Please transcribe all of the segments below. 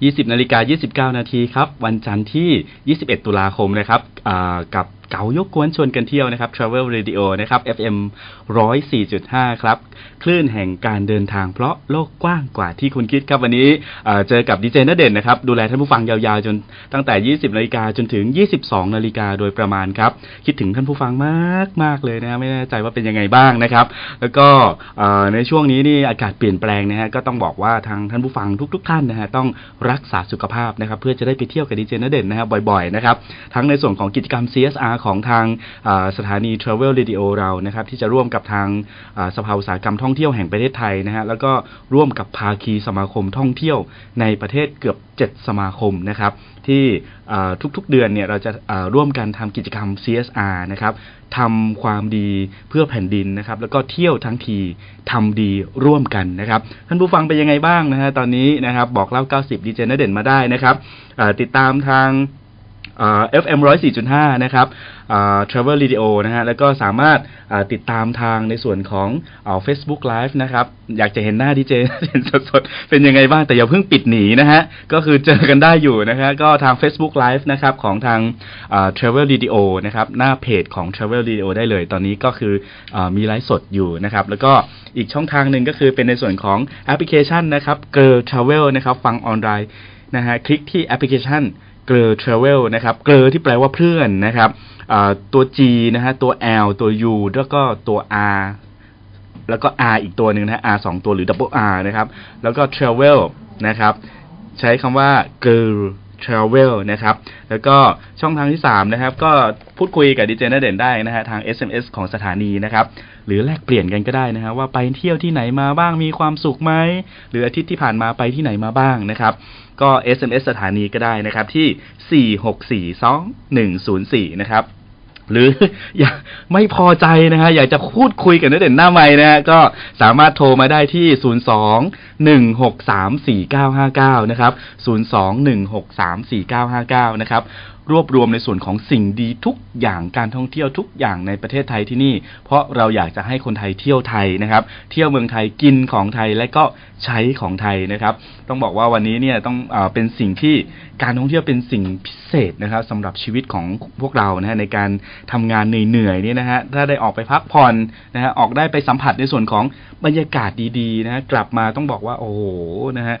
20นาฬิกา29 นาทีครับ วันจันทร์ที่ 21 ตุลาคมนะครับกับ เก๋ายกกวนชวนกันเที่ยวนะครับ Travel Radio นะครับ FM 104.5 ครับ คลื่นแห่งการเดินทางเพราะโลกกว้างกว่าที่คุณคิดครับ วันนี้เจอกับดีเจนเด่นนะครับ ดูแลท่านผู้ฟังยาวๆ จนตั้งแต่ 20นาฬิกาจนถึง 22นาฬิกาโดยประมาณครับ คิดถึงท่านผู้ฟังมากมากเลยนะไม่แน่ใจว่าเป็นยังไงบ้างนะครับ แล้วก็ในช่วงนี้นี่อากาศเปลี่ยนแปลงนะฮะก็ต้องบอกว่าทางท่านผู้ฟังทุก ๆ ท่านนะฮะต้องรักษาสุขภาพนะครับเพื่อจะได้ไปเที่ยวกับดีเจนเด่นนะครับบ่อยๆนะครับทั้งในส่วนของกิจกรรม CSR ของทางสถานี Travel Radio เรานะครับที่จะร่วมกับทางสภาอุตสาหกรรมท่องเที่ยวแห่งประเทศไทยนะฮะแล้วก็ร่วมกับภาคีสมาคมท่องเที่ยวในประเทศเกือบ 7 สมาคมนะครับที่ทุกๆเดือนเนี่ยเราจะาร่วมกันทำกิจกรรม CSR นะครับทำความดีเพื่อแผ่นดินนะครับ แล้วก็เที่ยวทั้งทีทำดีร่วมกันนะครับ ท่านผู้ฟังเป็นยังไงบ้างนะฮะตอนนี้นะครับ บอกเล่า 90ดีเจนเด่นมาได้นะครับติดตามทาง FM 104.5 นะครับ Travel Radio นะฮะ แล้วก็สามารถติดตามทางในส่วนของ Facebook Live นะครับ อยากจะเห็นหน้าดีเจเห็นสดๆ เป็นยังไงบ้าง แต่อย่าเพิ่งปิดหนีนะฮะ ก็คือเจอกันได้อยู่นะฮะ ก็ทาง Facebook Live นะครับของทาง Travel Radio นะครับ หน้าเพจของ Travel Radio ได้เลย ตอนนี้ก็คืออมีไลฟ์สดอยู่นะครับ แล้วก็อีกช่องทางหนึ่งก็คือเป็นในส่วนของแอปพลิเคชันนะครับ Glurr Travel นะครับ ฟังออนไลน์นะฮะ คลิกที่แอปพลิเคชัน Glurr Travel นะครับเกลอที่แปลว่าเพื่อนนะครับตัว G นะฮะตัว L ตัว U แล้วก็ตัว R แล้วก็ R อีกตัวหนึ่งนะฮะ R สองตัวหรือ double R นะครับ แล้วก็ travel นะครับ ใช้คำว่า girl travel นะครับ แล้วก็ช่องทางที่ 3 นะครับ ก็พูดคุยกับดีเจนเด่นได้นะฮะทาง SMS ของสถานีนะครับ หรือแลกเปลี่ยนกันก็ได้นะฮะว่าไปเที่ยวที่ไหนมาบ้างมีความสุขไหมหรืออาทิตย์ที่ผ่านมาไปที่ไหนมาบ้างนะครับก็ SMS สถานีก็ได้นะครับที่ 4642104 นะครับหรืออยากไม่พอใจนะฮะอยากจะพูดคุยกับนักเด่นหน้าใหม่นะฮะก็สามารถโทรมาได้ที่ 02-163-4959 นะครับ 02-163-4959 นะครับ รวบรวมในส่วนของสิ่งดีทุกอย่างการท่องเที่ยวทุกอย่างในประเทศไทยที่นี่ เพราะเราอยากจะให้คนไทยเที่ยวไทยนะครับ เที่ยวเมืองไทยกินของไทยและก็ใช้ของไทยนะครับ ต้องบอกว่าวันนี้เนี่ยต้องอเป็นสิ่งที่การท่องเที่ยวเป็นสิ่งพิเศษนะครับสำหรับชีวิตของพวกเรานะฮะในการทำงานเหนื่อยๆนี่นะฮะถ้าได้ออกไปพักผ่อนนะฮะออกได้ไปสัมผัสในส่วนของบรรยากาศดีๆนะฮะกลับมาต้องบอกว่าโอ้โหนะฮะ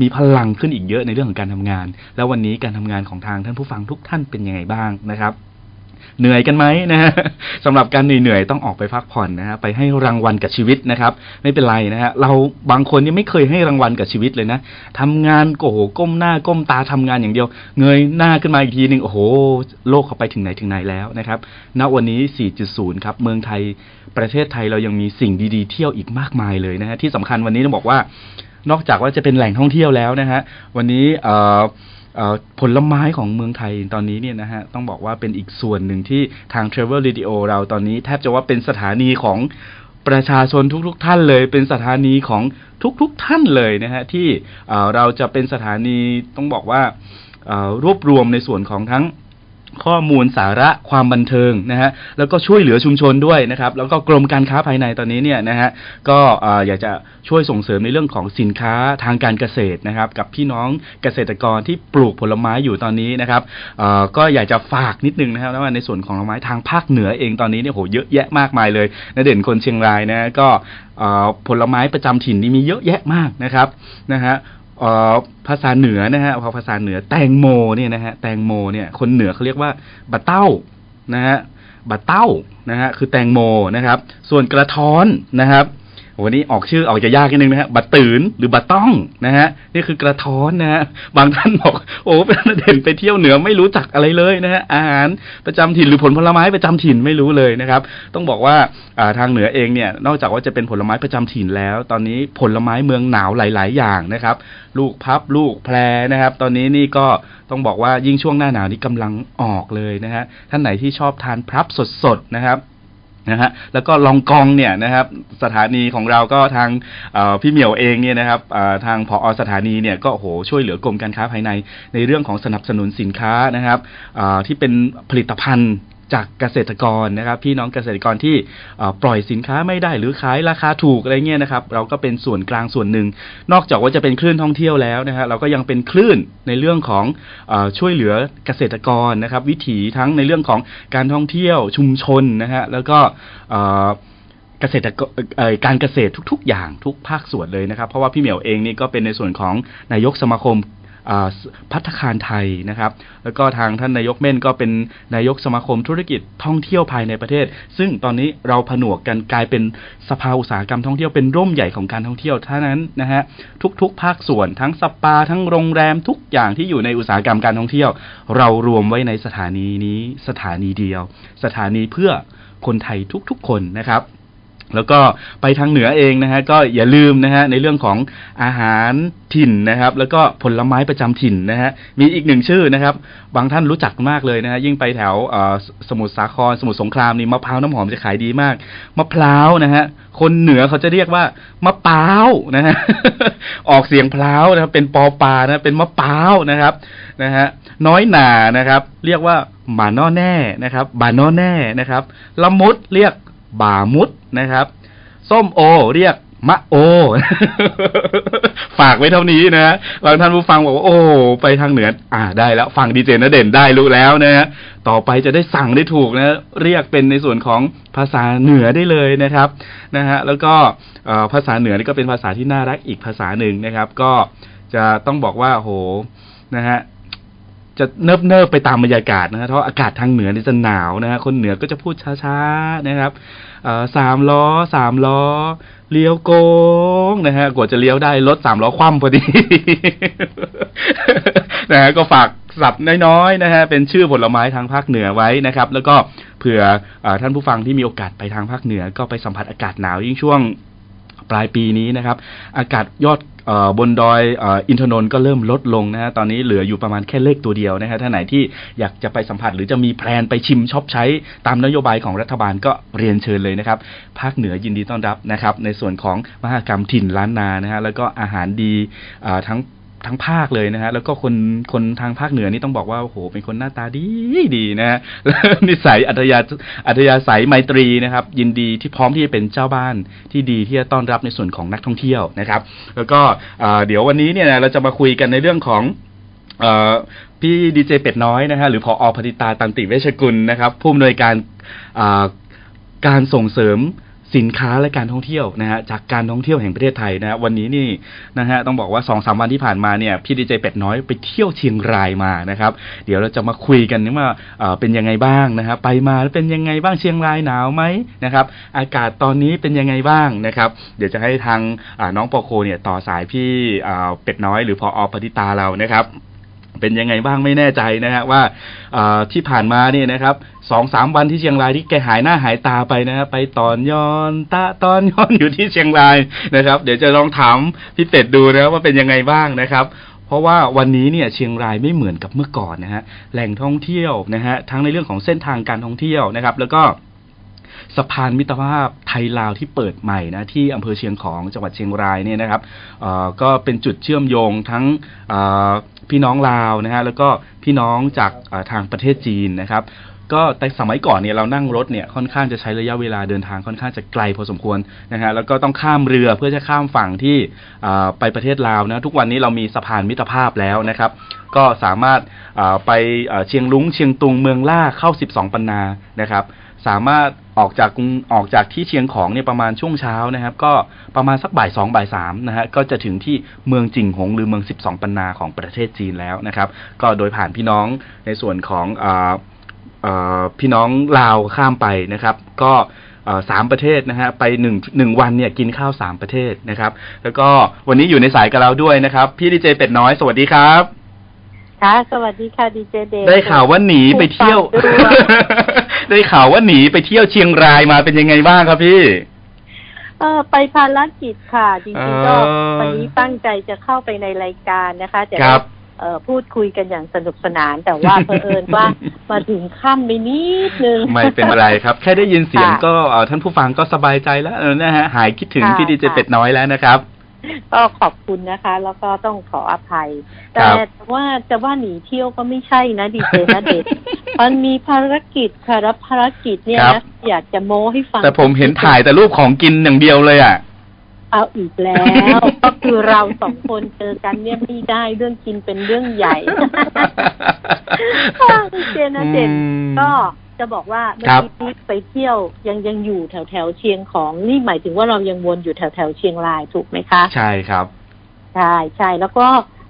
มีพลังขึ้นอีกเยอะในเรื่องของการทำงาน แล้ววันนี้การทำงานของทางท่านผู้ฟังทุกท่านเป็นยังไงบ้างนะครับเหนื่อยกันไหมนะฮะสำหรับการเหนื่อยๆต้องออกไปพักผ่อนนะฮะไปให้รางวัลกับชีวิตนะครับ ไม่เป็นไรนะฮะเราบางคนยังไม่เคยให้รางวัลกับชีวิตเลยนะทำงานโอ้โหก้มหน้าก้มตาทำงานอย่างเดียว เงยหน้าขึ้นมาอีกทีหนึ่งโอ้โห โลกเขาไปถึงไหนถึงไหนแล้วนะครับณวันนี้ 4.0 ครับเมืองไทยประเทศไทยเรายังมีสิ่งดีๆ เที่ยวอีกมากมายเลยนะฮะที่สำคัญวันนี้ต้องบอกว่า นอกจากว่าจะเป็นแหล่งท่องเที่ยวแล้วนะฮะวันนี้เผลไม้ของเมืองไทยตอนนี้เนี่ยนะฮะต้องบอกว่าเป็นอีกส่วนหนึ่งที่ทาง Travel Radio เราตอนนี้ แทบจะว่าเป็นสถานีของประชาชนทุกๆทท่านเลย เป็นสถานีของทุกๆทท่านเลยนะฮะที่เอ่อเราจะเป็นสถานีต้องบอกว่ารวบรวมในส่วนของทั้ง ข้อมูลสาระความบันเทิงนะฮะแล้วก็ช่วยเหลือชุมชนด้วยนะครับ แล้วก็กรมการค้าภายในตอนนี้เนี่ยนะฮะก็เอ่อยากจะช่วยส่งเสริมในเรื่องของสินค้าทางการเกษตรนะครับ กับพี่น้องเกษตรกรที่ปลูกผลไม้อยู่ตอนนี้นะครับก็อยากจะฝากนิดนึงนะครับว่าในส่วนของผลไม้ทางภาคเหนือเองตอนนี้เนี่ยโหเยอะแยะมากมายเลยนเด่นคนเชียงรายนะก็ผลไม้ประจำถิ่นนี่มีเยอะแยะมากนะครับนะฮะ ภาษาเหนือนะฮะพอภาษาเหนือแตงโมเนี่ยนะฮะแตงโมเนี่ยคนเหนือเขาเรียกว่าบะเต้านะฮะบะเต้านะฮะคือแตงโมนะครับ ส่วนกระท้อนนะครับ วันนี้ออกชื่อออกจะยากนิดนึงนะฮะบะตืนหรือบะต้องนะฮะนี่คือกระท้อนนะฮะบางท่านบอกโอ้เป็นเด่นไปเที่ยวเหนือไม่รู้จักอะไรเลยนะฮะอาหารประจำถิ่นหรือผลผลไม้ประจำถิ่นไม่รู้เลยนะครับ ต้องบอกว่าทางเหนือเองเนี่ยนอกจากว่าจะเป็นผลไม้ประจำถิ่นแล้ว ตอนนี้ผลไม้เมืองหนาวหลาย ๆ อย่างนะครับ ลูกพับลูกแพรนะครับ ตอนนี้นี่ก็ต้องบอกว่ายิ่งช่วงหน้าหนาวนี่กำลังออกเลยนะฮะท่านไหนที่ชอบทานพรับสดๆนะครับ นะฮะแล้วก็ลองกองเนี่ยนะครับสถานีของเราก็ทางพี่เหมียวเองเนี่ยนะครับทางผอสถานีเนี่ยก็โหช่วยเหลือกรมการค้าภายในในเรื่องของสนับสนุนสินค้านะครับที่เป็นผลิตภัณฑ์ จากเกษตรกรนะครับ พี่น้องเกษตรกรที่ปล่อยสินค้าไม่ได้หรือขายราคาถูกอะไรเงี้ยนะครับ เราก็เป็นส่วนกลางส่วนหนึ่ง นอกจากว่าจะเป็นคลื่นท่องเที่ยวแล้วนะฮะเราก็ยังเป็นคลื่นในเรื่องของอช่วยเหลือเกษตรกรนะครับ วิถีทั้งในเรื่องของการท่องเที่ยวชุมชนนะฮะแล้วก็เกษตรการเกษตรทุก ๆ อย่างทุกภาคส่วนเลยนะครับ เพราะว่าพี่เหมียวเองนี่ก็เป็นในส่วนของนายกสมาคม พัฒคารไทยนะครับ แล้วก็ทางท่านนายกเม่นก็เป็นนายกสมาคมธุรกิจท่องเที่ยวภายในประเทศ ซึ่งตอนนี้เราผนวกกันกลายเป็นสภาอุตสาหกรรมท่องเที่ยวเป็นร่มใหญ่ของการท่องเที่ยวท่านั้นนะฮะทุกๆ ภาคส่วนทั้งสปาทั้งโรงแรมทุกอย่างที่อยู่ในอุตสาหกรรมการท่องเที่ยว เรารวมไว้ในสถานีนี้สถานีเดียว สถานีเพื่อคนไทยทุกๆ คนนะครับ แล้วก็ไปทางเหนือเองนะฮะก็อย่าลืมนะฮะในเรื่องของอาหารถิ่นนะครับ แล้วก็ผลไม้ประจำถิ่นนะฮะมีอีกหนึ่งชื่อนะครับ บางท่านรู้จักมากเลยนะฮะยิ่งไปแถวสมุทรสาครสมุทรสงครามนี่มะพร้าวน้ำหอมจะขายดีมากมะพร้าวนะฮะคนเหนือเขาจะเรียกว่ามะพร้าวนะฮะออกเสียงพร้าวนะครับเป็นปอปานะเป็นมะพร้าวนะครับนะฮะน้อยหนานะครับ เรียกว่าหมาน้อแน่นะครับบาน้อแน่นะครับละมุดเรียก บามุดนะครับส้มโอเรียกมะโอ ฝากไว้เท่านี้นะบางท่านผู้ฟังบอกว่าโอ้ไปทางเหนือ อ่าได้แล้ว ฟังดีเจนเด่นได้รู้แล้วนะฮะต่อไปจะได้สั่งได้ถูกนะ เรียกเป็นในส่วนของภาษาเหนือได้เลยนะครับนะฮะแล้วก็ภาษาเหนือนี่ก็เป็นภาษาที่น่ารักอีกภาษาหนึ่งนะครับ ก็จะต้องบอกว่าโหนะฮะ จะเนิบเนิบๆไปตามบรรยากาศนะฮะเพราะอากาศทางเหนือนี่จะหนาวนะฮะคนเหนือก็จะพูดช้าๆนะครับสามล้อสามล้อเลี้ยวโกงนะฮะกว่าจะเลี้ยวได้รถสามล้อคว่ำพอดีนะฮะก็ฝากสับน้อยๆนะฮะเป็นชื่อผลไม้ทางภาคเหนือไว้นะครับ แล้วก็เผื่ออท่านผู้ฟังที่มีโอกาสไปทางภาคเหนือ ก็ไปสัมผัสอากาศหนาวยิ่งช่วงปลายปีนี้นะครับ อากาศยอด บนดอยอินทนนท์ก็เริ่มลดลงนะฮะตอนนี้เหลืออยู่ประมาณแค่เลขตัวเดียวนะฮะถ้าไหนที่อยากจะไปสัมผัสหรือจะมีแพลนไปชิมช็อปใช้ตามนโยบายของรัฐบาลก็เรียนเชิญเลยนะครับ ภาคเหนือยินดีต้อนรับนะครับ ในส่วนของมหกรรมถิ่นล้านนานะฮะแล้วก็อาหารดีทั้ง ทั้งภาคเลยนะฮะแล้วก็คนคนทางภาคเหนือนี่ต้องบอกว่าโอ้โหเป็นคนหน้าตาดีดีนะฮะนิสัยอัธยาอัธยาศัยไมตรีนะครับ ยินดีที่พร้อมที่จะเป็นเจ้าบ้านที่ดีที่จะต้อนรับในส่วนของนักท่องเที่ยวนะครับ แล้วก็เดี๋ยววันนี้เนี่ยนะเราจะมาคุยกันในเรื่องของอพี่ดีเจเป็ดน้อยนะฮะหรือพออพธิตาตันติเวชกุลนะครับผู้อำนวยการการส่งเสริม สินค้าและการท่องเที่ยวนะฮะจากการท่องเที่ยวแห่งประเทศไทยนะฮะวันนี้นี่นะฮะต้องบอกว่าสองสามวันที่ผ่านมาเนี่ยพี่ดีเจเป็ดน้อยไปเที่ยวเชียงรายมานะครับ เดี๋ยวเราจะมาคุยกันว่าเป็นยังไงบ้างนะครับไปมาแล้วเป็นยังไงบ้างเชียงรายหนาวไหมนะครับ อากาศตอนนี้เป็นยังไงบ้างนะครับ เดี๋ยวจะให้ทางน้องปอโคเนี่ยต่อสายพี่เป็ดน้อยหรือพออปฏิตาเรานะครับ เป็นยังไงบ้างไม่แน่ใจนะฮะว่าที่ผ่านมาเนี่ยนะครับสองสามวันที่เชียงรายที่แกหายหน้าหายตาไปนะฮะไปตอนย้อนตาตอนย้อนอยู่ที่เชียงรายนะครับ เดี๋ยวจะลองถามพี่เป็ดดูนะว่าเป็นยังไงบ้างนะครับเพราะว่าวันนี้เนี่ยเชียงรายไม่เหมือนกับเมื่อก่อนนะฮะแหล่งท่องเที่ยวนะฮะทั้งในเรื่องของเส้นทางการท่องเที่ยวนะครับ แล้วก็สะพานมิตรภาพไทยลาวที่เปิดใหม่นะที่อำเภอเชียงของจังหวัดเชียงรายเนี่ยนะครับก็เป็นจุดเชื่อมโยงทั้งอ พี่น้องลาวนะฮะแล้วก็พี่น้องจากทางประเทศจีนนะครับก็แต่สมัยก่อนเนี่ยเรานั่งรถเนี่ยค่อนข้างจะใช้ระยะเวลาเดินทางค่อนข้างจะไกลพอสมควรนะฮะแล้วก็ต้องข้ามเรือเพื่อจะข้ามฝั่งที่ไปประเทศลาวนะทุกวันนี้เรามีสะพานมิตรภาพแล้วนะครับ ก็สามารถไปเชียงรุ้งเชียงตุงเมืองล่าเข้า 12 ปันนานะครับ สามารถออกจากกรุงออกจากที่เชียงของเนี่ยประมาณช่วงเช้านะครับ ก็ประมาณสักบ่ายสองบ่ายสามนะฮะก็จะถึงที่เมืองจิงหงหรือเมือง 12 ปันนาของประเทศจีนแล้วนะครับ ก็โดยผ่านพี่น้องในส่วนของเอ่อเอ่อพี่น้องลาวข้ามไปนะครับ ก็เอ่อสามประเทศนะฮะไปหนึ่งหนึ่งวันเนี่ยกินข้าวสามประเทศนะครับ แล้วก็วันนี้อยู่ในสายกับเราด้วยนะครับ พี่ดีเจเป็ดน้อยสวัสดีครับค่ะสวัสดีค่ะดีเจเดได้ข่าวว่าหนีไปเที่ยวผู้ฟังด้วย ได้ข่าวว่าหนีไปเที่ยวเชียงรายมาเป็นยังไงบ้างครับพี่ เออไปภารกิจค่ะ จริงๆก็เออวันนี้ตั้งใจจะเข้าไปในรายการนะคะจะคได้รับเอ่อพูดคุยกันอย่างสนุกสนาน แต่ว่าเผอิญว่ามาถึงค่ำไปนิดนึง ไม่เป็นไรครับ แค่ได้ยินเสียงค่ะก็เอ่อท่านผู้ฟังก็สบายใจแล้วเออนะฮะหายคิดถึงค่ะพี่ดีเจค่ะเป็ดน้อยแล้วนะครับ ก็ขอบคุณนะคะ แล้วก็ต้องขออภัยครัแต่บว่าจะว่าหนีเที่ยวก็ไม่ใช่นะดีเจนะเด็กมันมีภารกิจค่ะรับภารกิจเนี่ยครันะบอยากจะโม้ให้ฟัง แต่ผมเห็นถ่ายแต่รูปของกินอย่างเดียวเลยอะ เอาอีกแล้ว ก็คือเราสองคนเจอกันเนี่ยไม่ได้เรื่องกินเป็นเรื่องใหญ่ดีเจนะเด็กอืมก็จะบอกว่าเมื่อครับกี้ไปเที่ยวยังยังอยู่แถวแถวๆเชียงของนี่หมายถึงว่าเรายังวนอยู่แถวแถวๆเชียงรายถูกไหมคะ ใช่ครับใช่ใช่แล้วก็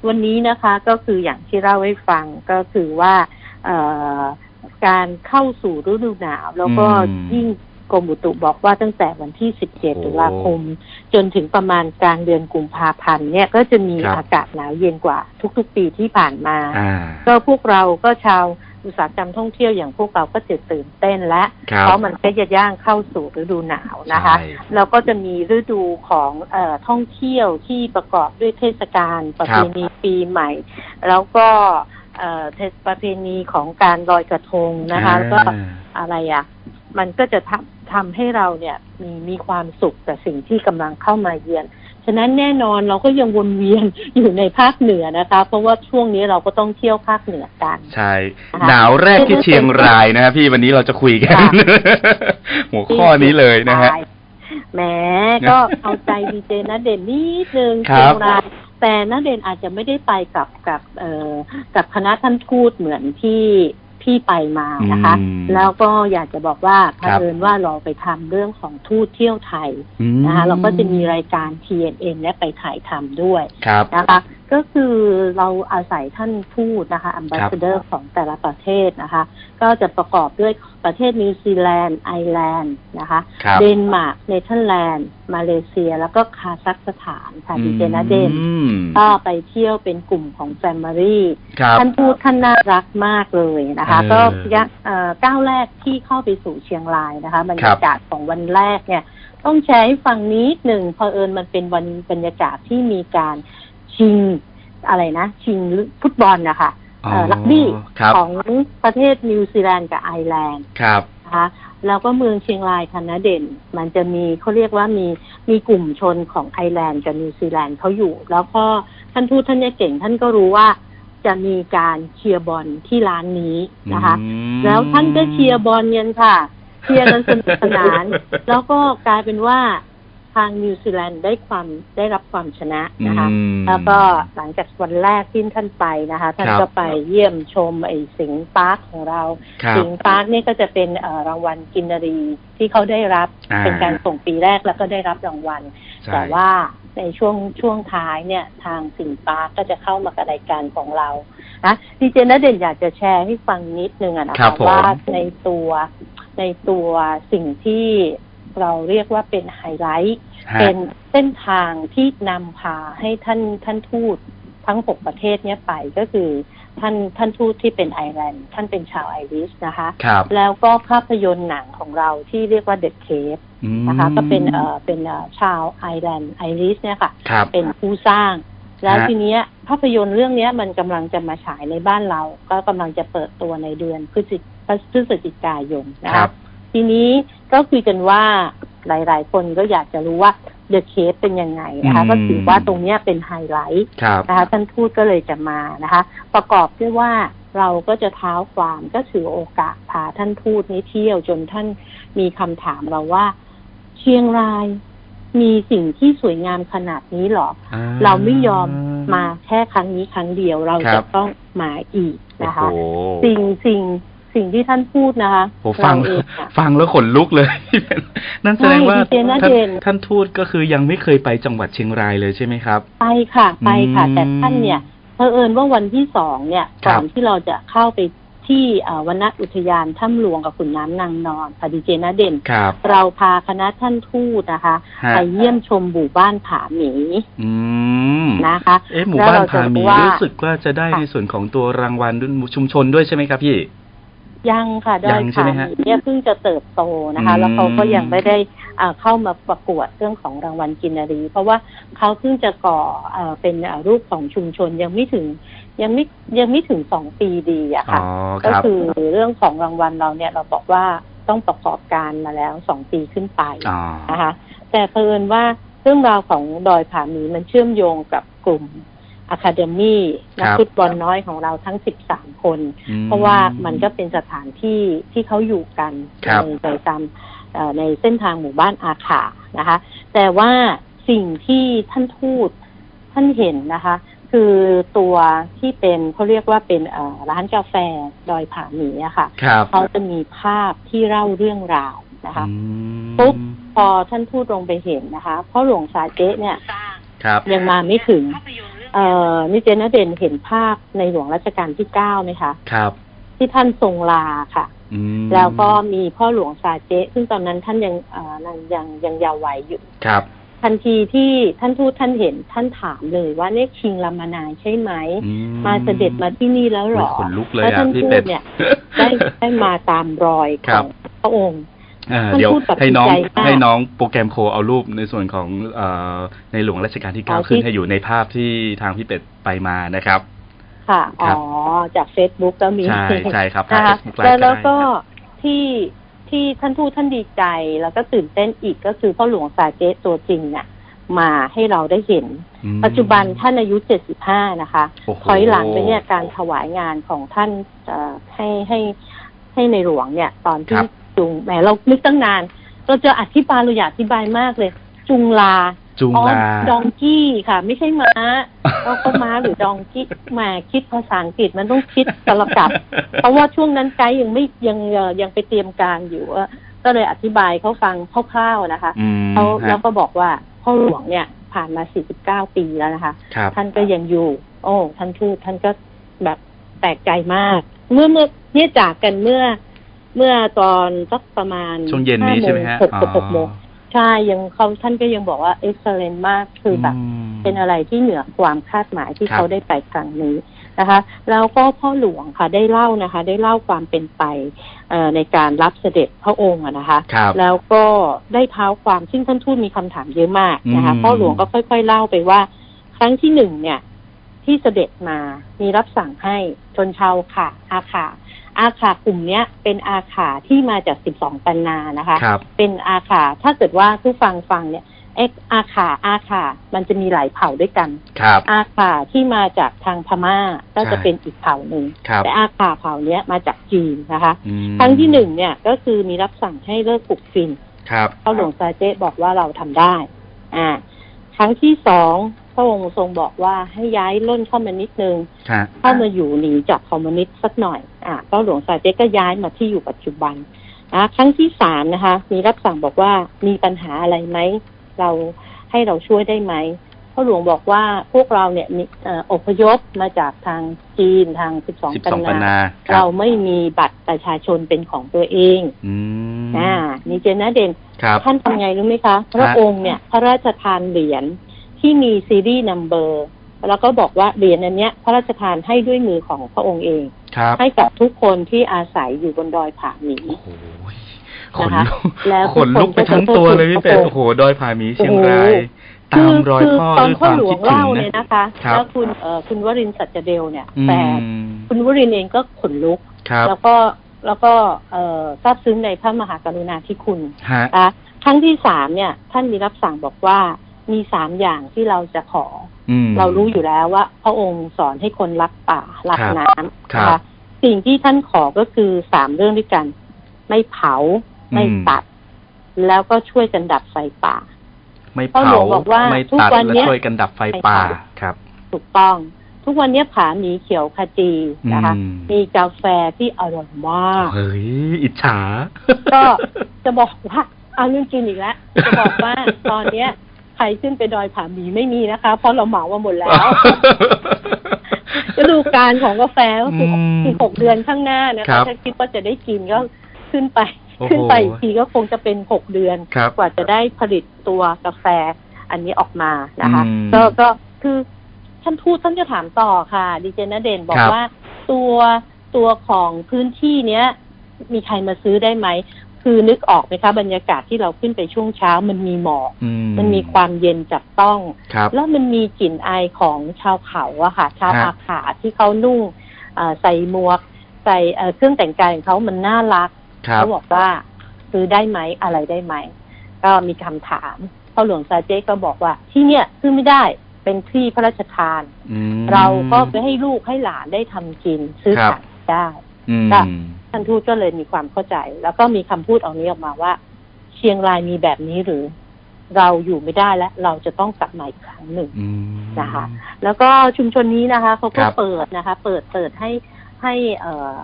วันนี้นะคะก็คืออย่างที่เล่าให้ฟังก็คือว่าเอ่อการเข้าสู่ฤดูหนาว แล้วก็อืมยิ่ง กรมอุตุบอกว่าตั้งแต่วันที่ 17โอ้ตุลาคม จนถึงประมาณกลางเดือนกุมภาพันธ์เนี่ยก็จะมีครับอากาศหนาวเย็นกว่าทุกๆปีที่ผ่านมาอ่าก็พวกเราก็ชาวอุตสาหกรรมท่องเที่ยวอย่างพวกเราก็จะตื่นเต้นและครับเพราะมันก็จะย่างเข้าสู่ฤดูหนาวนะคะใช่แล้วก็จะมีฤดูของเออท่องเที่ยวที่ประกอบด้วยเทศกาลประเพณีปีใหม่ แล้วก็เอ่อเทศประเพณีของการลอยกระทงนะคะแล้วก็อ่าอะไรอะมันก็จะทำ ทำให้เราเนี่ยมีมีความสุขกับสิ่งที่กำลังเข้ามาเยือน ฉะนั้นแน่นอนเราก็ยังวนเวียนอยู่ในภาคเหนือนะคะ เพราะว่าช่วงนี้เราก็ต้องเที่ยวภาคเหนือกันใช่นะคะหนาวแรกที่เชียงรายนะครับพี่วันนี้เราจะคุยกันค่ะหัวข้อนี้เลยนะฮะแหมก็เอาใจดีเจนะเด่นนิดนึงครัเชียบงรายแต่นะเด่นอาจจะไม่ได้ไปกับกับเอ่อกับคณะท่านทูตเหมือนที่ พี่ไปมานะคะอืมแล้วก็อยากจะบอกว่าเผครับอิญว่าเราไปทำเรื่องของทูตเที่ยวไทยอืมนะคะเราก็จะมีรายการ TNN เนี่ยไปถ่ายทำด้วยครับนะคะก็คือเราอาศัยท่านทูตนะคะ a m b a s s a d o r ของแต่ละประเทศนะคะ ก็จะประกอบด้วยประเทศนิวซีแลนด์ไอร์แลนด์นะคะครับเดนมาร์กเนเธอร์แลนด์ มาเลเซีย แล้วก็คาซัคสถานค่ะดีเจนะเด่นอืมก็ไปเที่ยวเป็นกลุ่มของ family ครับท่านพูดท่านน่ารักมากเลยนะคะเออก็ยะเอ่อก้าวแรกที่เข้าไปสู่เชียงรายนะคะบรรยากาศของวันแรกเนี่ยต้องแชร์ให้ฟังนิดหนึ่งเพอเอิญมันเป็นวันบรรยากาศที่มีการ ชิงอะไรนะชิงฟุตบอลนะคะเอ่อรักบี้ครับของประเทศนิวซีแลนด์กับไอร์แลนด์ครับนะคะแล้วก็เมืองเชียงรายคันนะเด่น มันจะมีเขาเรียกว่ามีมีกลุ่มชนของไอร์แลนด์กับนิวซีแลนด์เขาอยู่ แล้วก็ท่านทูตท่านเนี่ยเก่ง ท่านก็รู้ว่าจะมีการเชียร์บอลที่ร้านนี้นะคะอืมแล้วท่านก็เชียร์บอลกันค่ะเชียร์กันสนุกสนาน แล้วก็กลายเป็นว่า ทางนิวซีแลนด์ได้ความได้รับความชนะนะคะอืมแล้วก็หลังจากวันแรกที่ท่านไปนะคะ ท่านครับก็ไปเยี่ยมชมไอ้สิงห์ปาร์คของเราครับสิงห์ปาร์คนี่ก็จะเป็นเอ่อรางวัลกินนารีที่เขาได้รับอ่าเป็นการส่งปีแรกแล้วก็ได้รับรางวัลใช่แต่ว่าในช่วงช่วงท้ายเนี่ยทางสิงห์ปาร์คก็จะเข้ามากับรายการของเรานะดีเจนเด่นอยากจะแชร์ให้ฟังนิดนึงอะนะครัคะบผมว่าในตัวในตัวสิ่งที่ เราเรียกว่าเป็นไฮไลท์ฮะเป็นเส้นทางที่นำพาให้ท่านท่านทูตทั้งหกประเทศเนี้ยไปก็คือท่านท่านทูตที่เป็นไอร์แลนด์ท่านเป็นชาวไอริชนะคะครับแล้วก็ภาพยนตร์หนังของเราที่เรียกว่า The Cave อืมนะคะก็เป็นเอ่อเป็นเอ่อชาวไอร์แลนด์ไอริชเนี่ยค่ะครับเป็นผู้สร้าง แล้วฮะทีเนี้ยภาพยนตร์เรื่องเนี้ยมันกำลังจะมาฉายในบ้านเรา ก็กำลังจะเปิดตัวในเดือนพฤศจิพฤศจิกายนนะครัคะบ ทีนี้ก็คุยกันว่าหลาย ๆ คนก็อยากจะรู้ว่า The Cave เป็นยังไงนะคะอืมก็ถือว่าตรงเนี้ยเป็นไฮไลท์ครับนะคะท่านทูตก็เลยจะมานะคะ ประกอบด้วยว่าเราก็จะเท้าความก็ถือโอกาสพาท่านทูตนี้เที่ยวจนท่านมีคำถามเราว่า เชียงรายมีสิ่งที่สวยงามขนาดนี้หรออ่เราไม่ยอมมาแค่ครั้งนี้ครั้งเดียวเราครัจะบต้องมาอีกโอ้นะคะโหสิ่งสิ่ง สิ่งที่ท่านพูดนะคะโหฟัง เราเองอะ ฟังแล้วขนลุกเลย นั่นแสดงว่าใช่ดีเจน่าท่านเด่น ท่านทูตก็คือยังไม่เคยไปจังหวัดเชียงรายเลยใช่ไหมครับ ไปค่ะไปค่ะ อืมแต่ท่านเนี่ยเผอิญว่าวันที่สองเนี่ยครับก่อนที่เราจะเข้าไปที่เอ่อวนอุทยานถ้ำหลวงกับขุนน้ำนางนอนพอดีเจนะเด่น ครับเราพาคณะท่านทูตนะคะ ฮะ ไปเยี่ยมชมหมู่บ้านผาหมีอืมนะคะ เอ๊ะหมู่แล้วบ้านเราจะผาหมีรู้ว่ารู้สึกว่าจะได้ค่ะในส่วนของตัวรางวัลด้วยชุมชนด้วยใช่ไหมครับพี่ ยังค่ะด้ยัอยงใช่ผาไหมหฮะมีเนี่ยเพิ่งจะเติบโตนะคะอืมแล้วเขาก็ยังไม่ได้อ่าเข้ามาประกวดเรื่องของรางวัลกินนารี เพราะว่าเขาเพิ่งจะก่อเอ่อเป็นอ่ารูปของชุมชนยังไม่ถึงยังไม่ยังไม่ถึงสองปีดีอะอ๋อค่ะคก็รับคือเรื่องของรางวัลเราเนี่ยเราบอกว่าต้องประกอบการมาแล้วสองปีขึ้นไปอ๋อนะคะ แต่เพิ่นว่าเรื่องราวของดอยผาหมีมันเชื่อมโยงกับกลุ่ม อะคาเดมี่นักครับฟุตบอลน้อยของเราทั้ง13คนอืมเพราะว่ามันก็เป็นสถานที่ที่เขาอยู่กันครับในใจตามเอ่อในเส้นทางหมู่บ้านอาขานะคะ แต่ว่าสิ่งที่ท่านทูตท่านเห็นนะคะ คือตัวที่เป็นเขาเรียกว่าเป็นเอ่อร้านกาแฟดอยผาหมีอะค่ะครับเขาจะมีภาพที่เล่าเรื่องราวนะคะอืมปุ๊บพอท่านทูตลงไปเห็นนะคะ เพราะหลวงซาเจ๊เนี่ยครับยังมาไม่ถึง เอ่อนิเจนเด่นเห็นภาพในหลวงรัชกาลที่เก้าไหมคะ ครับ ที่ท่านทรงลาค่ะ อืมแล้วก็มีพ่อหลวงซาเจ๊ซึ่งตอนนั้นท่านยังเอ่อยังยังยังเยาว์วัยอยู่ ครับ ทันทีที่ท่านทูตท่านเห็นท่านถามเลยว่าเนี่ยคิงลามานายใช่ไหม อืมาเสด็จมาที่นี่แล้วเหรอ โยขนลุกเลยแล้วอะท่านพี่ทูเป็ตดเนี่ย ได้ได้มาตามรอยคขรัอบ งพระองค์อ่าท่าน เดี๋ยวพูดแบบให้น้องดีใจมากให้น้องโปรแกรมโคเอารูปในส่วนของเอ่อในหลวงรัชกาลที่อ๋อเก้าขึ้นที่ให้อยู่ในภาพที่ทางพี่เป็ดไปมานะครับ ค่ะคอ๋รัอบจากเฟซบุ๊กก็มี ใช่ใช่ครับนะคะ Facebook แล้ว Live แล้วก็ได้ที่ที่ท่านทูตท่านดีใจแล้วก็ตื่นเต้นอีกก็คือพ่อหลวงซาเจ๊ตัวจริงเนี่ยมาให้เราได้เห็นอืมปัจจุบันท่านอายุ75นะคะโอ้โหถอยหลังไปเนี่ยการถวายงานของท่านเอ่อให้ให้ให้ในหลวงเนี่ย ตอนที่ครับ จุงแหมเรานึกตั้งนาน เราจะอธิบายเราอยากอธิบายมากเลย จุงลาจุงอ๋อลาดองกี้ค่ะ ไม่ใช่ม้าเราก็ม้าหรือดองกี้แหมาคิดภาษาอังกฤษมันต้องคิดสลับกับ เพราะว่าช่วงนั้นไกด์ยังไม่ยังเอ่อยังไปเตรียมการอยู่ว่าก็เลยอธิบายเขาฟังคร่าวๆนะคะอืมเขาฮะแล้วก็บอกว่าพ่อหลวงเนี่ยผ่านมา 49 ปีแล้วนะคะครับท่านก็ยังอยู่ โอ้ ท่านทูตท่านก็แบบแปลกใจมาก เมื่อเมื่อเนี่ยจากกันเมื่อ เมื่อตอนสักประมาณช่วงเย็นนี้ใช่ไหมฮะหกกับหกโมงใช่ยังเขาท่านก็ยังบอกว่าเอ็กซ์เลนมากคือแบบมเป็นอะไรที่เหนือความคาดหมายที่ครับเขาได้ไปครั้งนี้นะคะแล้วก็พ่อหลวงค่ะได้เล่านะคะ ได้เล่าความเป็นไปเอ่อในการรับเสด็จพระองค์อะนะคะครับแล้วก็ได้เท้าความซึ่งท่านทูตมีคำถามเยอะมากนะคะอืมพ่อหลวงก็ค่อย ๆ เล่าไปว่า ครั้งที่หนึ่งเนี่ย ที่เสด็จมามีรับสั่งให้ชนชาวค่ะอาขา อาขากลุ่มเนี้ยเป็นอาขาที่มาจากสิบสองปันนานะคะ ครับ เป็นอาขาถ้าเกิดว่าผู้ฟังฟังเนี่ยเอ็กอาขาอาขามันจะมีหลายเผ่าด้วยกัน ครับ อาขาที่มาจากทางพม่าก็จะใช่เป็นอีกเผ่าหนึ่งครับแต่อาขาเผ่าเนี้ยมาจากจีนนะคะ อืมครั้งที่หนึ่งเนี่ยก็คือมีรับสั่งให้เลิกปลูกฟิน ครับพระหลวงซาเจ๊บอกว่าเราทำได้ อ่า ครั้งที่สอง พระองค์ทรงบอกว่าให้ย้ายล่นเข้ามานิดนึงฮะเข้ามาอยู่หนีจากคอมมิวนิสต์สักหน่อยอ่าพระหลวงซาเจ๊ก็ย้ายมาที่อยู่ปัจจุบันนะครั้งที่สามนะคะ มีรับสั่งบอกว่ามีปัญหาอะไรไหมเราให้เราช่วยได้ไหมพระหลวงบอกว่าพวกเราเนี่ยมีเอ่ออพยพมาจากทางจีนทางสิบสองสิบปัสองปันนนานาครัเราบไม่มีบัตรประชาชนเป็นของตัวเองอืมอ่านี่เจนนะเด่นครับท่านทำไงรู้ไหมคะ พระองค์เนี่ย พระราชทานเหรียญ ที่มีซีรีส์นัมเบอร์แล้วก็บอกว่าเหรียญอันเนี้ยพระราชทานให้ด้วยมือของพระองค์เอง ครับให้กับทุกคนที่อาศัยอยู่บนดอยผาหมี โอ้โหขนนะคะลุกแล้วขนลุกไปทั้งตัวเลยพี่เป็ดโอ้โอ้โหโหดอยผาหมีเชียงรายคืตามรอยคืพ่อตอนด้วยคพ่อวามหลวคิงดถึงเล่านะเนี่ยนะคะครับ แล้วคุณเอ่อคุณวรินทร์สัจเดลเนี่ยอืมแต่คุณวรินทร์เองก็ขนลุก ครับแล้วก็แล้วก็เอ่อซาบซึ้งในพระมหากรุณาธิคุณฮะนะคะครั้งที่สามเนี่ย ท่านมีรับสั่งบอกว่า มีสามอย่างที่เราจะขออืมเรารู้อยู่แล้วว่า พระองค์สอนให้คนรักป่ารักครับน้ำครับนะคะสิ่งที่ท่านขอก็คือสามเรื่องด้วยกัน ไม่เผา ไม่อืมตัด แล้วก็ช่วยกันดับไฟป่า ไม่พ่อเผาหลวงบอกว่าไม่ทุกตัดวันและเนี้ยช่วยกันดับไฟป่าไม่เผาครับ ถูกต้องทุกวันเนี้ยผาหมีเขียวขจีนะคะอืมมีกาแฟที่อร่อยมาก เฮ้ย อิจฉา ก็จะบอกว่าเอาเรื่องกินอีกแล้ว จะบอกว่าตอนเนี้ย ใครขึ้นไปดอยผาหมีไม่มีนะคะ เพราะเราเหมามาหมดแล้วฤดูกาลของกาแฟก็คืออืมอีกหกเดือนข้างหน้านะครัคะบถ้าคิดว่าจะได้กินก็ขึ้นไปโอ้โหขึ้นไปอีกทีก็คงจะเป็นหกเดือนครับกว่าจะได้ผลิตตัวกาแฟอันนี้ออกมานะคะอืมก็ก็คือท่านทูตท่านจะถามต่อค่ะดีเจนเด่นบอกครับว่าตัวตัวของพื้นที่เนี้ยมีใครมาซื้อได้ไหม คือนึกออกไหมคะบรรยากาศที่เราขึ้นไปช่วงเช้ามันมีหมอกอืมันมีความเย็นจับต้องครับแล้วมันมีกลิ่นอายของชาวเขาอะค่ะ ชาวฮะอาขาที่เขานุ่งเอ่อใส่หมวก ใส่เอ่อเครื่องแต่งกายของเขามันน่ารักครับเขาบอกว่าซื้อได้ไหมอะไรได้ไหม ก็มีคำถามพ่อหลวงซาเจ๊ก็บอกว่า ที่เนี่ยขึ้นไม่ได้เป็นที่พระราชทานอืมเราก็ไปให้ลูกให้หลานได้ทำกินซื้อครับขายได้อืมค่ะ ท่านทูตก็เลยมีความเข้าใจ แล้วก็มีคำพูดเอานี้ออกมาว่า เชียงรายมีแบบนี้หรือ เราอยู่ไม่ได้แล้วเราจะต้องกลับมาอีกครั้งหนึ่งอืมนะคะ แล้วก็ชุมชนนี้นะคะเขาก็ครับเปิดนะคะ เปิดเปิดให้ให้เอ่อ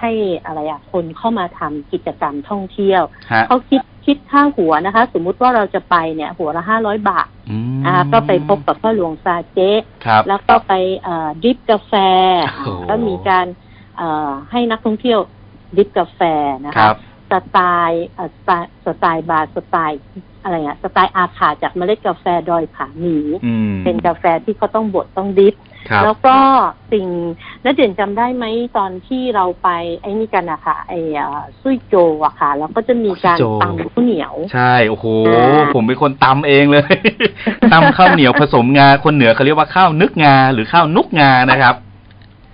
ให้อะไรอะคนเข้ามาทำกิจกรรมท่องเที่ยวฮะเขาคิดคิดค่าหัวนะคะ สมมุติว่าเราจะไปเนี่ย หัวละห้าร้อยบาทอืมนะคะก็ไปพบกับพ่อหลวงซาเจ๊ครับแล้วก็ไปเอ่อดริปกาแฟโอ้โหก็มีการเอ่อให้นักท่องเที่ยว drip กาแฟนะครัคะบสไตล์เอ่อสไตล์สไตล์บาร์สไตล์อะไรอะสไตล์อาขาจากเมล็ดกาแฟดอยผาหมีอืมเป็นกาแฟที่เขาต้องบดต้อง drip ครับแล้วก็สิ่งนักเด่นจำได้ไหมตอนที่เราไปไอ้นี่กันอะค่ะไอ้เอ่อซุยโจอะค่ะ แล้วก็จะมีการซุยโจตำข้าวเหนียว ใช่ โอ้โหอ่าผมเป็นคนตำเองเลยตำข้าวเหนียวผสมงา คนเหนือเขาเรียกว่าข้าวนึกงา หรือข้าวนุกงานะครับ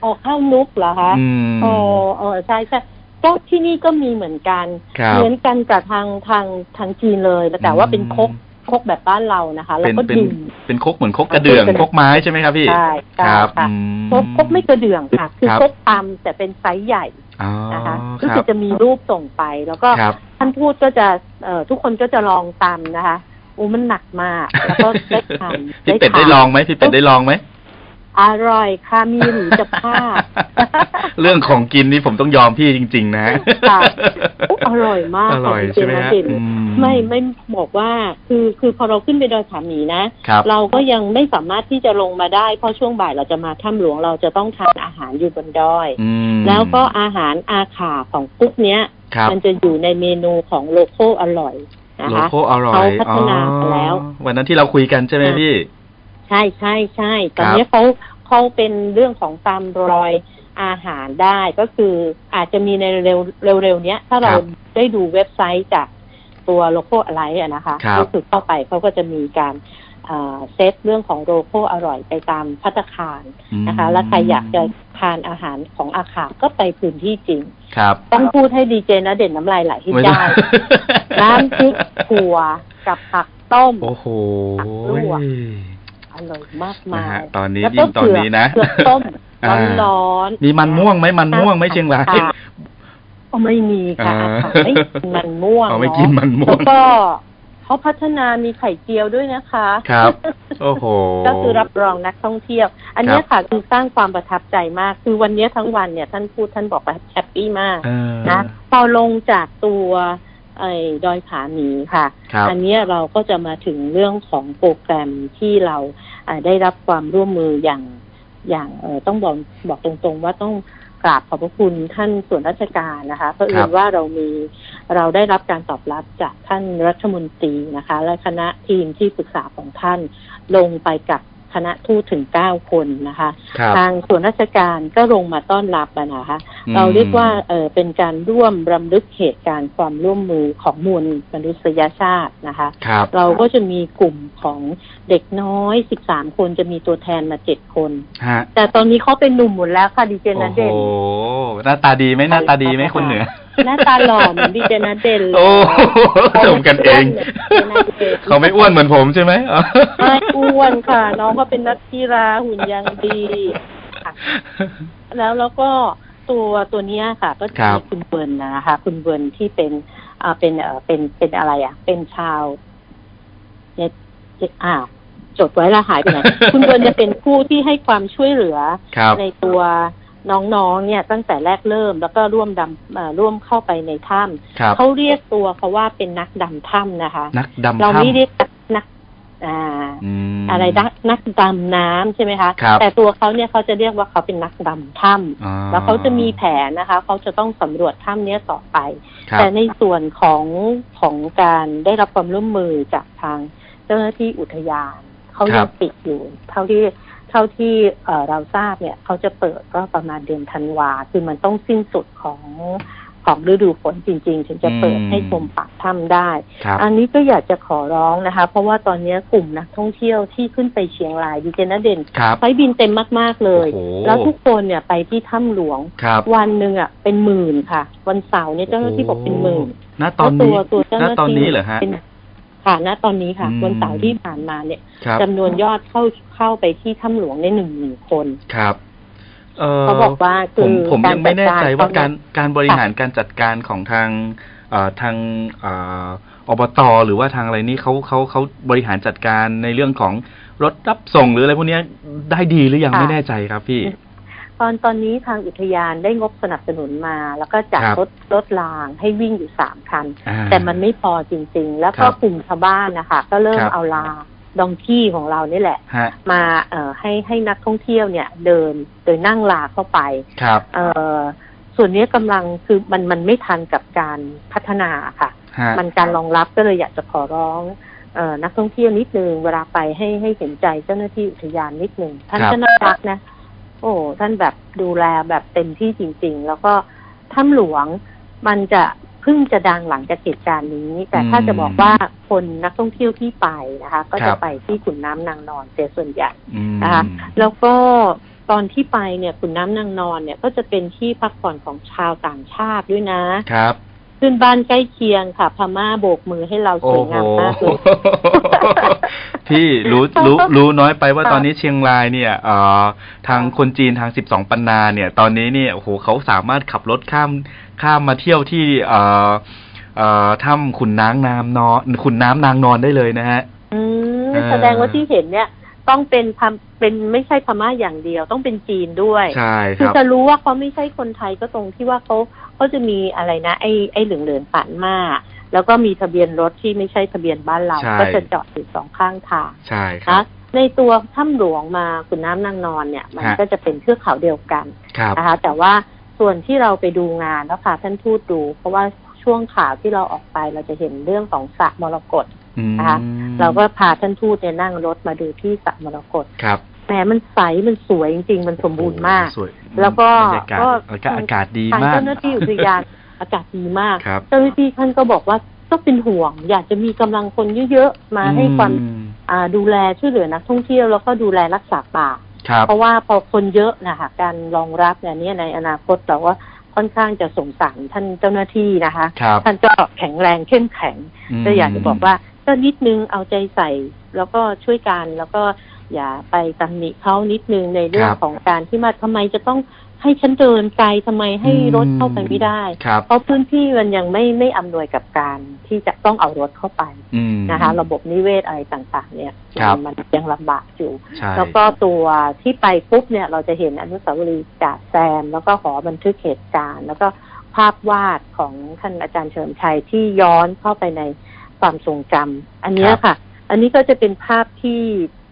โอ้ข้าวนุกเหรอคะอืมโอ้เออใช่ใช่ ก็ที่นี่ก็มีเหมือนกัน ครับเหมือนกันกับทางทางทางจีนเลยแต่ว่าเป็นครกอืมครกแบบบ้านเรานะคะแล้วเป็นก็เป็นดื่มเป็นครกเหมือนครกกระเดื่องเป็นครกไม้ใช่ไหมครับพี่ใช่ใช่ครับค่ะ อืมครกครกไม่กระเดื่องค่ะ คือครับครกตำแต่เป็นไซส์ใหญ่อ๋อนะคะครู้รัสึบ กจะมีรูปส่งไป แล้วก็ครับ ท่านพูดก็จะเอ่อทุกคนก็จะลองตำนะคะโอ้มันหนักมาก แล้วก็ได้ทำพี่เป็ดทานได้ลองไหมพี่เป็ดได้ลองไหม อร่อยค่ะมีหรือจะพลาดเรื่องของกินนี่ผมต้องยอมพี่จริง ๆ นะค่ะโอ้อร่อยมากอร่อยค่ะใช่ไหมจริงๆฮะนะเด่นอืมไม่ไม่บอกว่าคือคือพอเราขึ้นไปดอยผาหมีนะครับเราก็ยังไม่สามารถที่จะลงมาได้ เพราะช่วงบ่ายเราจะมาถ้ำหลวงเราจะต้องทานอาหารอยู่บนดอยอืมแล้วก็อาหารอาขาของกุ๊กเนี้ยครับมันจะอยู่ในเมนูของโลโก้อร่อยนะโลคะโก้อร่อยเขาพัฒนามาแล้วอ๋อวันนั้นที่เราคุยกันใช่ไหมพี่ ใช่ใช่ใช่ตอนครับนี้เขาเขาเป็นเรื่องของตามรอยอาหารได้ก็คืออาจจะมีในเร็วเร็วๆเนี้ย ถ้าเราครับได้ดูเว็บไซต์จากตัวโลโก้อะไรอะนะคะครับก็คือเข้าไปเขาก็จะมีการอ่าเซตเรื่องของโลโก้อร่อยไปตามพัตตาคารนะคะ แล้วใครอยากจะทานอาหารของอาขาก็ไปพื้นที่จริง ครับ ต้องพูดให้ดีเจนะเด่นน้ำลายไหลให้ไม่ได้น้ำพริกถั่วกับผักต้มโอ้โหผักลวกอ ร่อยมากนะมายฮะตอนนี้แล้วยิ่งตอนนี้นะเผือกต้มอ่าร้อนๆมีมันม่วงไหมมันม่วงไหมเชียงรายค่ะอ๋อไม่มีค่ะอ่าอาหารไม่กินมันม่วงอ๋อไม่เอะกินมันม่วงแล้วก็เขาพัฒนามีไข่เจียวด้วยนะคะ ครับ โอ้โห ก็คือรับรองนักท่องเที่ยว อันเนี้ยค่ะคือสร้างความประทับใจมาก คือวันเนี้ยทั้งวันเนี่ยท่านพูดท่านบอกว่าแฮปปี้มากเออนะพอลงจากตัว ไอ้ดอยผาหมีค่ะ ครับ อันเนี้ยเราก็จะมาถึงเรื่องของโปรแกรมที่เราอ่าได้รับความร่วมมืออย่างอย่างเออต้องบอกบอกตรงๆ ว่าต้องกราบขอบพระคุณท่านส่วนราชการนะคะเพราะเอิญว่าเรามีเราได้รับการตอบรับจากท่านรัฐมนตรีนะคะ และคณะทีมที่ปรึกษาของท่านลงไปกับ คณะทูตถึงเก้าคนนะคะครับทางส่วนราชการก็ลงมาต้อนรับอะนะคะอืมเราเรียกว่าเออเป็นการร่วมรำลึกเหตุการณ์ความร่วมมือของมวลมนุษยชาตินะคะครับเราก็จะมีกลุ่มของเด็กน้อย13คนจะมีตัวแทนมา7คนฮะแต่ตอนนี้เขาเป็นหนุ่มหมดแล้วค่ะดีเจโอ้นาโหเดนหน้าตาดีไหมหน้าตาดีไหมคนเหนือ หน้าตาหล่อเหมือนดีเจนาเดนเลยโอ้ชมกันเองดีจนาเดนเขาไม่อ้วนเหมือนผมใช่ไหมอ๋อไม่อ้วนค่ะ น้องก็เป็นนักกีฬาหุ่นยังดีค่ะแล้วแล้วก็ตัวตัวเนี้ยค่ะ ก็จะครัมีบคุณเบิร์นนะคะ คุณเบิร์นที่เป็นอ่าเป็นเอ่อเป็นเป็นอะไรอะ เป็นชาวเนี่ยอ้าวจดไว้และหายไปไหนคุณเบิร์นจะเป็นผู้ที่ให้ความช่วยเหลือครับในตัว น้องๆ เนี่ยตั้งแต่แรกเริ่มแล้วก็ร่วมดำเอ่อร่วมเข้าไปในถ้ครับำเขาเรียกตัวเขาว่าเป็นนักดำถ้ำนะคะ นักดำเราไม่ถ้ำเรียกนักอ่าอืมอะไรนักนักดำน้ำใช่ไหมคะครับแต่ตัวเขาเนี่ยเขาจะเรียกว่าเขาเป็นนักดำถ้อ๋อำแล้วเขาจะมีแผนนะคะ เขาจะต้องสำรวจถ้ำเนี้ยต่อไปครับแต่ในส่วนของของการได้รับความร่วมมือจากทางเจ้าหน้าที่อุทยานเขายังปิดอยู่ เท่าที่ เท่าที่เอ่อเราทราบเนี่ยเขาจะเปิดก็ประมาณเดือนธันวาคือมันต้องสิ้นสุดของของฤดูฝนจริง ๆ ถึงจะเปิดอืมให้ชมปากถ้ำได้ครับอันนี้ก็อยากจะขอร้องนะคะ เพราะว่าตอนนี้กลุ่มนักท่องเที่ยวที่ขึ้นไปเชียงรายดีเจนเด่นครับไฟล์บินเต็มมาก ๆ เลยโอ้โหแล้วทุกคนเนี่ยไปที่ถ้ำหลวงครับวันหนึ่งอะเป็นหมื่นค่ะ วันเสาร์เนี่ยเจ้าหน้าที่บอกเป็นหมื่นณตอนนี้แล้วตัวตัวเจ้าหณน้าที่ตอนนี้เหรอฮะเป็น ค่ะ ณ ตอนนี้ค่ะ อืม วันเสาร์ที่ผ่านมาเนี่ยครับจำนวนยอดเข้าเข้าไปที่ถ้ำหลวงในหนึ่งหมื่นคน ครับเออเขาบอกว่าผคืมอผมยังไม่แน่ใจว่าการจัดการบริหารการจัดการของทางเอ่อทางเอ่ออบตหรือว่าทางอะไรนี่เขาเขาเขาบริหารจัดการในเรื่องของรถรับส่งหรืออะไรพวกเนี้ยได้ดีหรือยังค่ะ ไม่แน่ใจครับพี่ ตอนตอนนี้ทางอุทยานได้งบสนับสนุนมา แล้วก็จัดครับรถรถรางให้วิ่งอยู่สามคัน อ่าแต่มันไม่พอจริง ๆ แล้วก็ครับกลุ่มชาวบ้านนะคะ ก็เริ่มครับ เอาลาดองกี้ของเรานี่แหละ ฮะมาเอ่อให้ให้นักท่องเที่ยวเนี่ยเดินโดยนั่งลาเข้าไป ครับเอ่อส่วนนี้กำลังคือมันมันไม่ทันกับการพัฒนาค่ะ ฮะมันการรองรับก็เลยอยากจะขอร้องเออนักท่องเที่ยวนิดนึงเวลาไปให้ให้เห็นใจเจ้าหน้าที่อุทยานนิดนึงท่านครับก็น่ารักนะ โอ้ท่านแบบดูแลแบบเต็มที่จริง ๆ แล้วก็ถ้ำหลวงมันจะเพิ่งจะดังหลังจากเหตุการณ์นี้ แต่ถ้าจะบอกว่าคนนักท่องเที่ยวที่ไปนะคะ ก็ครัจะบไปที่ขุนน้ำนางนอนเสียส่วนใหญ่อืมนะคะแล้วก็ตอนที่ไปเนี่ยขุนน้ำนางนอนเนี่ยก็จะเป็นที่พักผ่อนของชาวต่างชาติด้วยนะครับขึ้นบ้านใกล้เคียงค่ะ พม่าโบกมือให้เราสโอ้วยโหงามมากเลย พี่รู้รู้รู้น้อยไปว่าตอนนี้เชียงรายเนี่ยเอ่อทางคนจีนทางสิบสองปันนาเนี่ย ตอนนี้เนี่ยโอ้โหเขาสามารถขับรถข้ามข้ามมาเที่ยวที่เอ่อเอ่อถ้ำขุนน้ำนามนอนขุนน้ำนางนอนได้เลยนะฮะอืมเออแสดงว่าที่เห็นเนี่ย ต้องเป็นพมเป็นไม่ใช่พม่าอย่างเดียว ต้องเป็นจีนด้วยใช่คคือรับจะรู้ว่าเขาไม่ใช่คนไทยก็ตรงที่ว่าเขาเขาจะมีอะไรนะ ไอ้ไอ้เหลืองเหลืองๆปันมา แล้วก็มีทะเบียนรถที่ไม่ใช่ทะเบียนบ้านเรา ใช่ ก็จะจอดอยู่สองข้างทางใช่ครันะบ ในตัวถ้ำหลวงมาขุนน้ำนางนอนเนี่ย มันฮะ ก็จะเป็นเทือกเขาเดียวกันครับ นะคะ แต่ว่าส่วนที่เราไปดูงานแล้วค่ะท่านทูตดู เพราะว่าช่วงข่าวที่เราออกไปเราจะเห็นเรื่องของสระมรกต อืมนะคะ เราก็พาท่านทูตเนี่ยนั่งรถมาดูที่สระมรกตครับแหมมันใสมันสวยจริงๆ มันสมบูรณ์มาก โอ้โหสวยแล้วก็บรรยากาศก็อากาศอากาศดีทางมาก เจ้าหน้าที่อุทยาน อากาศดีมากครับ เจ้าหน้าที่ท่านก็บอกว่าก็เป็นห่วง อยากจะมีกำลังคนเยอะๆมาให้ความอืมอ่าดูแลช่วยเหลือนักท่องเที่ยวแล้วก็ดูแลรักษาป่าครับเพราะว่าพอคนเยอะนะคะการรองรับเนี่ยเนี่ยในอนาคตเราก็ค่อนข้างจะสงสารท่านเจ้าหน้าที่นะคะครับท่านก็แข็งแรงเข้มแข็งมก็อยากจะบอกว่าก็นิดนึงเอาใจใส่ แล้วก็ช่วยกันแล้วก็อย่าไปตำหนิเขานิดนึงในเรื่องครับของการที่มาทำไมจะต้อง ให้ฉันเดินไกลทำไมให้รถเข้าไปไม่ได้ครับเพราะพื้นที่มันยังไม่ไม่อำนวยกับการที่จะต้องเอารถเข้าไปอืมนะคะ ระบบนิเวศอะไรต่าง ๆ เนี่ยครับมันยังลำบากอยู่ใช่แล้วก็ตัวที่ไปปุ๊บเนี่ย เราจะเห็นอนุสาวรีย์จ่าแซม แล้วก็หอบันทึกเหตุการณ์ แล้วก็ภาพวาดของท่านอาจารย์เฉลิมชัยที่ย้อนเข้าไปในความทรงจำอันเนี้ยค่ะ อันนี้ก็จะเป็นภาพที่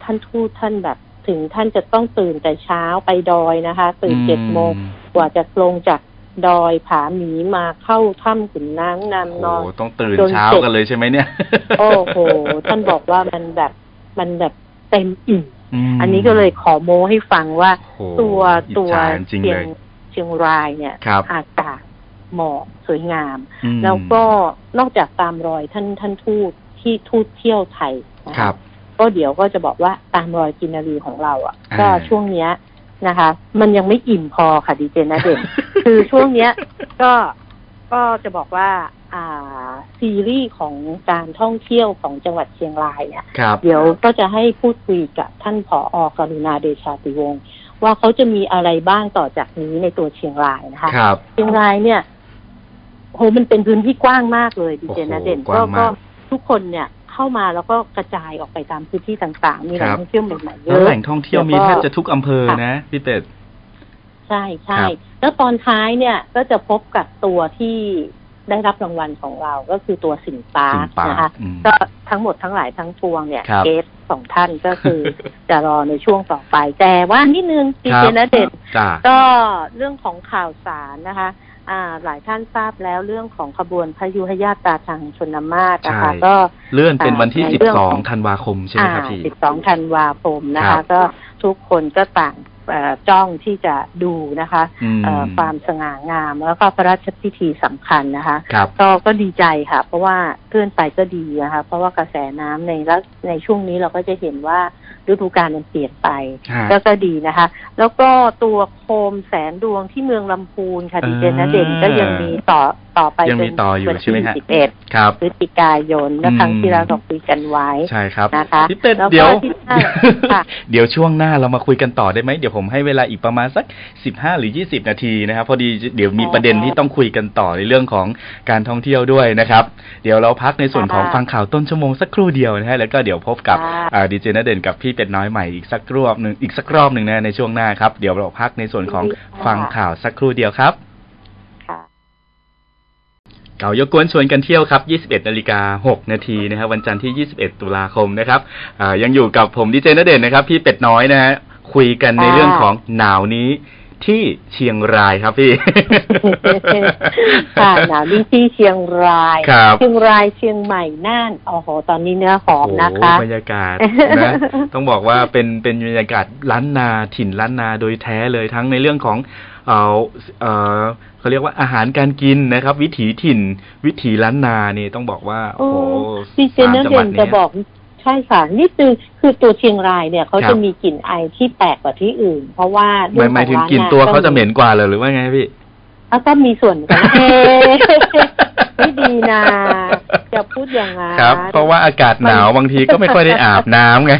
ท่านทูตท่านแบบ ถึงท่านจะต้องตื่นแต่เช้าไปดอยนะคะ ตื่นเจ็ดโมงกว่าจะลงจากดอยผาหมีมาเข้าถ้ำขุนน้ำนางนโอ้อนโหต้องตื่นจนเช้าเสร็จกันเลยใช่ไหมเนี่ย โอ้โห ท่านบอกว่ามันแบบมันแบบเต็มอิ่มมอันนี้ก็เลยขอโม้ให้ฟังว่าโอ้โหตัวอิจตัวฉาจริงเชีเลยงเชียงรายเนี่ยครับอากาศหมอกสวยงามอืมแล้วก็นอกจากตามรอยท่านท่านทูตที่ทูตเที่ยวไทยนะะครับ ก็เดี๋ยวก็จะบอกว่าตามรอยกินนารีของเราอะอ่าก็ช่วงเนี้ยนะคะ มันยังไม่อิ่มพอค่ะดีเจนะเด่นคือช่วงเนี้ย ก็ก็จะบอกว่า อ่า ซีรีส์ของการท่องเที่ยวของจังหวัดเชียงรายเนี่ยครับเดี๋ยวก็จะให้พูดคุยกับท่านผออกรุณาเดชาติวงศ์ว่าเขาจะมีอะไรบ้างต่อจากนี้ในตัวเชียงรายนะคะครับเชียงรายเนี่ยโหมันเป็นพื้นที่กว้างมากเลยดีเจนะโอ้โหเด่นกว้างมากทุกคนเนี่ย เข้ามาแล้วก็กระจายออกไปตามพื้นที่ต่างๆ มีแหล่งครับท่องเที่ยวใหม่ๆเยแล้วอะแหล่งท่องเที่ยวมีแล้วก็แทบจะทุกอำเภอนะพี่เป็ดใช่ใช่ครับแล้วตอนท้ายเนี่ยก็จะพบกับตัวที่ได้รับรางวัลของเราก็คือตัวสิงปาสิร์งปาร์คนะคะอืมก็ทั้งหมดทั้งหลายทั้งปวงเนี่ยครับเกสสองท่านก็คือจะรอในช่วงต่อไป แต่ว่านิดนึงดีครับเจนะเด่นจ้าก็เรื่องของข่าวสารนะคะอ่า หลายท่านทราบแล้วเรื่องของขบวนพยุหญาตราทางชนมาศนะคะใช่ก็เลื่อนเป็นวันที่ในสิบเรื่องสองของธันวาคมใช่ไหมครับพี่12 ธันวาคมนะครัคะบก็ทุกคนก็ต่างเอ่อจ้องที่จะดูนะคะอืมเอ่อความสง่างามแล้วก็พระราชพิธีสำคัญนะคะครับก็ก็ดีใจค่ะ เพราะว่าเคลื่อนไปก็ดีนะคะ เพราะว่ากระแสน้ำในรัฐในช่วงนี้เราก็จะเห็นว่า ฤดูกาลมันเปลี่ยนไปฮะแล้วก็ดีนะคะ แล้วก็ตัวโคมแสนดวงที่เมืองลำพูนค่ะดีเจนะเด่นอ่าก็ยังมีต่อ ต่อไปยังมีต่ออยู่วันใช่ไหมฮะที่11ครับพฤศจิกายนเมื่อครั้งอืมที่เราคุยกันไว้ใช่ครับนะคะพี่เป็ดแล้วก็เดี๋ยวที่ห้าค่ะเดี๋ยวช่วงหน้าเรามาคุยกันต่อได้ไหมเดี๋ยวผมให้เวลาอีกประมาณสักสิบห้าหรือยี่สิบนาทีนะครับพอดีเดี๋ยวมีประเด็นที่ต้องคุยกันต่อในเรื่องของการท่องเที่ยวด้วยนะครับ เดี๋ยวเราพักในส่วนของค่ะฟังข่าวต้นชั่วโมงสักครู่เดียวนะฮะแล้วก็เดี๋ยวพบกับค่ะดีเจนเด่นกับพี่เป็ดน้อยใหม่อีกสักรอบหนึ่งอีกสักรอบหนึ่งนะในช่วงหน้าครับเดี๋ยวเราพักในส่วนของค่ะฟังข่าวสักครู่เดียวครับค่ะ เก่ายกกวนชวนกันเที่ยวครับ 21นาฬิกา6นาทีนะครับ วันจันทร์ที่ 21 ตุลาคมนะครับอ่ายังอยู่กับผมดีเจนเด่นนะครับ พี่เป็ดน้อยนะฮะ คุยกันในค่ะเรื่องของหนาวนี้ที่เชียงรายครับพี่ ค่ะหนาวนี่ที่เชียงรายครับเชียงรายเชียงใหม่น่านโอ้โหตอนนี้เนื้อหอมนะคะโอ้โหบรรยากาศนะต้องบอกว่าเป็นเป็นบรรยากาศล้านนาถิ่นล้านนาโดยแท้เลยทั้งในเรื่องของเออ เออเขาเรียกว่าอาหารการกินนะครับ วิถีถิ่น วิถีล้านนานี่ต้องบอกว่า โอ้โหดีเจสามนักจังหเรีวัยดนเนี้จะยบอกใช่ค่ะนี่คือคือตัวเชียงรายเนี่ยเขาครัจะบมีกลิ่นไอที่แปลกกว่าที่อื่น เพราะว่าหมายหมายถึงกลิ่นตัวเขาจะเหม็นกว่าเลยหรือว่าไงพี่แล้วก็มีส่วนกันเอ๊ะไม่ดีนะจะพูดอย่างนั้นครับ เพราะว่าอากาศหนาวบางทีก็ไม่ค่อยได้อาบน้ำไง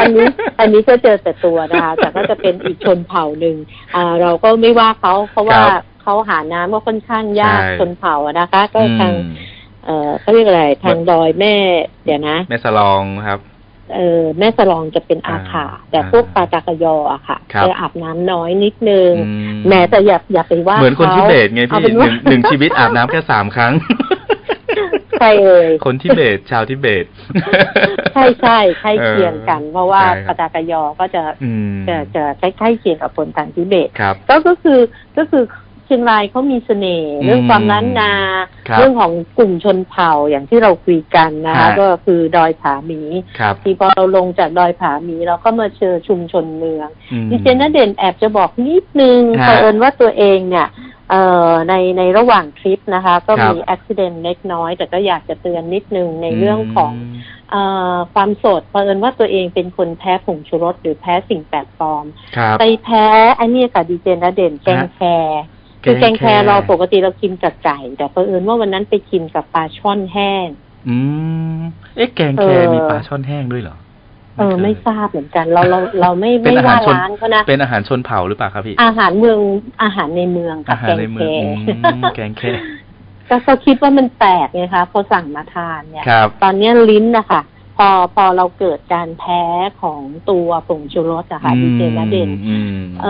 อันนี้ อันนี้ก็เจอแต่ตัวนะคะแต่ก็จะเป็นอีกชนเผ่าหนึ่งอ่า เราก็ไม่ว่าเขาเพราะว่าครับ เขาหาน้ำก็ค่อนข้างยากใช่ชนเผ่าอะนะคะ ก็ทางอืมเอ่อเขาเรียกอะไรทางดอยแม่ เดี๋ยวนะ แม่สลองครับ เออแม่สลองจะเป็นอาขาอ่าแต่พวกปาตากยออะค่ะครับจะอาบน้ำน้อยนิดนึงอืแม้แต่อย่าอย่าไปว่าเหมือนคนขาทิเบตไงเอาพี่เป็นหว่านึ่งหนึ่งชีวิตอาบน้ำแค่สามครั้งใช่เลยคนทิเบตชาวทิเบต ใช่ใช่ใกล้เคียงกัน เพราะว่าใช่ครับปาตากยอก็จะอืมจะจะใกล้ๆเคียงกับคนทางทิเบตครับก็ก็คือก็คือเชียงรายเขามีเสน่ห์อืมเรื่องความล้านนาครับเรื่องของกลุ่มชนเผ่าอย่างที่เราคุยกันนะคะฮะก็คือดอยผาหมีครับที่พอเราลงจากดอยผาหมีเราก็มาเจอชุมชนเมืองอืมดิเจนเด่นแอบจะบอกนิดนึงฮะเผอิญว่าตัวเองเนี่ยเอ่อในในระหว่างทริปนะคะ ก็ครับมีอุบิเหตุเล็กน้อย แต่ก็อยากจะเตือนนิดนึงในเรื่องของมเอ่อความสดเผอิญว่าตัวเองเป็นคนแพ้ผงชูรสหรือแพ้สิ่งแปลกปลอมครับไปแพ้อันนี้ค่ะดีเจนเด่นแกงแคร คือแกแกงงแคแครเราปกติเรากินกับไก่แต่เผอิญว่าวันนั้นไปกินกับปลาช่อนแห้ง อืมเอ๊ะแกงแครเออมีปลาช่อนแห้งด้วยเหรอเออเคยไม่ทราบเหมือนกัน เราเราเราไม่เป็นไม่อาหารว่าชนร้านเขานะเป็นอาหารชนเผ่าหรือเปล่าครับพี่ อาหารเมืองอาหารในเมืองกับอาหารแกงในเมืแคองรอืมแกงแครก็เขาคิดว่ามันแปลกไงคะพอสั่งมาทานเนี่ยครับตอนเนี้ยลิ้นนะคะ พอพอเราเกิดการแพ้ของตัวผงชูรสอะค่ะดีเจนเด่นอืมเอ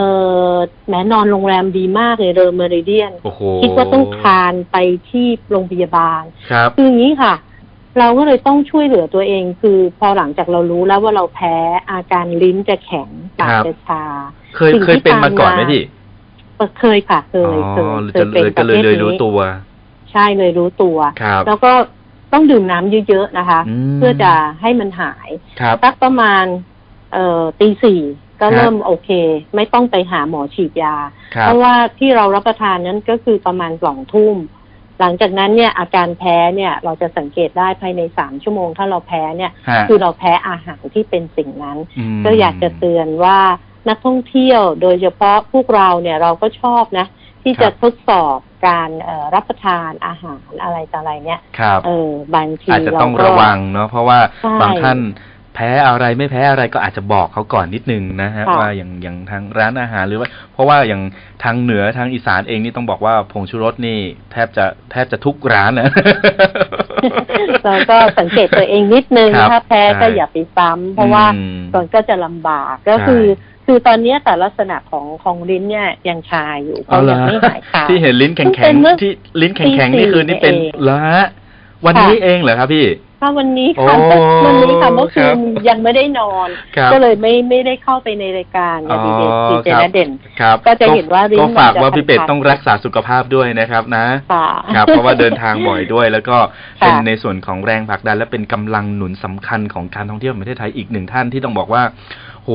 อแม้นอนโรงแรมดีมากเลยเรอเมริเดียนโอ้โหคิดว่าต้องทานไปที่โรงพยาบาลครับคืออย่างนี้ค่ะ เราก็เลยต้องช่วยเหลือตัวเอง คือพอหลังจากเรารู้แล้วว่าเราแพ้อาการลิ้นจะแข็งปากครับจะชา เคยสิ่งที่เคยเป็นมาก่อนตามไหมมาพี่เคยค่ะ เคยเคยอ๋อเคจะยเลเป็นยปก็ระเลยเภทเลยรู้นี้ตัวใช่เลยรู้ตัวครับแล้วก็ ต้องดื่มน้ำเยอะๆนะคะอืมเพื่อจะให้มันหายครับสักประมาณเอ่อตีสี่ก็ครับเริ่มโอเค ไม่ต้องไปหาหมอฉีดยาครับเพราะว่าที่เรารับประทานนั้นก็คือประมาณสองทุ่ม หลังจากนั้นเนี่ยอาการแพ้เนี่ยเราจะสังเกตได้ภายในสามชั่วโมง ถ้าเราแพ้เนี่ยฮะคือเราแพ้อาหารที่เป็นสิ่งนั้นมก็อยากจะเตือนว่านักท่องเที่ยวโดยเฉพาะพวกเราเนี่ยเราก็ชอบนะ ที่ครัจะบทดสอบ การเอ่อรับประทานอาหารอะไรต่ออะไรเนี่ยครับเออบางทีอาจจะต้องเาก็ระวังเนาะเพราะว่าใช่บางท่านแพ้อะไรไม่แพ้อะไรก็อาจจะบอกเขาก่อนนิดนึงนะฮะค่ะว่าอย่างอย่างทางร้านอาหารหรือว่า เพราะว่าอย่างทางเหนือทางอีสานเองนี่ต้องบอกว่าผงชูรสนี่ แทบจะแทบจะทุกร้านนะเราก็สังเกตตัวเองนิดนึงครับถ้าแพ้ก็ใช่อย่าไปซ้ำเพราะว่าอืมมันก็จะลำบากก็คือ คือตอนเนี้ยแต่ลักษณะของของลิ้นเนี่ยยังชาอยู่เพเอาราะเหรยัองไม่หายขาดที่เห็นลิ้นแข็งเพิ่งเป็นเมื่อๆที่ลิ้นแข็งๆนี่คือนี่เป็นตีสี่ละวันนี้เองเหรอครับพี่ถ้าวันนี้ค่ะโอ้วันนี้ค่ะเมื่อคืครันบยังไม่ได้นอนครับก็เลยไม่ไม่ได้เข้าไปในรายการอ๋เนี่ยอดีเจดีเจครับนเด่นครับก็จะเห็นว่าลิ้นก็ฝากมันจะว่าพี่เป็ดคันๆต้องรักษาสุขภาพด้วยนะครับนะค่ะครับ เพราะว่าเดินทางบ่อยด้วย แล้วก็ค่ะเป็นในส่วนของแรงผลักดันและเป็นกำลังหนุนสำคัญของการท่องเที่ยวแห่งประเทศไทยอีกหนึ่งท่านที่ต้องบอกว่าโห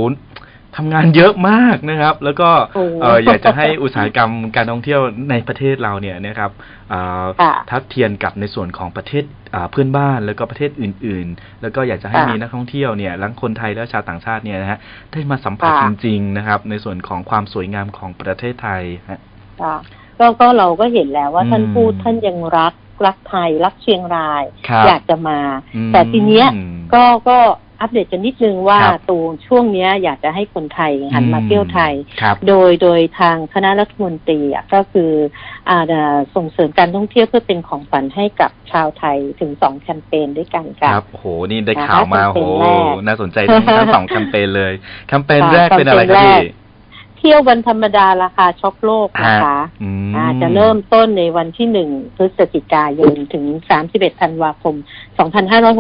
ทำงานเยอะมากนะครับ แล้วก็โอ้เอ่ออยากจะให้อุตสาหกรรมการท่องเที่ยวในประเทศเราเนี่ยนะครับเอ่อค่ะทัดเทียนกับในส่วนของประเทศอ่าเพื่อนบ้านแล้วก็ประเทศอื่น ๆ แล้วก็อยากจะให้ค่ะมีนักท่องเที่ยวเนี่ยทั้งคนไทยและชาวต่างชาติเนี่ยนะฮะได้มาสัมผัสค่ะจริง ๆ นะครับ ในส่วนของความสวยงามของประเทศไทยฮะค่ะก็ก็เราก็เห็นแล้วว่าอืมท่านพูดท่านยังรักรักไทยรักเชียงรายครับอยากจะมาอืมแต่ทีเนี้ยก็ก็ อัปเดตกันนิดนึงว่าครับตัวช่วงเนี้ยอยากจะให้คนไทยหันมาเที่ยวไทย ครับโดยโดยทางคณะรัฐมนตรีอะก็คืออาจจะส่งเสริมการท่องเที่ยวเพื่อเป็นของขวัญให้กับชาวไทยถึงสองแคมเปญด้วยกันคค่ะ รับโหนี่ได้ข่าวมานะคะโหแคมเปญแรกน่าสนใจทั้งทั้งสองแคมเปญเลยแคมเปญค่ะแรกเป็นอะไรครับแคมเปญแรพี่กเที่ยววันธรรมดาราคาช็อกโลกนะคะอืมอาจะเริ่มต้นในวันที่หนึ่งพฤศจิกายนถึง31ธันวาคม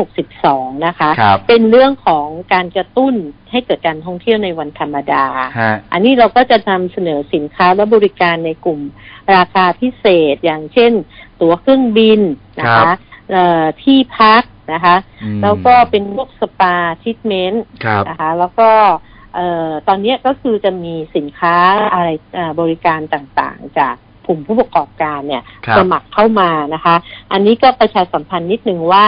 2562นะคะครับเป็นเรื่องของการกระตุ้นให้เกิดการท่องเที่ยวในวันธรรมดาฮะอันนี้เราก็จะนำเสนอสินค้าและบริการในกลุ่มราคาพิเศษอย่างเช่น ตั๋วเครื่องบินนะครัคะบเอ่อที่พักนะคะอืมแล้วก็เป็นพวกสปาทิทเมนต์ครับนะคะ แล้วก็ เอ่อตอนนี้ก็คือจะมีสินค้าอะไรเอ่อบริการต่างๆ จากกลุ่มผู้ประกอบการเนี่ยครับสมัครเข้ามานะคะ อันนี้ก็ประชาสัมพันธ์นิดนึงว่า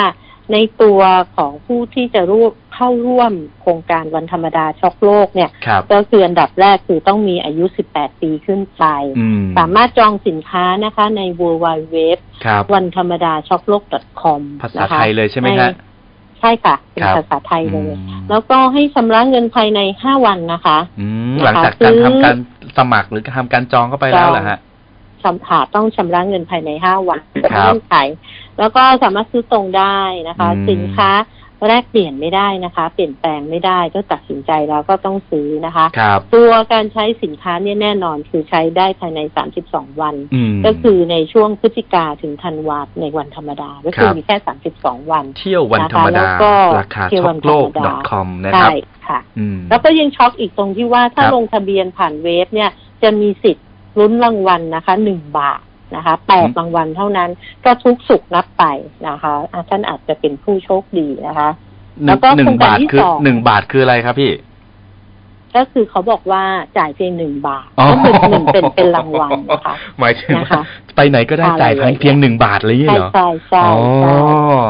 ในตัวของผู้ที่จะร่วมเข้าร่วมโครงการวันธรรมดาช็อกโลกเนี่ยครับก็คืออันดับแรกคือต้องมีอายุ 18 ปีขึ้นไปอืมสามารถจองสินค้านะคะใน w w w ครับวันธรรมดาช็อกโลก .com ภาษาไทยเลยใช่ไหมฮะ ใช่ค่ะ เป็นครับภาษาไทยเลยอืมแล้วก็ให้ชำระเงินภายใน5วันนะคะอืมนะคะหลังจากการซื้อทำการสมัครหรือการทำการจองเข้าไปแล้วเหรอฮะชำค่ะต้องชำระเงินภายใน5วันเป็นครับเงื่อนไขแล้วก็สามารถซื้อตรงได้นะคะอืมสินค้า แลกเปลี่ยนไม่ได้นะคะ เปลี่ยนแปลงไม่ได้ก็ตัดสินใจแล้วก็ต้องซื้อนะคะครับตัวการใช้สินค้าเนี่ยแน่นอนคือใช้ได้ภายใน 32 วันอืมก็คือในช่วงพฤศจิกาถึงธันวาในวันธรรมดา ก็คือครับมีแค่ 32 วัน เที่ยววันธรรมดานะคะแล้วก็ราคาเที่ยวช็วัอกนโลกธรรมดา .com นะครับใช่ค่ะอืมแล้วก็ยังช็อกอีกตรงที่ว่าถ้าครับลงทะเบียนผ่านเว็บเนี่ยจะมีสิทธิ์ลุ้นรางวัลนะคะหนึ่งบาท นะคะแปดรางวัลเท่านั้น ก็ทุกสุกนับไปนะคะอะท่านอาจจะเป็นผู้โชคดีนะคะหแล้นึ่งวก็หนึ่โครงงการบาทที่คือสองหนึ่งบาทคืออะไรครับพี่ ก็คือเขาบอกว่าจ่ายเพียงหนึ่งบาทอ๋อก็คือหนึ่งเป็นเป็นรางวัลนะคะหมายถึงนะคะว่าไปไหนก็ได้จ่ายอะไรอย่างเงี้ยเพียงหนึ่งบาทเลยใช่เหรอใช่ใช่อ๋อใช่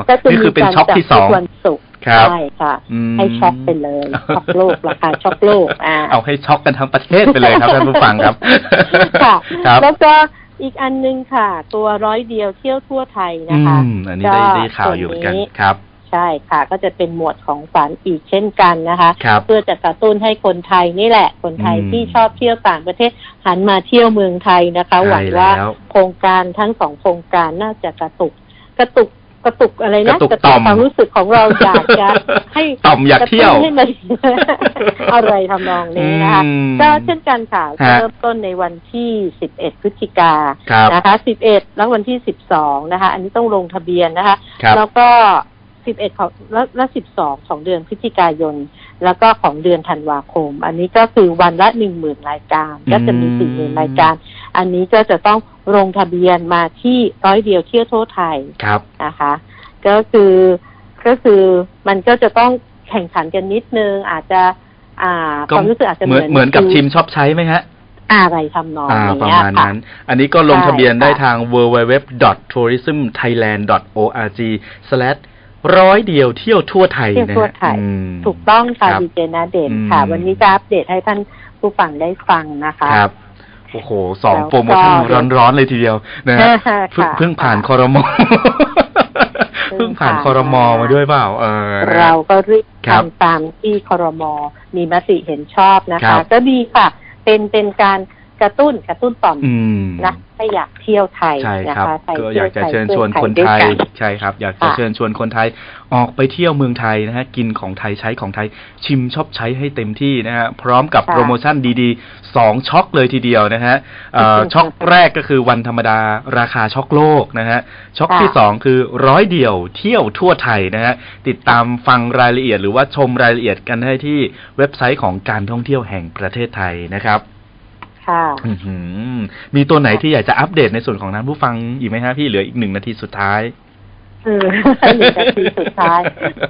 ก็จะนี่คือเป็นมีการช็อคที่สองจัดทุกวันศุกร์ครับใช่ค่ะอืมให้ช็อกไปเลยช็อกโลกราคาช็อกโลกอ่าเอาให้ช็อกกันทั้งประเทศไปเลยครับท่านผู้ฟังครับค่ะครับแล้วก็ อีกอันนึงค่ะ ตัวร้อยเดียวเที่ยวทั่วไทยอืนะคะมอันนี้ได้ได้ข่าวอยู่เหมือนกันส่วนนี้ครับ ใช่ค่ะ ก็จะเป็นหมวดของฝันอีกเช่นกันนะคะครับเพื่อจะกระตุ้นให้คนไทยนี่แหละ คนไทยอืมที่ชอบเที่ยวต่างประเทศหันมาเที่ยวเมืองไทยนะคะใช่หวังว่าแล้วโครงการทั้งสองโครงการน่าจะกระตุกกระตุก กระตุกอะไรกนะระตุกต่อมความรู้สึกของเราอยากจะให้ต่อมอยากเที่ยวกระตุ้นให้มันอะไรทำนองนี้นะคะอืมก็เช่นกันค่ะฮะเริ่มต้นในวันที่11พฤศจิกาครับนะคะ11แล้ววันที่12นะคะ อันนี้ต้องลงทะเบียนนะคะครับแล้วก็11ของแล้วและ12ของเดือนพฤศจิกายน แล้วก็ของเดือนธันวาคม อันนี้ก็คือวันละ10,000รายการ ก็จะมี40,000รายการ อันนี้ก็จะต้องลงทะเบียนมาที่ร้อยเดียวเที่ยวทั่วไทยครับนะคะ ก็คือก็คือมันก็จะต้องแข่งขันกันนิดนึง อาจจะ อ่าก็ความรู้สึกอาจจะเหเหมืมือนอนเหมือนกับคืชิมชอบใช้ไหมฮะอะไรทำนองอ่าอย่างประเงี้ยมาณค่ะนั้น อันนี้ก็ลงใช่ทะเบียนได้ค่ะทาง www.tourismthailand.org ร้อยเดียวเที่ยวทั่วไทยเที่ยวนะทั่วฮะไทยอืมถูกต้องค่ะครับดีเจนาเด่นค่ะอืมวันนี้จะอัปเดตให้ท่านผู้ฟังได้ฟังนะคะครับ โอ้โหสองแล้วก็โปรโมชั่นร้อนๆเลยทีเดียวนะฮะค่ะเพิ่งเพิ่งผ่านคอรมอเพิ่เพิ่งงผ่านผ่านคอรมอมาด้วยเปล่าเออนะฮะเราก็รีบครับทำตามที่ครมมีมติเห็นชอบนะครัคะบก็ดีค่ะ เป็นเป็นการ กระตุ้นกระตุ้นต่อมอืมนะให้อยากเที่ยวไทยใช่นะครับคะไทยก็อเที่ยยาวกจะไทยเชิญชวนคนด้ไทวยยกันใช่ครับ อยากจะค่ะเชิญชวนคนไทยออกไปเที่ยวเมืองไทยนะฮะกินของไทยใช้ของไทยชิมชอบใช้ให้เต็มที่นะฮะพร้อมกับค่ะโปรโมชั่นดีๆสองช็อคเลยทีเดียวนะฮะเอ่ออืมช็อคแรกก็คือวันธรรมดาราคาช็อคโลกนะฮะช็อคค่ะที่สองคือร้อยเดียวเที่ยวทั่วไทยนะฮะติดตามฟังรายละเอียดหรือว่าชมรายละเอียดกันได้ที่เว็บไซต์ของการท่องเที่ยวแห่งประเทศไทยนะครับ ค่ะอื้อหือมีตัวไหนที่อยากจะอัปเดตในส่วนของนั้นผู้ฟังอีกไหมฮะพี่เหลืออีกหนึ่งนาทีสุดท้ายเออหนึ่งนาทีสุดท้าย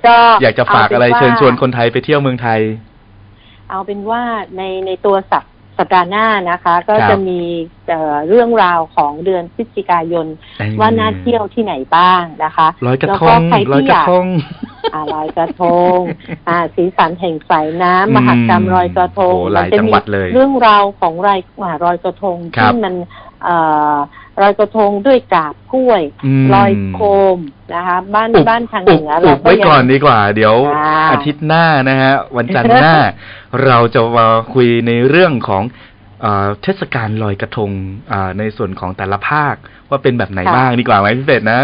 ก็อยากจะฝากอะไรป็เชิญชวนคนไทยไปเที่ยวเมืองไทย เอาเป็นว่าในในตัวสัปสัปดาห์หน้านะคะ ก็ครับจะมี เอ่อเรื่องราวของเดือนพฤศจิกายน ว่าน่าเที่ยวที่ไหนบ้างนะคะร้อยกระแล้วทก็งใครร้อยที่กอระยากทงอ่าลอยกระทงอ่าสีสันแห่งสายน้ำมหกรรมลอยกระทงโอ้หลายจะจังมีหวัดเลยเรื่องราวของรายอ่ารอยกระทงครับที่มันเอ่อลอยกระทงด้วยกาบกล้วยมลอยโคมนะคะ บ้านอุบบ้านทางอุเหบนืออุเราบก็ไว้ยังก่อนดีกว่า เดี๋ยวอ่าอาทิตย์หน้านะฮะวันจันทร์หน้า เราจะมาคุยในเรื่องของ เทศกาลลอยกระทงในส่วนของแต่ละภาคว่าเป็นแบบไหนบ้างดีกว่าไหมพี่เป็ดนะ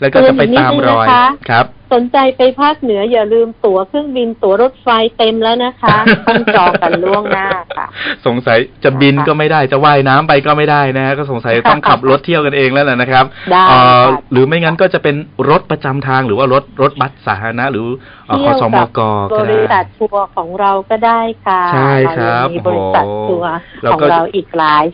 แล้วก็จะไปตามรอยเตือนอีกนิดนึงนะคะครับ สนใจไปภาคเหนืออย่าลืมตั๋วเครื่องบินตั๋วรถไฟเต็มแล้วนะคะต้องจองกันล่วงหน้าค่ะ สงสัยจะบินนะคะก็ไม่ได้จะว่ายน้ำไปก็ไม่ได้นะฮะก็สงสัยต้องขับรถเที่ยวกันเองแล้วแหละนะครับได้เอ่อค่ะหรือไม่งั้นก็จะเป็นรถประจำทางหรือว่ารถรถบัสสาธารณะหรือเอ่อขเที่อยวสมกับกบก็ริษัได้ททัวร์ของเราก็ได้ค่ะใช่ครับเายังมีบริษัททัวร์โอ้โหแล้วของก็เราอีกหลาย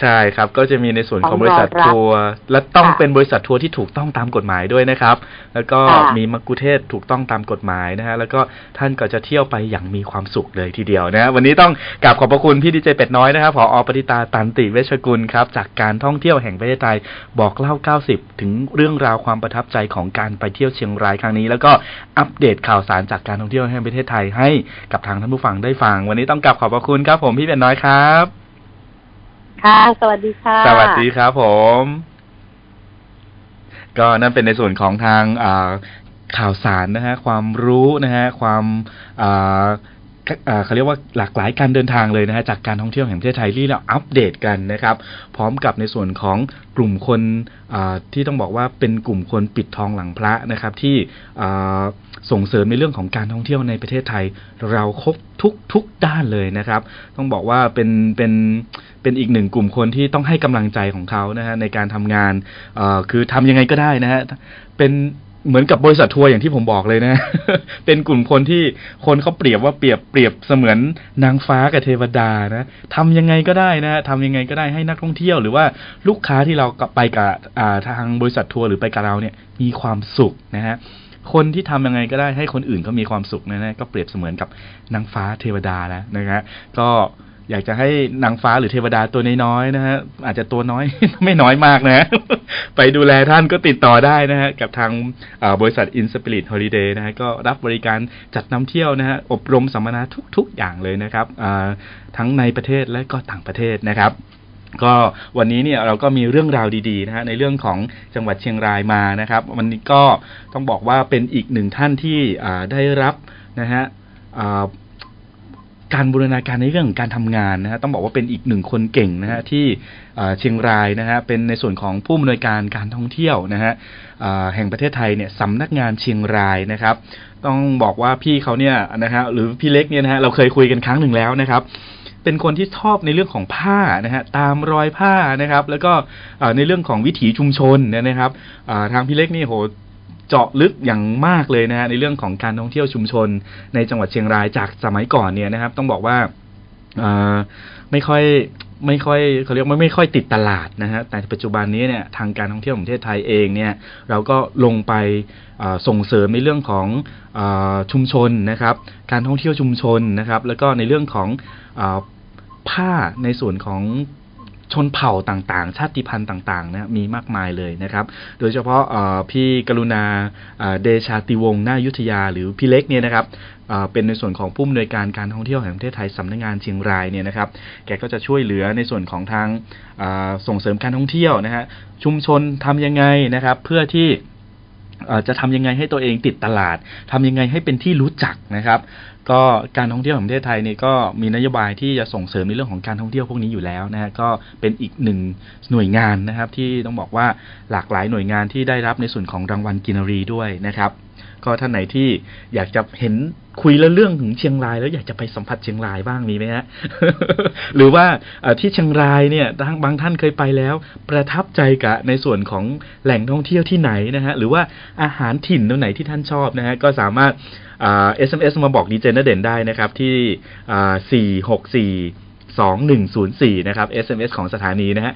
ใช่ครับ ก็จะมีในส่วนของของบริษัทรอรับทัวร์และต้องค่ะเป็นบริษัททัวร์ที่ถูกต้องตามกฎหมายด้วยนะครับ แล้วก็ค่ะมีมักคุเทศก์ถูกต้องตามกฎหมายนะฮะแล้วก็ท่านก็จะเที่ยวไปอย่างมีความสุขเลยทีเดียวนะฮะวันนี้ต้องกราบขอบพระคุณพี่ดีเจเป็ดน้อยนะครับผอปฏิตาตันติเวชกุลครับจากการท่องเที่ยวแห่งประเทศไทยบอกเล่า 90 ถึงเรื่องราวความประทับใจของการไปเที่ยวเชียงรายครั้งนี้ แล้วก็อัปเดตข่าวสารจากการท่องเที่ยวแห่งประเทศไทยให้กับทางท่านผู้ฟังได้ฟัง วันนี้ต้องกราบขอบพระคุณครับ ผมพี่เป็ดน้อยครับ ค่ะ สวัสดีค่ะ สวัสดีครับผม ก็นั่นเป็นในส่วนของทางอ่าข่าวสารนะฮะ ความรู้นะฮะ ความอ่าเขาเรียกว่าหลากหลายการเดินทางเลยนะฮะจากการท่องเที่ยวแห่งประเทศไทยที่เราอัปเดตกันนะครับ พร้อมกับในส่วนของกลุ่มคนที่ต้องบอกว่าเป็นกลุ่มคนปิดทองหลังพระนะครับ ที่ส่งเสริมในเรื่องของการท่องเที่ยวในประเทศไทย เราครบทุกทุกด้านเลยนะครับ ต้องบอกว่าเป็นเป็นเเป็นอีกหนึ่งกลุ่มคนที่ต้องให้กำลังใจของเขานะฮะในการทำงานเอ่อคือทำยังไงก็ได้นะฮะเป็นเหมือนกับบริษัททัวร์อย่างที่ผมบอกเลยนะ เป็นกลุ่มคนที่คนเขาเปรียบว่าเปรียบเปรียบเสมือนนางฟ้ากับเทวดานะทำยังไงก็ได้นะทำยังไงก็ได้ให้นักท่องเที่ยวหรือว่าลูกค้าที่เราไปกับทางบริษัททัวร์หรือไปกับเราเนี่ยมีความสุขนะฮะคนที่ทำยังไงก็ได้ให้คนอื่นเขามีความสุขนะนะก็เปรียบเสมือนกับนางฟ้าเทวดาแล้วนะฮะก็ อยากจะให้นางฟ้าหรือเทวดาตัวน้อยๆนะฮะอาจจะตัวน้อย ไม่น้อยมากนะ ไปดูแลท่านก็ติดต่อได้นะฮะกับทางบริษัท In Spirit Holiday นะฮะก็รับบริการจัดนำเที่ยวนะฮะอบรมสัมมนาทุกๆอย่างเลยนะครับทั้งในประเทศและก็ต่างประเทศนะครับก็วันนี้เนี่ยเราก็มีเรื่องราวดีๆนะฮะในเรื่องของจังหวัดเชียงรายมานะครับ วันนี้ก็ต้องบอกว่าเป็นอีกหนึ่งท่านที่ได้รับนะฮะ การบูรณาการในเรื่องของการทำงานนะฮะต้องบอกว่าเป็นอีกหนึ่งคนเก่งนะฮะที่เชียงรายนะฮะเป็นในส่วนของผู้อำนวยการการท่องเที่ยวนะฮะแห่งประเทศไทยเนี่ยสำนักงานเชียงรายนะครับ ต้องบอกว่าพี่เขาเนี่ยนะฮะหรือพี่เล็กเนี่ยนะฮะเราเคยคุยกันครั้งหนึ่งแล้วนะครับเป็นคนที่ชอบในเรื่องของผ้านะฮะตามรอยผ้านะครับ แล้วก็ในเรื่องของวิถีชุมชนนะครับทางพี่เล็กนี่โห เจาะลึกอย่างมากเลยนะฮะในเรื่องของการท่องเที่ยวชุมชนในจังหวัดเชียงรายจากสมัยก่อนเนี่ยนะครับ ต้องบอกว่าไม่ค่อยไม่ค่อยเขาเรียกว่ไม่ค่อยติดตลาดนะฮะแต่ปัจจุบันนี้เนี่ยทางการท่องเที่ยวของประเทศไทยเองเนี่ยเราก็ลงไปส่งเสริมในเรื่องของอชุมชนนะครับ การท่องเที่ยวชุมชนนะครับ แล้วก็ในเรื่องของอผ้าในส่วนของ ชนเผ่าต่างๆ ชาติพันธุ์ต่างๆนะมีมากมายเลยนะครับ โดยเฉพาะพี่กรุณาเดชาติวงศ์นายุทธยา หรือพี่เล็กเนี่ยนะครับเป็นในส่วนของผู้อำนวยการการท่องเที่ยวแห่งประเทศไทยสำนักงานเชียงรายเนี่ยนะครับ แกก็จะช่วยเหลือในส่วนของทางส่งเสริมการท่องเที่ยวนะฮะชุมชนทำยังไงนะครับ เพื่อที่จะทำยังไงให้ตัวเองติดตลาดทำยังไงให้เป็นที่รู้จักนะครับ ก็การท่องเที่ยวของประเทศไทยนี่ก็มีนโยบายที่จะส่งเสริมในเรื่องของการท่องเที่ยวพวกนี้อยู่แล้วนะฮะก็เป็นอีกหนึ่งหน่วยงานนะครับ ที่ต้องบอกว่าหลากหลายหน่วยงานที่ได้รับในส่วนของรางวัลกินรีด้วยนะครับ ก็ท่านไหนที่อยากจะเห็นคุยแล้วเรื่องถึงเชียงรายแล้วอยากจะไปสัมผัสเชียงรายบ้างมีไหมฮะหรือว่าที่เชียงรายเนี่ยทางบางท่านเคยไปแล้ว ประทับใจกับในส่วนของแหล่งท่องเที่ยวที่ไหนนะฮะหรือว่าอาหารถิ่นตรงไหนที่ท่านชอบนะฮะก็สามารถ เอ่า SMS มาบอกดีเจนเด่นได้นะครับที่อ่า464 2104 นะครับ SMS ของสถานีนะฮะ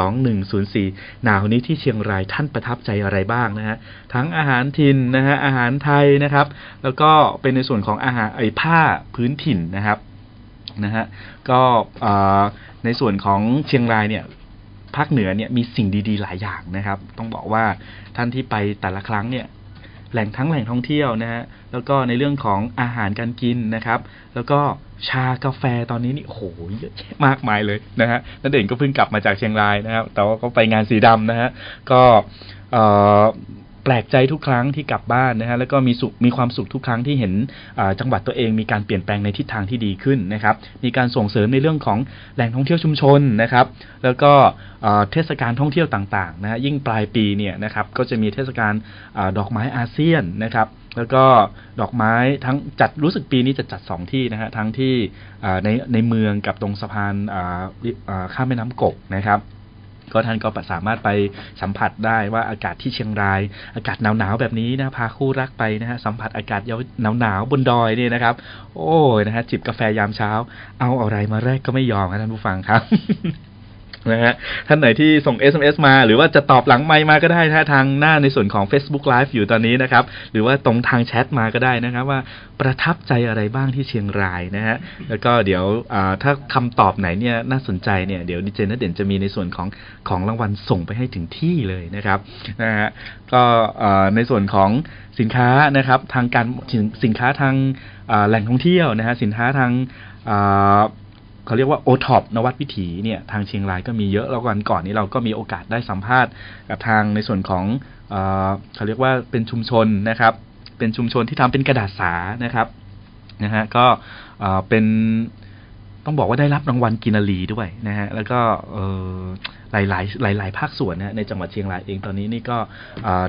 4642104 หนาวนี้ที่เชียงรายท่านประทับใจอะไรบ้างนะฮะ ทั้งอาหารถิ่นนะฮะ อาหารไทยนะครับ แล้วก็เป็นในส่วนของอาหารไอ้ผ้าพื้นถิ่นนะครับ นะฮะ ก็เออในส่วนของเชียงรายเนี่ยภาคเหนือเนี่ยมีสิ่งดีๆ หลายอย่างนะครับ ต้องบอกว่าท่านที่ไปแต่ละครั้งเนี่ย แหล่งทั้งแหล่งท่องเที่ยวนะฮะแล้วก็ในเรื่องของอาหารการกินนะครับ แล้วก็ชากาแฟตอนนี้นี่โอ้โหเยอะแยะมากมายเลยนะฮะนั่นเองก็เพิ่งกลับมาจากเชียงรายนะครับ แต่ว่าก็ไปงานสีดำนะฮะก็เอ่อ แปลกใจทุกครั้งที่กลับบ้านนะฮะแล้วก็มีสุขมีความสุขทุกครั้งที่เห็นจังหวัดตัวเองมีการเปลี่ยนแปลงในทิศทางที่ดีขึ้นนะครับมีการส่งเสริมในเรื่องของแหล่งท่องเที่ยวชุมชนนะครับแล้วก็เทศกาลท่องเที่ยวต่างๆนะฮะยิ่งปลายปีเนี่ยนะครับก็จะมีเทศกาลดอกไม้อาเซียนนะครับแล้วก็ดอกไม้ทั้งจัดรู้สึกปีนี้จะจัดสองที่นะฮะทั้งที่ในในเมืองกับตรงสะพานข้ามแม่น้ำกกนะครับ ก็ท่านก็สามารถไปสัมผัสได้ว่าอากาศที่เชียงราย อากาศหนาวๆแบบนี้นะพาคู่รักไปนะฮะสัมผัสอากาศหนาวๆบนดอยนี่นะครับ โอ้ยนะฮะจิบกาแฟยามเช้า เอาอะไรมาแรกก็ไม่ยอมครับท่านผู้ฟังครับ นะฮะท่านไหนที่ส่ง SMS มา หรือว่าจะตอบหลังไมมาก็ได้นะฮะทางหน้าในส่วนของ Facebook Live อยู่ตอนนี้นะครับ หรือว่าตรงทางแชทมาก็ได้นะครับว่าประทับใจอะไรบ้างที่เชียงรายนะฮะแล้วก็เดี๋ยวถ้าคำตอบไหนเนี่ยน่าสนใจเนี่ยเดี๋ยวดีเจนเด่นจะมีในส่วนของของรางวัลส่งไปให้ถึงที่เลยนะครับนะฮะก็ในส่วนของสินค้านะครับทางการสินค้าทางแหล่งท่องเที่ยวนะฮะสินค้าทางอ เขาเรียกว่าโอท็อปนวัดวิถีเนี่ยทางเชียงรายก็มีเยอะแล้ววันก่อนนี้เราก็มีโอกาสได้สัมภาษณ์กับทางในส่วนของเออเขาเรียกว่าเป็นชุมชนนะครับ เป็นชุมชนที่ทำเป็นกระดาษสานะครับนะฮะก็เเป็น ต้องบอกว่าได้รับรางวัลกินารีด้วยนะฮะแล้วก็เออหลายหลายหลายหลายภาคส่วนนะในจังหวัดเชียงรายเองตอนนี้นี่ก็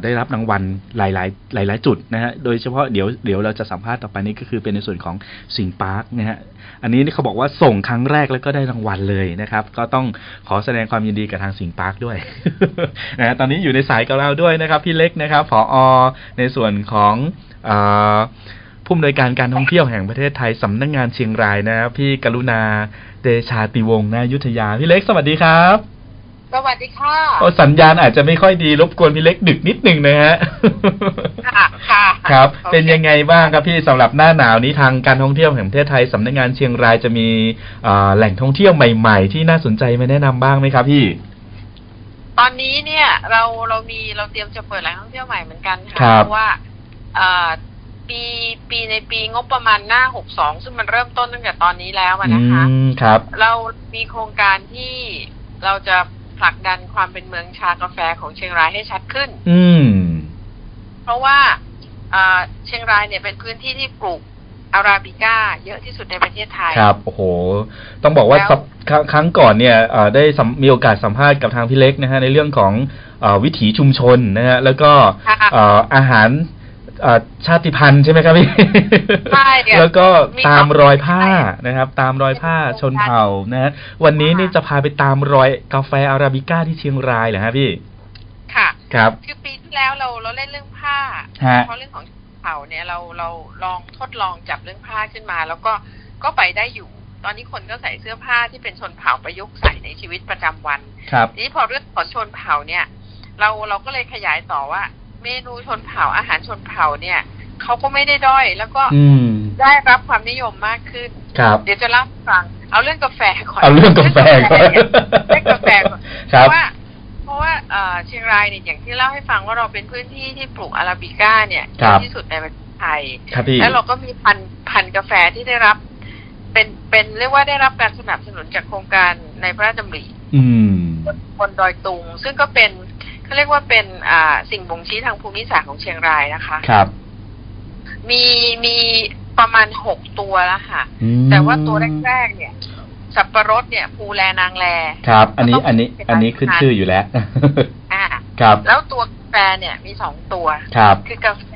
ได้รับรางวัลหลายหลายหลายหลายจุดนะฮะโดยเฉพาะเดี๋ยวเดี๋ยวเราจะสัมภาษณ์ต่อไปนี้ก็คือเป็นในส่วนของสิงปาร์คนะฮะอันนี้เขาบอกว่าส่งครั้งแรกแล้วก็ได้รางวัลเลยนะครับ ก็ต้องขอแสดงความยินดีกับทางสิงปาร์คด้วยนะฮะตอนนี้อยู่ในสายกับเราด้วยนะครับพี่เล็กนะครับผอในส่วนของเออ ผู้อำนวยการการท่องเที่ยวแห่งประเทศไทยสำนักงานเชียงรายนะครับพี่กรุณาเดชาติวงศ์นายุทธยา พี่เล็กสวัสดีครับ สวัสดีค่ะโอ้สัญญาณอาจจะไม่ค่อยดีรบกวนพี่เล็กดึกนิดหนึ่งนะฮะค่ะค่ะครับโอเป็นยังไงบ้างครับพี่สำหรับหน้าหนาวนี้ทางการท่องเที่ยวแห่งประเทศไทยสำนักงานเชียงรายจะมีเอ่อแหล่งท่องเที่ยวใหม่ ๆ ที่น่าสนใจมาแนะนำบ้างไหมครับพี่ตอนนี้เนี่ยเราเรามีเราเตรียมจะเปิดแหล่งท่องเที่ยวใหม่เหมือนกันครัค่ะบเพราะว่าเอ่อ ปีปีในปีงบประมาณหน้าหกสองซึ่งมันเริ่มต้นตั้งแต่ตอนนี้แล้วอะนะคะอืมครับ เรามีโครงการที่เราจะผลักดันความเป็นเมืองชากาแฟของเชียงรายให้ชัดขึ้น อืม เพราะว่าเอ่อเชียงรายเนี่ยเป็นพื้นที่ที่ปลูกอาราบิก้าเยอะที่สุดในประเทศไทย ครับโอ้โห ต้องบอกว่าแล้วสัปครั้งครั้งก่อนเนี่ยเอ่อได้สัมมีโอกาสสัมภาษณ์กับทางพี่เล็กนะฮะในเรื่องของเออวิถีชุมชนนะฮะแล้วก็ค่ะเอ่ออาหารเอ่อ ชาติพันธุ์ใช่ไหมครับพี่ใช่เนี่ยแล้วก็มีตามรอยผ้าใช่นะครับ ตามรอยผ้าชนเผ่านะฮะวันนี้นี่จะพาไปตามรอยกาแฟอาราบิก้าที่เชียงรายเหรอฮะพี่ ค่ะ ครับ คือปีที่แล้วเราเราเล่นเรื่องผ้าฮะเพราะเรื่องของเผ่าเนี่ยเราเราลองทดลองจับเรื่องผ้าขึ้นมา แล้วก็ก็ไปได้อยู่ ตอนนี้คนก็ใส่เสื้อผ้าที่เป็นชนเผ่าประยุกต์ใส่ในชีวิตประจำวัน ครับทีนี้พอเรื่องของชนเผ่าเนี่ย เราเราก็เลยขยายต่อว่า เมนูชนเผ่าอาหารชนเผ่าเนี่ยเขาก็ไม่ได้ด้อย แล้วก็อืมได้รับความนิยมมากขึ้นครับเดี๋ยวจะเล่าให้ฟังเอาเรื่องกาแฟก่อนเอาเรื่องกาแฟก่อนเรื่องกาแฟก่อนครัเพบราะว่าเพราะว่าเอ่อเชียงรายเนี่ยอย่างที่เล่าให้ฟังว่าเราเป็นพื้นที่ที่ปลูกอาราบิก้าเนี่ยเยครับอะที่สุดในประเทศไทยครับพี่แล้วเราก็มีพันธุ์พันธุ์กาแฟที่ได้รับเป็นเป็นเรียกว่าได้รับการสนับสนุนจากโครงการในพระราชดำริอืมบนดอยตุง ซึ่งก็เป็น เขาเรียกว่าเป็นอ่าสิ่งบ่งชี้ทางภูมิศาสตร์ของเชียงรายนะคะ ครับ มีมีประมาณหกตัวแล้วค่ะอืมแต่ว่าตัวแรกๆเนี่ย สับปะรดเนี่ยภูแลนางแล ครับ อันนี้ก็ต้องอันนี้เป็นอันนี้ขึ้นชื่ออยู่แล้ว อ่า ครับ แล้วตัวกาแฟเนี่ยมีสองตัว ครับ คือกาแฟ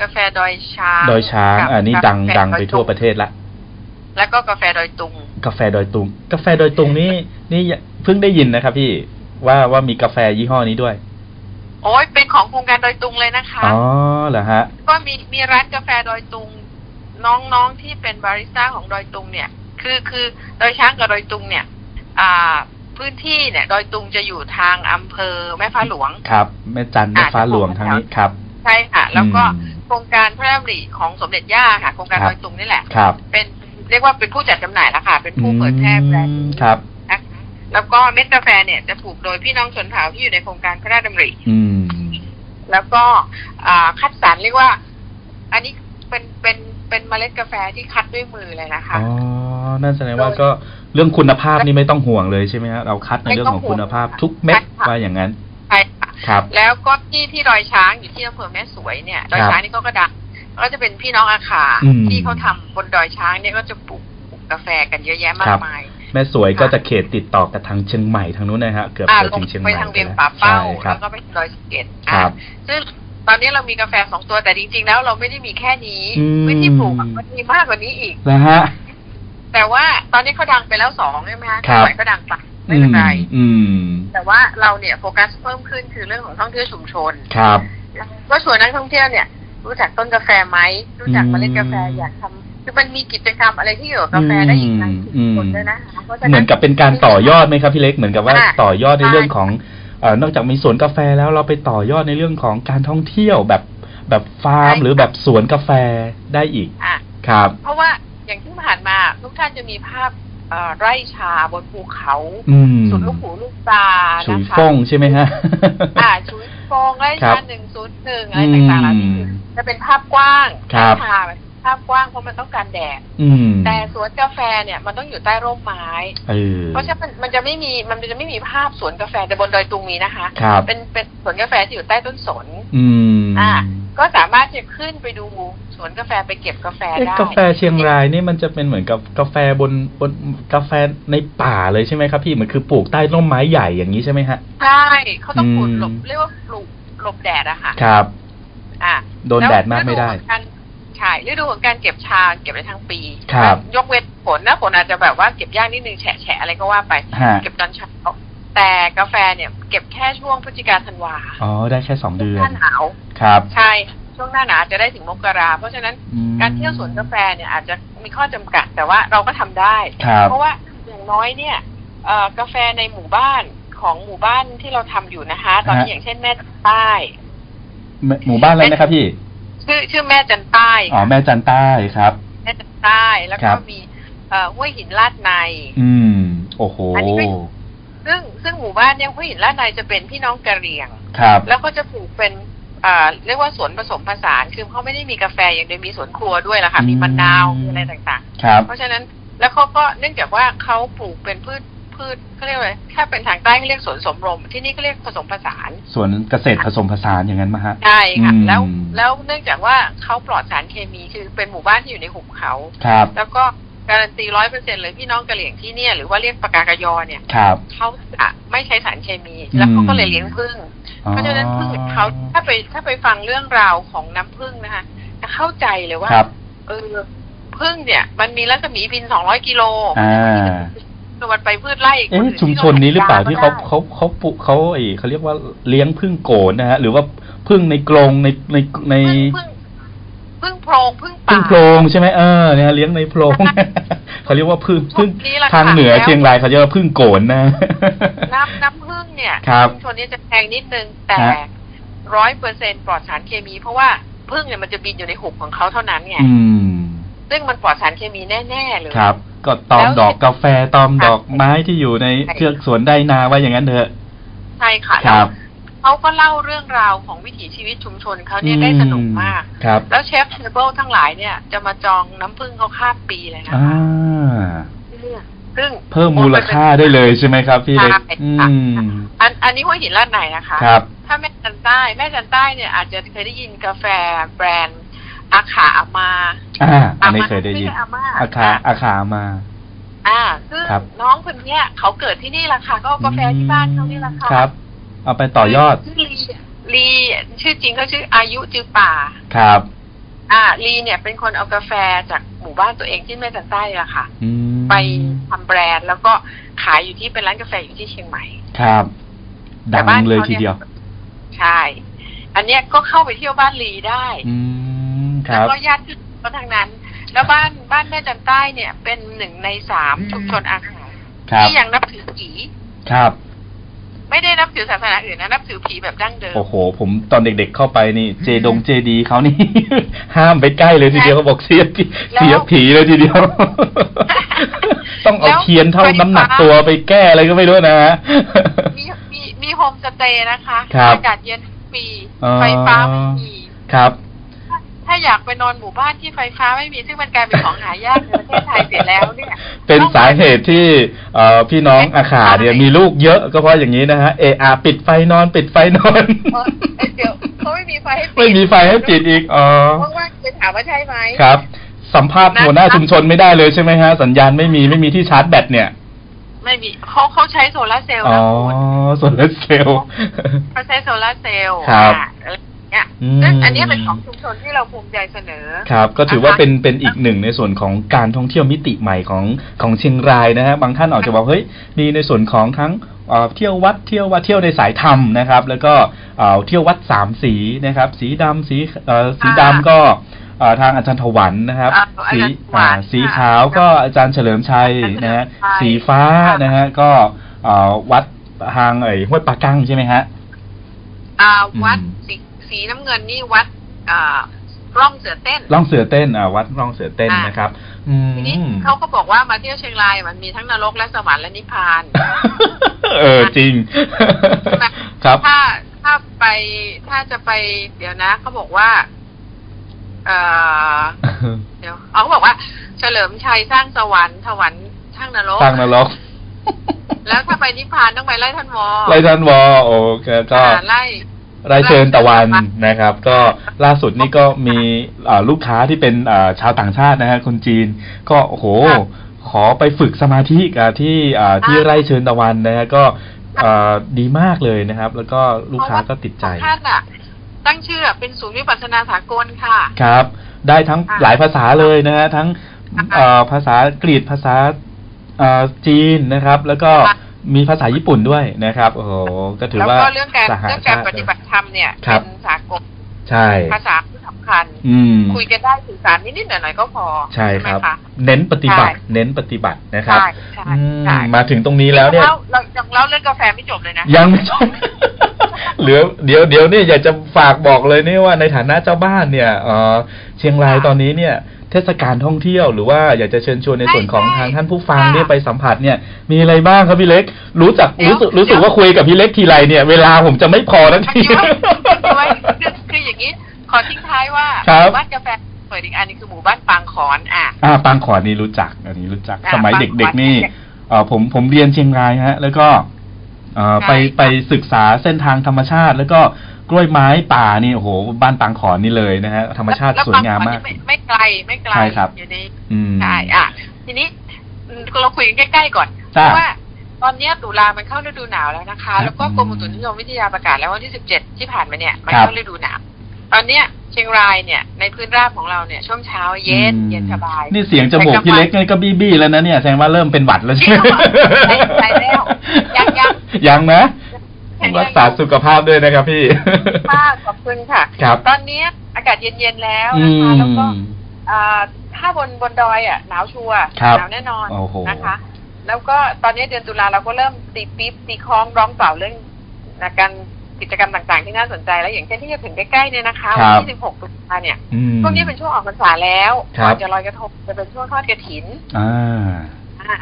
กาแฟดอยช้างโดอยช้างกับอันนี้ดังกาแฟดังไปดอยทั่วตุงประเทศละ แล้วก็กาแฟดอยตุง กาแฟดอยตุง กาแฟดอยตุงนี่นี่เพิ่งได้ยินนะครับพี่ ว่าว่ามีกาแฟยี่ห้อนี้ด้วย โอ้ยเป็นของโครงการดอยตุงเลยนะคะอ๋อเหรอฮะ ก็มีมีร้านกาแฟดอยตุง น้องๆที่เป็นบาริสต้าของดอยตุงเนี่ย คือคือดอยช้างกับดอยตุงเนี่ย อ่าพื้นที่เนี่ย ดอยตุงจะอยู่ทางอำเภอแม่ฟ้าหลวงครับ แม่จันแม่ฟ้าหลวงทางนี้ครับใช่ค่ะ แล้วก็อืมโครงการพระราชดำริของสมเด็จย่าค่ะโครงการครับดอยตุงนี่แหละครับ เป็นเรียกว่าเป็นผู้จัดจำหน่ายแล้วค่ะ เป็นผู้เผยแพร่แบรนด์อืมครับนะคะ แล้วก็เม็ดกาแฟเนี่ยจะปลูกโดยพี่น้องชนเผ่าที่อยู่ในโครงการพระราชดำริอืมแล้วก็อ่าคัดสรรเรียกว่า อันนี้เป็นเป็นเป็นเมล็ดกาแฟที่คัดด้วยมือเลยนะคะอ๋อนั่นแสดงว่าก็เรื่องคุณภาพนี่ไม่ต้องห่วงเลยใช่ไหมฮะเราคัดในเรื่องของคุณภาพทุกเม็ดว่าอย่างนั้นใช่ค่ะครับแล้วก็ที่ที่ดอยช้างอยู่ที่อำเภอแม่สวยเนี่ยดอยช้างนี่เขาก็ดังก็จะเป็นพี่น้องอาขาอืมที่เขาทำบนดอยช้างเนี่ยก็จะปลูกปลูกกาแฟกันเยอะแยะมาครักบมาย แม่สวยก็จะเขตติดต่อกับทางเชียงใหม่ทางนู้นนะฮะเกือบอ่าจะลถึงงเชียงใหไปม่ทางเวียงแล้วป่าเป้าใช่ครัแล้บวก็ไปดอยสะเก็ดครับซึ่งตอนนี้เรามีกาแฟสองตัวแต่จริงๆแล้วเราไม่ได้มีแค่นี้อืมพื้นที่ปลูกอะมันมีมากกว่านี้อีกนะฮะแต่ว่าตอนนี้เขาดังไปแล้วสองใช่ไหมคะครับเชียงใหม่ก็ดังไปไม่เป็นไรอืมแต่ว่าเราเนี่ยโฟกัสเพิ่มขึ้นคือเรื่องของท่องเที่ยวชุมชนครับก็ชวนนักท่องเที่ยวเนี่ย รู้จักต้นกาแฟไหมรู้จักอืมเมล็ดกาแฟอยากทำ คือมันมีกิจกรรมอะไรที่เกี่ยวกับกาแฟได้อีกในชุมชนด้วยนะคะพราะฉะเหมือนกับเป็นการต่อยอดไหมครับพี่เล็กเหมือนกับว่าอ่าต่อยอดในใช่เรื่องของเอ่อนอกจากมีสวนกาแฟแล้วเราไปต่อยอดในเรื่องของการท่องเที่ยวแบบแบบฟาร์มหรือแบบสวนกาแฟได้อีกอะครับ เพราะว่าอย่างที่ผ่านมาทุกท่านจะมีภาพเอ่อไร่ชาบนภูเขาอืมสุดลูกหูลูกตาชุยนะคะฟงใช่ไหมฮะอ่าชุยฟงไร่ครัชาบหนึ่งศูนย์หนึ่งอะไรต่างๆเหล่านี้คือจะเป็นภาพกว้างครับไร่ชาเป็น ภาพกว้างเพราะมันต้องการแดดอืมแต่สวนกาแฟเนี่ยมันต้องอยู่ใต้ร่มไม้เออเพราะฉะนั้นมันมันจะไม่มีมันจะไม่มีภาพสวนกาแฟแต่บนดอยตุงมีนะคะครับเป็นเป็นสวนกาแฟที่อยู่ใต้ต้นสนอืมอ่าก็สามารถจะขึ้นไปดูสวนกาแฟไปเก็บกาแฟเอ๊ะได้กาแฟเชียงรายนี่มันจะเป็นเหมือนกับกาแฟบนบนกาแฟในป่าเลยใช่ไหมครับพี่เหมือนคือปลูกใต้ร่มไม้ใหญ่อย่างนี้ใช่ไหมฮะใช่เขาต้องปลูกอืมหลบเรียกว่าปลูกหลบแดดอะค่ะครับ อ่าโดนแดดมากไม่ได้ฤของการใช่ฤดูของการเก็บชาเก็บได้ทั้งปี ครับยกเว้นฝนนะฝนอาจจะแบบว่าเก็บยากนิดนึงแฉะแฉะอะไรก็ว่าไป ฮะ เก็บตอนเช้าแต่กาแฟเนี่ยเก็บแค่ช่วงพฤศจิกาธันวาอ๋อได้แค่สองเดืหอนน้าหนาว ครับ ใช่ ช่วงหน้าหนาวจะได้ถึงมกราเพราะฉะนั้นอืม การเที่ยวสวนกาแฟเนี่ยอาจจะมีข้อจำกัดแต่ว่าเราก็ทำได้ ครับ เพราะว่าอย่างน้อยเนี่ยเอ่อกาแฟในหมู่บ้านของหมู่บ้านที่เราทำอยู่นะคะ ตอนนี้ฮะ อย่างเช่นแม่ใต้ หมู่บ้านอะไรนะครับพี่ ชื่อชื่อแม่จันใต้อ๋อแม่จันใต้ครับ แม่จันใต้แล้วครัก็บ มีเอ่อห้วยหินลาดใน อืม โอ้โห อันนี้ก็ ซึ่งซึ่งหมู่บ้านเนี่ยห้วยหินลาดในจะเป็นพี่น้องกะเหรี่ยง ครับ แล้วก็จะปลูกเป็นอ่าเรียกว่าสวนผสมผสานคือเขาไม่ได้มีกาแฟอย่างเดียวมีสวนครัวด้วยล่ะค่ะ มีมะนาวมีอะไรต่างครับ ๆ เพราะฉะนั้นแล้วเขาก็เนื่องจากว่าเขาปลูกเป็นพืช พืชเขาเรียกว่าอะไรถ้าเป็นทางใต้เขาเรียกสวนสมรม ที่นี่ก็เรียกผสมผสานสวนเกษตรผสมผสานอย่างนั้นมาฮะใช่ค่ะอืมแล้วแล้วเนื่องจากว่าเขาปลอดสารเคมีคือเป็นหมู่บ้านที่อยู่ในหุบเขาครับ แล้วก็การันตีร้อยเปอร์เซ็นเลยพี่น้องกะเหรี่ยงที่เนี่ยหรือว่าเรียกปากากยอเนี่ยครับเขาจะไม่ใช้สารเคมี แล้วเขาก็เลยเลี้ยงผึ้งอ๋อเพราะฉะนั้นพืชเขาถ้าไปถ้าไปฟังเรื่องราวของน้ำผึ้งนะคะจะเข้าใจเลยว่าครับเออผึ้งเนี่ย มันมีรัศมีบินสองร้อยกิโล อ่าคือมันไปพืชไร่เอ๊ะชุมชนนี้หรือเปล่าที่เขาเขาเขาปลูกเขาไอเขาเรียกว่าเลี้ยงพึ่งโกนนะฮะหรือว่าพึ่งในกรงในในในพึ่งพึ่งพึ่งโพรงพึ่งพึ่ป่างโพรงใช่ไหมเออเนี่ยเลี้ยงในโพรงเขาเรียกว่าพึ่งพึ่งพวกนี้แหละค่ะทางเหนือแล้วเชียงรายเขาจะว่าพึ่งโกนนะน้ำน้ำผึ้งเนี่ยครับชุมชนนี้จะแพงนิดนึงแต่ฮะร้อยเปอร์เซ็นปลอดสารเคมี เพราะว่าผึ้งเนี่ยมันจะบินอยู่ในหุบของเขาเท่านั้นไงอืม ซึ่งมันปลอดสารเคมีแน่ๆเลยครับ ก็ตอมแล้วดอกกาแฟตอมดอกไม้ที่อยู่ในใช่เรือกสวนไร่นาว่าอย่างนั้นเถอะใช่ค่ะครัแล้วบเขาก็เล่าเรื่องราวของวิถีชีวิตชุมชนเขาเนี่ยได้สนุกมากครับ แล้ว Chef's Table ทั้งหลายเนี่ยจะมาจองน้ำผึ้งเขาข้ามปีเลยนะอ่าคะซึ่งเพิ่มมูลค่าได้เลยใช่ไหมครับพี่เล็กใช่อืค่ะมอันอันนี้หัวหินลาดไหนนะคะ ครับ ถ้าแม่จันใต้แม่จันใต้เนี่ยอาจจะเคยได้ยินกาแฟแบรนด์ อาขาอามาอ่าอันนี้เคยได้ยินม่ใช่อาม่าอาคาอาคามาอ่าซึ่งครับน้องคนเนี้ยเขาเกิดที่นี่แหละค่ะก็เอากาแฟที่บ้านเขานี่แหละค่ะครับ เอาไปต่อยอดชื่อลีลีชื่อจริงเขาชื่ออายุจือป่าครับ อ่าลีเนี่ยเป็นคนเอากาแฟจากหมู่บ้านตัวเองที่แม่จันใต้ละค่ะอืมไปทำแบรนด์แล้วก็ขายอยู่ที่เป็นร้านกาแฟอยู่ที่เชียงใหม่ ครับแต่ดังบ้านเลยขาทีเดียว ใช่ อันเนี้ยก็เข้าไปเที่ยวบ้านลีได้ อืมคแล้รัวบก็ญาติพี่น้องทางนั้น แล้วบ้านบ้านแม่จันใต้เนี่ย เป็นหนึ่งในสามชุมชนอาหารครับที่ยังนับถือผีครับ ไม่ได้นับถือศาสนาอื่นนะนับถือผีแบบดั้งเดิมโอ้โห ผมตอนเด็กๆเข้าไปนี่ เจดงเจดีเขานี่ ห้ามไปใกล้เลยทีเดียวเขาบอกเสียผีแล้วเสียผีเลยทีเดียว ต้องเอาแล้วเทียนเท่าไฟฟ้าน้ำหนักตัวไปแก้อะไรก็ไม่รู้นะฮะมีมีมีโฮมสเตย์นะคะครับอากาศเย็นทุกปีอ๋อไฟฟ้าไม่มีครับ ถ้าอยากไปนอนหมู่บ้านที่ไฟฟ้าไม่มีซึ่งมันกลายเป็นของหายากในประเทศไทยเสียแล้วเนี่ยเป็นสาเหตุที่เอ่อพี่น้องอาขาเนี่ยมีลูกเยอะก็เพราะอย่างนี้นะฮะเออาปิดไฟนอนปิดไฟนอนเออเอ้ยเดี๋ยวเขาไม่มีไฟให้ปิดไม่มีไฟให้ปิดอีกอ๋อว่างๆจะถามว่าใช่ไหมครับ สัมภาษณ์นะคะหัวหน้าชุมชนไม่ได้เลยใช่ไหมฮะสัญญาณไม่มีไม่มีที่ชาร์จแบตเนี่ยไม่มีเขาเขาใช้โซลาร์เซลล์อ๋อนะคุณโซลาร์เซลล์เขาใช้โซลาร์เซลล์ครับ อะอะไรอย่างเงี้ยอืมซึ่งอันเนี้ยเป็นของชุมชนที่เราภูมิใจเสนอ ครับ ก็ถือว่านะคะเป็นเป็นอีกหนึ่งในส่วนของการท่องเที่ยวมิติใหม่ของของเชียงรายนะฮะบางท่านอาจจะบอกเฮ้ยมีในส่วนของทั้งเอ่อเที่ยววัดเที่ยววัดเที่ยวในสายธรรมนะครับ แล้วก็เอ่อเที่ยววัดสามสีนะครับ สีดำสีเอ่อสีดำก็เอ่อทางอาจารย์ถวันนะครับอ่าอาสีจารย์ถวันอ่าสีขาวก็อาจารย์เฉลิมชัยนะฮะอาจารย์เฉลิมชัยสีฟ้าค่ะนะฮะก็เอ่อวัดทางไอ้ห้วยปลากั้งใช่ไหมฮะอ่าวัดอืม สีสีน้ำเงินนี่วัดอ่าร่องเสือเต้นร่องเสือเต้นอ่าวัดร่องเสือเต้นอ่านนะครับอืมทีนี้เขาก็บอกว่ามาเที่ยวเชียงรายมันมีทั้งนรกและสวรรค์และนิพพาน เออจริงใช่ไหมครับถ้าถ้าไปถ้าจะไปเดี๋ยวนะเขาบอกว่า เอ่อเดี๋ยวเอาเขาบอกว่า เฉลิมชัยสร้างสวรรค์สวรรค์ช่างนรกสร้างนรกแล้วถ้าไปนิพพานต้องไปไล่ท่านวอไล่ท่านวอโอเคก็อ่าไล่ ไล่เชิญตะวันนะครับ ก็ล่าสุดนี่ก็มีอ่าลูกค้าที่เป็นอ่าชาวต่างชาตินะฮะคนจีน ก็โอ้โหค่ะขอไปฝึกสมาธิกับที่อ่าที่อ่าไร่เชิญตะวันนะฮะก็อ่าดีมากเลยนะครับ แล้วก็ลูกค้าก็ติดใจของท่านอะตั้งชื่อเป็นศูนย์วิปัสสนาสากลค่ะ ครับ ได้ทั้งค่ะหลายภาษาเลยนะฮะทั้งค่ะเอ่อภาษากรีกภาษาเอ่อจีนนะครับ แล้วก็ค่ะ มีภาษาญี่ปุ่นด้วยนะครับ โอ้โหก็ถือแล้วว่าก็เรื่องการสหเรื่องการชติ ปฏิบัติธรรมเนี่ยครับ เป็นสากลใช่ ภาษาที่สำคัญ อืม คุยกันได้สื่อสารนิดๆหน่อยๆก็พอใช่ครับ ไหมะ เน้นปฏิบัติ ใช่ เน้นปฏิบัตินะครับใช่ใช่อืมใช่มาถึงตรงนี้แล้วเนี่ยเราเรายังเล่าเรื่องกาแฟไม่จบเลยนะ ยังไม่จบ เหลือเดี๋ยวเดี๋ยวเนี่ยอยากจะฝากบอกเลยนี่ว่าในฐานะเจ้าบ้านเนี่ยเอ่อเชียงรายค่ะตอนนี้เนี่ย เทศกาลท่องเที่ยวหรือว่าอยากจะเชิญชวนในส่วนของใช่ทางท่านผู้ฟังค่ะเนี่ยไปสัมผัสเนี่ยมีอะไรบ้างครับพี่เล็ก รู้จักเดี๋ยวรู้สึกรู้สึกเดี๋ยวว่าคุยกับพี่เล็กทีไรเนี่ย เวลาผมจะไม่พอทั้งทีเดี๋ยวเดี๋ยวไว้คือคืออย่างนี้ขอทิ้งท้ายว่าครับหมู่บ้านกาแฟเปิดอีกอันนึงคือหมู่บ้านปางขอนอะอ่าปางขอนนี่รู้จัก อันนี้รู้จักอ่าสมัยปางเด็กขอนๆนี่เนี่ยเอ่อผมผมเรียนเชียงรายฮะ แล้วก็เอ่อใช่ไปค่ะไปศึกษาเส้นทางธรรมชาติ แล้วก็ กล้วยไม้ป่านี่โอ้โหบ้านปางขอนนี่เลยนะฮะธรรมชาติแล้วสวยงามมากบงคนนี่ไม่ไม่ไกลไม่ไกลใช่ครับอยู่ในอืมใช่อะทีนี้เราคุยกันใกล้ๆก่อนเพจ้าราะว่าตอนเนี้ยตุลามันเข้าฤดูหนาวแล้วนะคะ แล้วก็อืมกรมอุตุนิยมวิทยาประกาศแล้ววันที่สิบเจ็ดที่ผ่านมาเนี่ยมันครับเข้าฤดูหนาวตอนเนี้ยเชียงรายเนี่ยในพื้นราบของเราเนี่ยช่วงเช้าเย็นอืมเย็นสบาย นี่เสียงจมูกพี่เล็กนี่ก็บี้บี้แล้วนะเนี่ยแสดงว่าเริ่มเป็นหวัดแล้วใช่ไหมใช่ใช่แล้วยังยังยังนะยัง รักษาสุขภาพด้วยนะครับพี่ค่ะขอบคุณค่ะครับตอนเนี้ยอากาศเย็นๆแล้วอืนะคะมแล้วก็อ่าถ้าบนบนดอยอะหนาวชัวร์ครับหนาวแน่นอนโอ้โหนะคะ แล้วก็ตอนนี้เดือนตุลาเราก็เริ่มตีปี๊บตีคล้องร้องเปล่าเรื่องการกิจกรรมต่างๆที่น่าสนใจแล้วอย่างเช่นที่จะถึงใกล้ๆเนี่ยนะคะครัวับที่ 16ตุลาเนี่ยอืมช่วงนี้เป็นช่วงออกพรรษาแล้วครับก่อนจะลอยกระทงจะเป็นช่วงทอดกระถินอ่าอ่า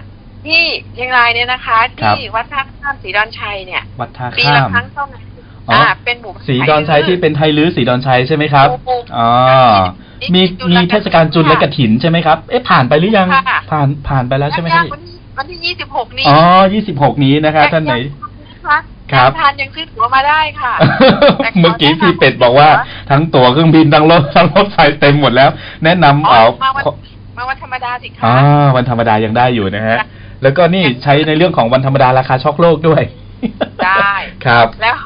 ที่เชียงรายเนี่ยนะคะครับที่วัดท่าข้ามศรีดอนชัยเนี่ยวัดท่าปีข้าละมครั้งเท่านั้นอ๋ออ่อ่าเป็นหมู่บ้านสีดอนชัยที่เป็นไทยลื้อสีดอนชัยใช่ไหมครับถูกอ๋อนี่มีจุลมีกฐินเทศกาลจุลค่ะกฐินใช่ไหมครับเอ๊ะผ่านไปหรือยังค่ะผ่านผ่านไปแล้วใช่ไหมครับยังๆวันที่วันที่26นี้อ๋อยี่สิบหกนี้นะครับท่านไหนคะครับทานยังซื้อตั๋วมาได้ค่ะ เมื่อกี้พี่เป็ดบอกว่าทั้งตั๋วเครื่องบินทั้งรถทั้งรถไฟเต็มหมดแล้ว แนะนำอ๋เอาอมาวันมาวันธรรมดาสิคะอ่าวันธรรมดายังได้อยู่นะฮะ แล้วก็นี่ใช้ในเรื่องของวันธรรมดาราคาช็อกโลกด้วย ได้ ครับ แล้ว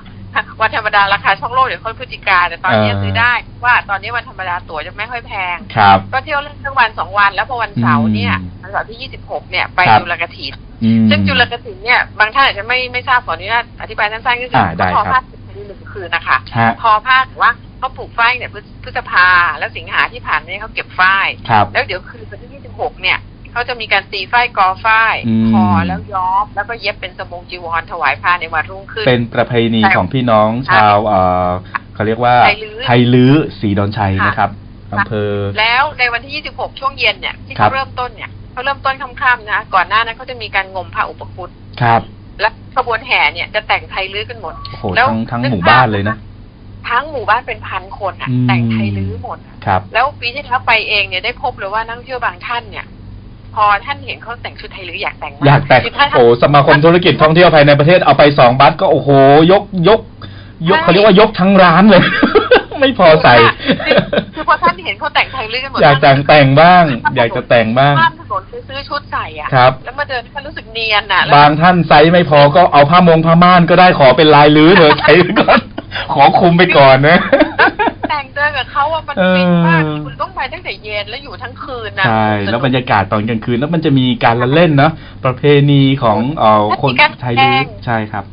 วันธรรมดาราคาช่องโลกเดี๋ยวค่อยพฤศจิกาแต่ตอนนี้อ่าซื้อได้ว่าตอนนี้วันธรรมดาตั๋วจะไม่ค่อยแพงครับก็เที่ยวเล่นทั้งวันสองวันแล้วพอวันเสาร์เนี่ยอืมวันเสาร์ที่26เนี่ยไปครับจุลกฐินอืมซึ่งจุลกฐินเนี่ยบางท่านอาจจะไม่ไม่ทราบขออนุญาตอธิบายสั้นๆก็คืออ่าได้เขาทอครัผ้าบสิบหนึ่งคืนนะคะฮะทอผ้าแต่ว่าเขาปลูกฝ้ายเนี่ยพฤษพฤษภาแล้วสิงหาที่ผ่านมาเนี่ยเขาเก็บฝ้ายครับแล้วเดี๋ยวคืนวันที่26เนี่ย เขาจะมีการตีฝ้ายกอฝ้ายอืมคอแล้วย้อม แล้วก็เย็บเป็นสบงจีวรถวายพระในวันรุ่งขึ้น เป็นประเพณีใช่ของพี่น้องชาวเอ่อเขาเรียกว่าไทยลื้อไทยลื้อสีดอนชัยค่ะนะครับอำเภอแล้วในวันที่ 26 ช่วงเย็นเนี่ยที่ครัเขาบเริ่มต้นเนี่ยเขาเริ่มต้นค่ำๆนะก่อนหน้านั้นเขาจะมีการงมพระอุปคุตครับ และขบวนแห่เนี่ยจะแต่งไทยลื้อกันหมดโอ้โหแล้วทั้งทั้งนึกหมู่บ้านเลยนะทั้งหมู่บ้านเป็นพันคนอะอืมแต่งไทยลื้อหมดอะครับ แล้วปีที่แล้วไปเองเนี่ยได้พบเลยว่านักท่องเที่ยวบางท่านเนี่ย พอท่านเห็นเขาแต่งชุดไทยลื้ออยากแต่งมอยากแต่งคือถ้าท่านโอ้สมาคมธุรกิจท่องเที่ยวภายในประเทศเอาไปสองบัสก็โอ้โห ยกยก ยกใช่เขาเรียกว่ายกทั้งร้านเลย ไม่พอใส่คือคือพอท่านเห็นเขาแต่งไทยลื้อกันหมดอยากแต่งแต่งบ้าง อยากจะแต่งบ้างข้ามถนนไปซื้อชุดใส่อะครับแล้วมาเดินมันรู้สึกเนียนอะแล้วบางท่านไซส์ไม่พอก็เอาผ้ามงผ้าม่านก็ได้ขอเป็นลายลื้อเถอะใช้ไว้ก่อนขอคุมไปก่อนนะ แต่งเจอกับเขาว่ามันเออฟินมากคุณต้องไปตั้งแต่เย็นแล้วอยู่ทั้งคืนนะใช่สนุกแล้วบรรยากาศตอนกลางคืน แล้วมันจะมีการละเล่นเนาะประเพณีของเอ่อและคนมีการไทยลื้อแสดงใช่ครับ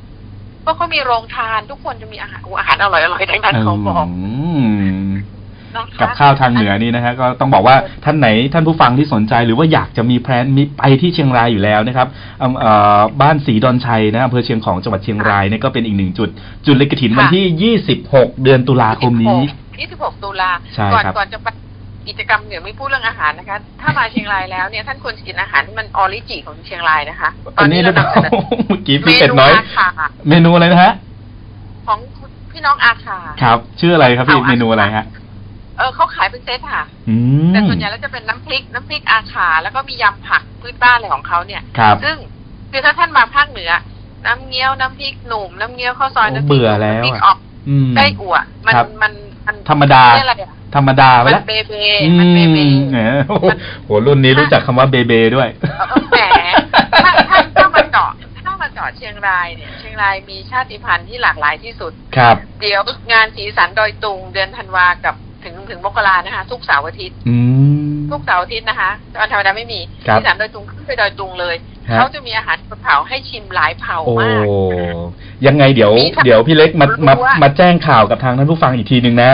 เพราะเขามีโรงทานทุกคนจะมีอาหารอู้อาหารอร่อยอร่อยๆทั้งนั้นเขาบอกมนะคะกับข้าวทางเหนือนี่นะฮะก็ต้องบอกว่าท่านไหนท่านผู้ฟังที่สนใจหรือว่าอยากจะมีแพลนมีไปที่เชียงรายอยู่แล้วนะครับอำเอ่อบ้านศรีดอนชัยนะอำเภอเชียงของจังหวัดเชียงรายเนี่ยก็เป็นอีกหนึ่งจุด จุดเล็กกระถินวันที่ 26 เดือนตุลาคมนี้ 26 ตุลาใช่ก่อนครับ ก่อนจะไปกิจกรรมเหนือไม่พูดเรื่องอาหารนะคะ ถ้ามาเชียงรายแล้วเนี่ยท่านควรจะกินอาหารที่มันออริจิของเชียงรายนะคะ ตอนนี้เรานะนำเสนอเมื่อกี้เมพี่เป็ดนูน้อย อาคาเมนูอะไรนะฮะ ของพี่น้องอาคาครับ ชื่ออะไรครับพี่เอาอาเมนูอะไรฮะ เออเขาขายเป็นเซตค่ะ อืมแต่ส่วนใหญ่แล้วจะเป็นน้ำพริกน้ำพริกอาคาแล้วก็มียำผักพื้นบ้านอะไรของเขาเนี่ย ครับ ซึ่งคือถ้าท่านมาภาคเหนือ น้ำเงี้ยวน้ำพริกหนุ่มน้ำเงี้ยวข้าวซอยโอ้น้ำพริกเบื่อแล้วน้ำพริกอะ ออกอืม ไส้อั่วมันครับ มันมัน ธรรมดาเรียกอะไรอะธรรมดาไปมันแล้วเบเบอืมันเบเบมแหมโอ้โหโหรุ่นนี้รู้จักคำว่าเบเบด้วยแหมถ้าถ้าถ้ามาเจาะถ้ามาเจาะเชียงรายเนี่ยเชียงรายมีชาติพันธุ์ที่หลากหลายที่สุด ครับ เดี๋ยวงานสีสันดอยตุงเดือนธันวากับถึงถึงมกรานะคะทุกเสาร์อาทิตย์อืมทุกเสาร์อาทิตย์นะคะวันธรรมดาไม่มีครับสีสันดอยตุงขึ้นไปดอยตุงเลยฮะ เขาจะมีอาหารเผาให้ชิมหลายเผ่าโอ้มากยังไงเดี๋ยวมีทั้งเดี๋ยวพี่เล็กมามารู้ว่ามาแจ้งข่าวกับทางท่านผู้ฟังอีกทีหนึ่งนะ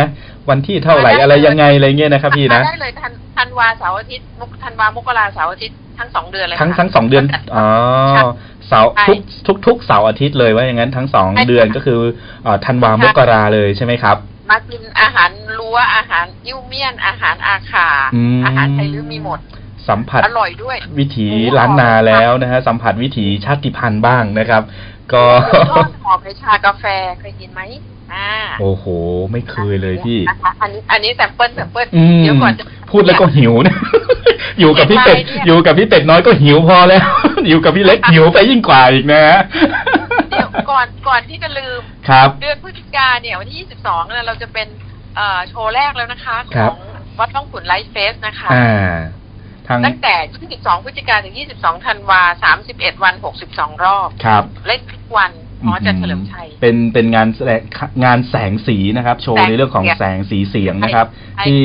วันที่เท่าไหร่ได้อะไรเลยยังไงอะไรเงี้ยนะครับพี่นะได้เลยธันธันวาเสาร์อาทิตย์มกธันวามกราเสาร์อาทิตย์ทั้งสองเดือนเลยทั้งค่ะทั้งสองเดือนอ๋อใช่เสาร์ใช่ทุกทุกทุกเสาร์อาทิตย์เลยว่าอย่างนั้นทั้งสองใช่เดือนก็คือเอ่อธันวามกราเลยใช่ไหมครับมากินอาหารรั้วอาหารยิ้วเมี่ยนอาหารอาขาอืมอาหารไทยลื้อมีหมด สัมผัสอร่อยด้วย วิถีโอ้ล้านนาแล้วนะฮะสัมผัสวิถีชาติพันธุ์บ้างนะครับ ก็ทอดหอมในชากาแฟเคยกินไหมอ่าโอ้โห ไม่เคยเลยพี่นะคะอันนี้ อันนี้ sample sample อืมเดี๋ยวก่อนจะพูดแล้วก็หิวนะอยู่กับพี่เป็ดเนี่ยอยู่กับพี่เป็ดน้อยก็หิวพอแล้ว อยู่กับพี่เล็กหิวไปยิ่งกว่าอีกนะฮะเดี๋ยวก่อนก่อนที่จะลืมครับเดือนพฤศจิกาเนี่ยวันที่22เนี่ยเราจะเป็นเอ่อโชว์แรกแล้วนะคะครัขบองวัดร่องขุ่น Light Fest นะคะอ่าทาง ตั้งแต่ 22 พฤศจิกาถึง 22 ธันวา 31 วัน 62 รอบครับเล่นทุกวันหมออาจันเฉลิมชัย เป็นเป็นงานแสดงงานแสงสีนะครับ โชว์แสงในเรื่องของเสียงแสงสีเสียงนะครับใช่ที่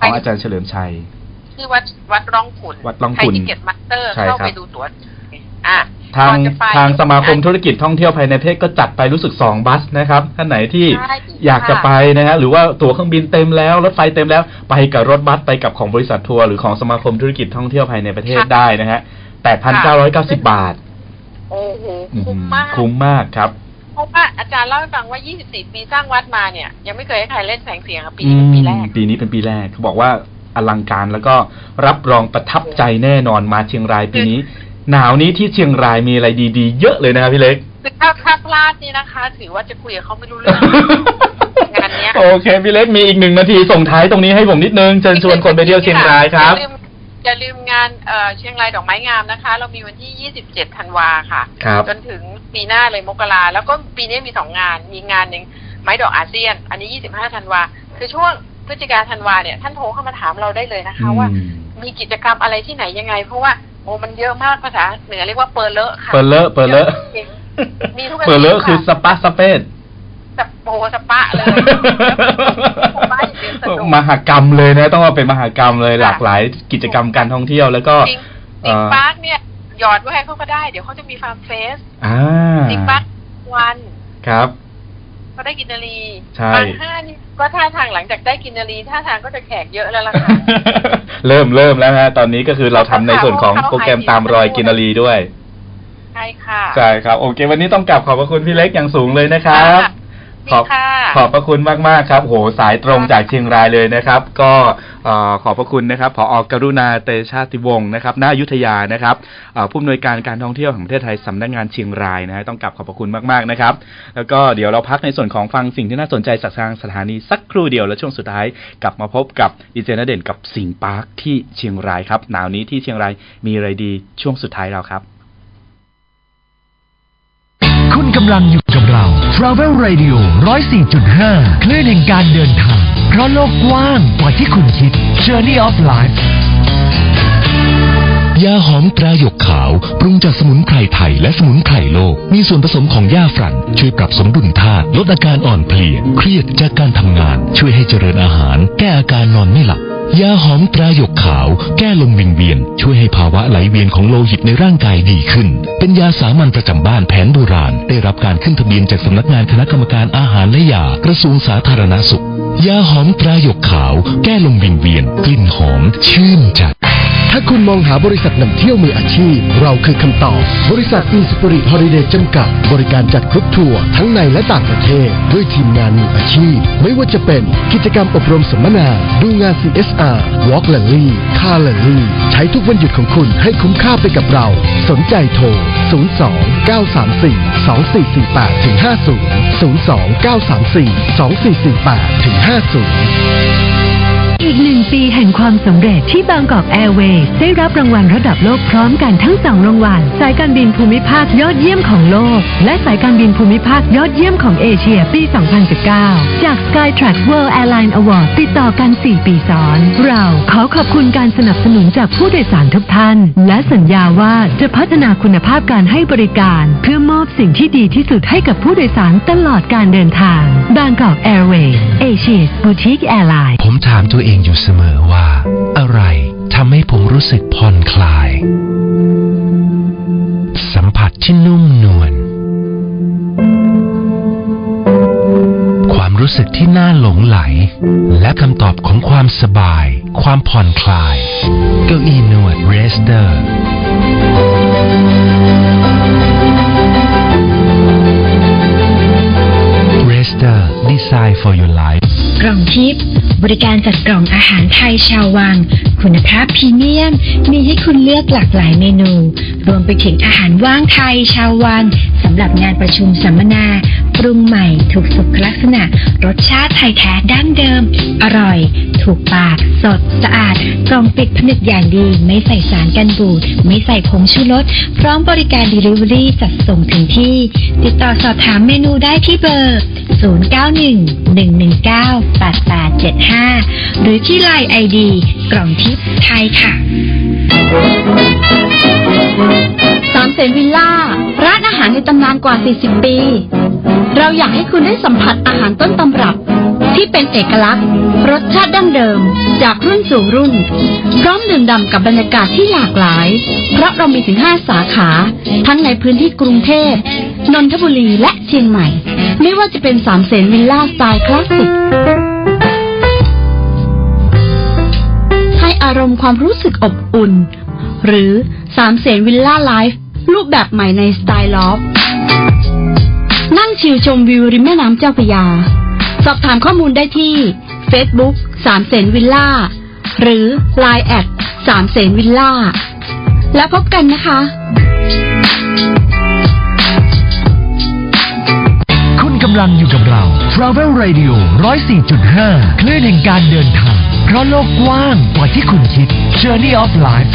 ขใช่องอาจารย์เฉลิมชัยที่วัดวัดร่องขุนวัดร่องขุ่นใครที่เก็ตมัตเตอร์ใช่เข้าครับไปดูตั๋วอะ ทางก่อนจะไปทางสมาคมธุรกิจท่องเที่ยวภายในประเทศก็จัดไปรู้สึกสองบัสนะครับท่านไหนที่ใช่อยากจะค่ะไปนะฮะหรือว่าตั๋วเครื่องบินเต็มแล้วรถไฟเต็มแล้วไปกับรถบัสไปกับของบริษัททัวร์หรือของสมาคมธุรกิจท่องเที่ยวภายในประเทศได้นะฮะแปดพันเก้าร้อยเก้าสิบบาทโอ้โหอื้อคุ้มหือมาก คุ้มมากครับ เพราะว่าอาจารย์เล่าให้ฟังว่า 24 ปีสร้างวัดมาเนี่ย ยังไม่เคยให้ใครเล่นแสงเสียงอะปีนี้เป็นปีแรก อืมปีนี้เป็นปีแรกเขาบอกว่าอลังการแล้วก็รับรองประทับใจแน่นอนมาเชียงรายปีนี้ หนาวนี้ที่เชียงรายมีอะไรดีๆ เยอะเลยนะครับพี่เล็กคือถ้าถ้าพลาดนี่นะคะ ถือว่าจะคุยกับเขาไม่รู้เรื่องงานเนี้ยโอเคพี่เล็กมีอีกหนึ่งนาทีส่งท้ายตรงนี้ให้ผมนิดนึงเชิญชวนคนไปเที่ยวเชียงรายครับอย่าลืมอย่าลืมงานเอ่อเชียงรายดอกไม้งามนะคะ เรามีวันที่ 27 ธันวาค่ะ ครับ จนถึงปีหน้าเลยมกราแล้วก็ปีนี้มีสองงาน มีงานหนึ่งไม้ดอกอาเซียน อันนี้ 25 ธันวา คือช่วงพฤศจิกาธันวาเนี่ยท่านโทรเข้ามาถามเราได้เลยนะคะ ว่า อืม มีกิจกรรมอะไรที่ไหนยังไง เพราะว่าโอ้มันเยอะมากภาษาเหนือเรียกว่าเปอะเลอะค่ะเปอะเลอะเปอะเลอะจริงมีทุกอาทิตย์เปอะเลอะค่ะคือสปาสเปดสปโปสปะเลยสปะอย่างเดียวสนุกมหากรรมเลยนะ ต้องว่าเป็นมหากรรมเลยหลากหลายกิจกรรมการท่องเที่ยวแล้วก็จริงเอ่จิงอปาร์คเนี่ยหยอดไว้ให้เขาก็ได้ เดี๋ยวเขาจะมีฟาร์มเฟสอ่าจิงปาร์ควันครับ ก็ได้กินนารีใช่บางห้านี่ก็ท่าทางหลังจากได้กินนารีท่าทางก็จะแขกเยอะแล้วล่ะค่ะเริ่มเริ่มแล้วฮะตอนนี้ก็คือเราทำในส่วนของโปรแกรมตามรอยกินนารีด้วย ใช่ค่ะ ใช่ครับ โอเค วันนี้ต้องกลับขอบพระคุณพี่เล็กอย่างสูงเลยนะครับ ขอบค่ะ ขอบพระคุณมากๆครับ โหสายตรงจากเชียงรายเลยนะครับ ก็เอ่อขอบพระคุณนะครับผออกรุณาเตชาติวงศ์นะครับณอยุธยานะครับเอ่อผู้อำนวยการการท่องเที่ยวแห่งประเทศไทยสำนักงานเชียงรายนะฮะต้องกลับขอบพระคุณมากๆนะครับ แล้วก็เดี๋ยวเราพักในส่วนของฟังสิ่งที่น่าสนใจจากทางสถานีสักครู่เดียวแล้วช่วงสุดท้ายกลับมาพบกับดีเจนเด่นกับสิงห์ปาร์คที่เชียงรายครับหนาวนี้ที่เชียงรายมีอะไรดีช่วงสุดท้ายเราครับ คุณกำลังอยู่กับเรา Travel Radio 104.5 คลื่นแห่งการเดินทาง เพราะโลกกว้างกว่าที่คุณคิด Journey of Life ยาหอมตราหยกขาว ปรุงจากสมุนไพรไทยและสมุนไพรโลก มีส่วนผสมของหญ้าฝรั่น ช่วยปรับสมดุลธาตุลดอาการอ่อนเพลีย เครียดจากการทำงาน ช่วยให้เจริญอาหาร แก้อาการนอนไม่หลับยาหอมตราหยกขาว แก้ลมวิงเวียน ช่วยให้ภาวะไหลเวียนของโลหิตในร่างกายดีขึ้น เป็นยาสามัญประจำบ้านแผนโบราณ ได้รับการขึ้นทะเบียนจากสำนักงานคณะกรรมการอาหารและยากระทรวงสาธารณสุข ยาหอมตราหยกขาว แก้ลมวิงเวียน กลิ่นหอมชื่นใจ ถ้าคุณมองหาบริษัทนำเที่ยวมืออาชีพ เราคือคำตอบ บริษัทอินสปิริตฮอลิเดย์จำกัด บริการจัดกรุ๊ปทัวร์ทั้งในและต่างประเทศ ด้วยทีมงานมืออาชีพ ไม่ว่าจะเป็นกิจกรรมอบรมสัมมนา ดูงาน CSR Walk l a l y Car l a l y ใช้ทุกวันหยุดของคุณให้คุ้มค่าไปกับเรา สนใจโทร 02 934 2448ถึง50 02 934 2448ถึง50 อีกหนึ่งปีแห่งความสำเร็จที่บางกอกแอร์เวย์ได้รับรางวัลระดับโลกพร้อมกันทั้งสองรางวัลสายการบินภูมิภาคยอดเยี่ยมของโลก และสายการบินภูมิภาคยอดเยี่ยมของเอเชียปี 2019 จาก Skytrax World Airline Award ติดต่อกัน 4 ปีซ้อน เราขอขอบคุณการสนับสนุนจากผู้โดยสารทุกท่าน และสัญญาว่าจะพัฒนาคุณภาพการให้บริการ เพื่อมอบสิ่งที่ดีที่สุดให้กับผู้โดยสารตลอดการเดินทางบางกอกแอร์เวย์เอเชียบู i ิ u Airline ผมถามตัวเองเองอยู่เสมอว่า อะไรทำให้ผมรู้สึกผ่อนคลาย สัมผัสที่นุ่มนวลความรู้สึกที่น่าหลงใหล และคำตอบของความสบาย ความผ่อนคลาย เก้าอี้นวดเรสเตอร์เรสเตอร์ Design for your life กล่องทิพย์บริการจัดกล่องอาหารไทยชาววัง คุณภาพพรีเมียม มีให้คุณเลือกหลากหลายเมนู รวมไปถึงอาหารว่างไทยชาววังสำหรับงานประชุมสัมมนา ปรุงใหม่ถูกสุขลักษณะ รสชาติไทยแท้ดั้งเดิม อร่อย ถูกปาก สด สะอาด กล่องปิดผนึกอย่างดี ไม่ใส่สารกันบูด ไม่ใส่ผงชูรส พร้อมบริการ Delivery จัดส่งถึงที่ ติดต่อสอบถามเมนูได้ที่เบอร์8875 หรือที่ไลน์ไอดีกล่องทิพย์ไทยค่ะสามเสนวิลล่า ร้านอาหารในตำนานกว่า 40 ปี เราอยากให้คุณได้สัมผัสอาหารต้นตำรับ ที่เป็นเอกลักษณ์ รสชาติดั้งเดิม จากรุ่นสู่รุ่น พร้อมดื่มด่ำกับบรรยากาศที่หลากหลาย เพราะเรามีถึง 5 สาขา ทั้งในพื้นที่กรุงเทพ นนทบุรีและเชียงใหม่ ไม่ว่าจะเป็นสามเสนวิลล่าสไตล์คลาสสิกให้อารมณ์ความรู้สึกอบอุ่น หรือสามเสนวิลล่าไลฟ์รูปแบบใหม่ในสไตล์ลอฟนั่งชิลชมวิวริมแม่น้ำเจ้าพยา สอบถามข้อมูลได้ที่ Facebook สามเสนวิลล่า หรือ Line แอดสามเสนวิลล่า แล้วพบกันนะคะำลังอยู่กับเรา Travel Radio 104.5 คลื่นแห่งการเดินทาง เพราะโลกกว้างกว่าที่คุณคิด Journey of Life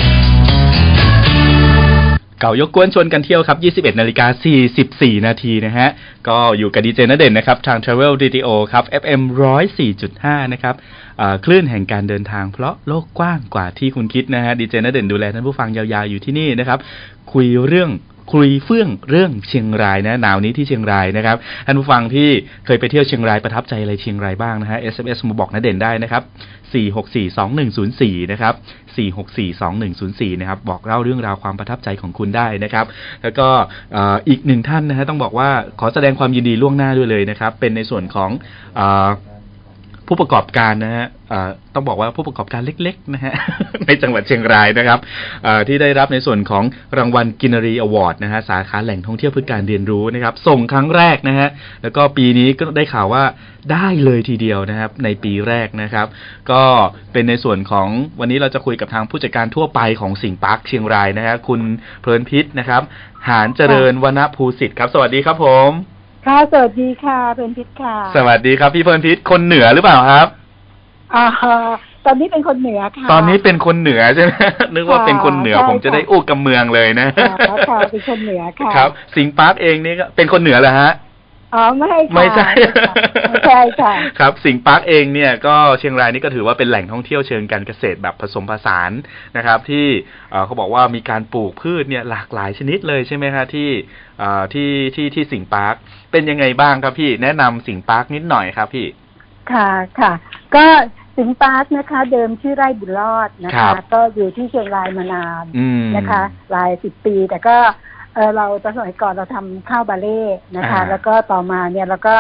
เก่ายกกวนชวนกันเที่ยวครับ 21 นาฬิกา 44 นาทีนะฮะ ก็อยู่กับดีเจนเด่นนะครับ ทาง Travel Radio ครับ FM 104.5 นะครับคลื่นแห่งการเดินทางเพราะโลกกว้างกว่าที่คุณคิดนะฮะ ดีเจนเด่นดูแลท่านผู้ฟังยาวๆอยู่ที่นี่นะครับ คุยเรื่อง คุยเฟื่องเรื่องเชียงรายนะหนาวนี้ที่เชียงรายนะครับท่านผู้ฟังที่เคยไปเที่ยวเชียงรายประทับใจอะไรเชียงรายบ้างนะฮะ SMS มาบอกนะเด่นได้นะครับ4642104นะครับ4642104นะครับบอกเล่าเรื่องราวความประทับใจของคุณได้นะครับ แล้วก็อีกหนึ่งท่านนะฮะต้องบอกว่าขอแสดงความยินดีล่วงหน้าด้วยเลยนะครับ เป็นในส่วนของอ ผู้ประกอบการนะฮะต้องบอกว่าผู้ประกอบการเล็กๆนะฮะในจังหวัดเชียงรายนะครับที่ได้รับในส่วนของรางวัลกินรีอวอร์ดนะฮะสาขาแหล่งท่องเที่ยวเพื่อการเรียนรู้นะครับ ส่งครั้งแรกนะฮะแล้วก็ปีนี้ก็ได้ข่าวว่าได้เลยทีเดียวนะครับ ในปีแรกนะครับ ก็เป็นในส่วนของวันนี้เราจะคุยกับทางผู้จัดการทั่วไปของสิงห์ปาร์คเชียงรายนะฮะคุณเพลินพิษนะครับ หานเจริญวณภูสิทธิ์ครับ สวัสดีครับผม ค่ะสวัสดีค่ะเป็นพิษค่ะ สวัสดีครับพี่เพลินพิษคนเหนือหรือเปล่าครับอ่าตอนนี้เป็นคนเหนือค่ะ ตอนนี้เป็นคนเหนือใช่ไหมนึกว่าเป็นคนเหนือใช่ผมจะได้อู้กับเมืองเลยนะค่ะค่ะเป็นคนเหนือค่ะครับ สิงห์ปาร์คเองนี่ก็เป็นคนเหนือเหรอฮะ อ๋อไม่ค่ะไม่ใช่ไม่ใช่ค่ะครับ สิงห์ปาร์คเองเนี่ยก็เชียงรายนี่ก็ถือว่าเป็นแหล่งท่องเที่ยวเชิงการเกษตรแบบผสมผสานนะครับ ที่เอ่อเขาบอกว่ามีการปลูกพืชเนี่ยหลากหลายชนิดเลยใช่ไหมคะที่เอ่อที่ที่ที่สิงห์ปาร์คเป็นยังไงบ้างครับพี่แนะนำสิงห์ปาร์คนิดหน่อยครับพี่ ค่ะค่ะ ก็สิงห์ปาร์คนะคะ เดิมชื่อไร่บุญรอดนะครัคะบก็อยู่ที่เชียงรายมานานอืมนะคะหลายสิบปีแต่ก็ เออเราตอนสมัยก่อนเราทำข้าวบาเล่นะคะอ่าแล้วก็ต่อมาเนี่ยเราก็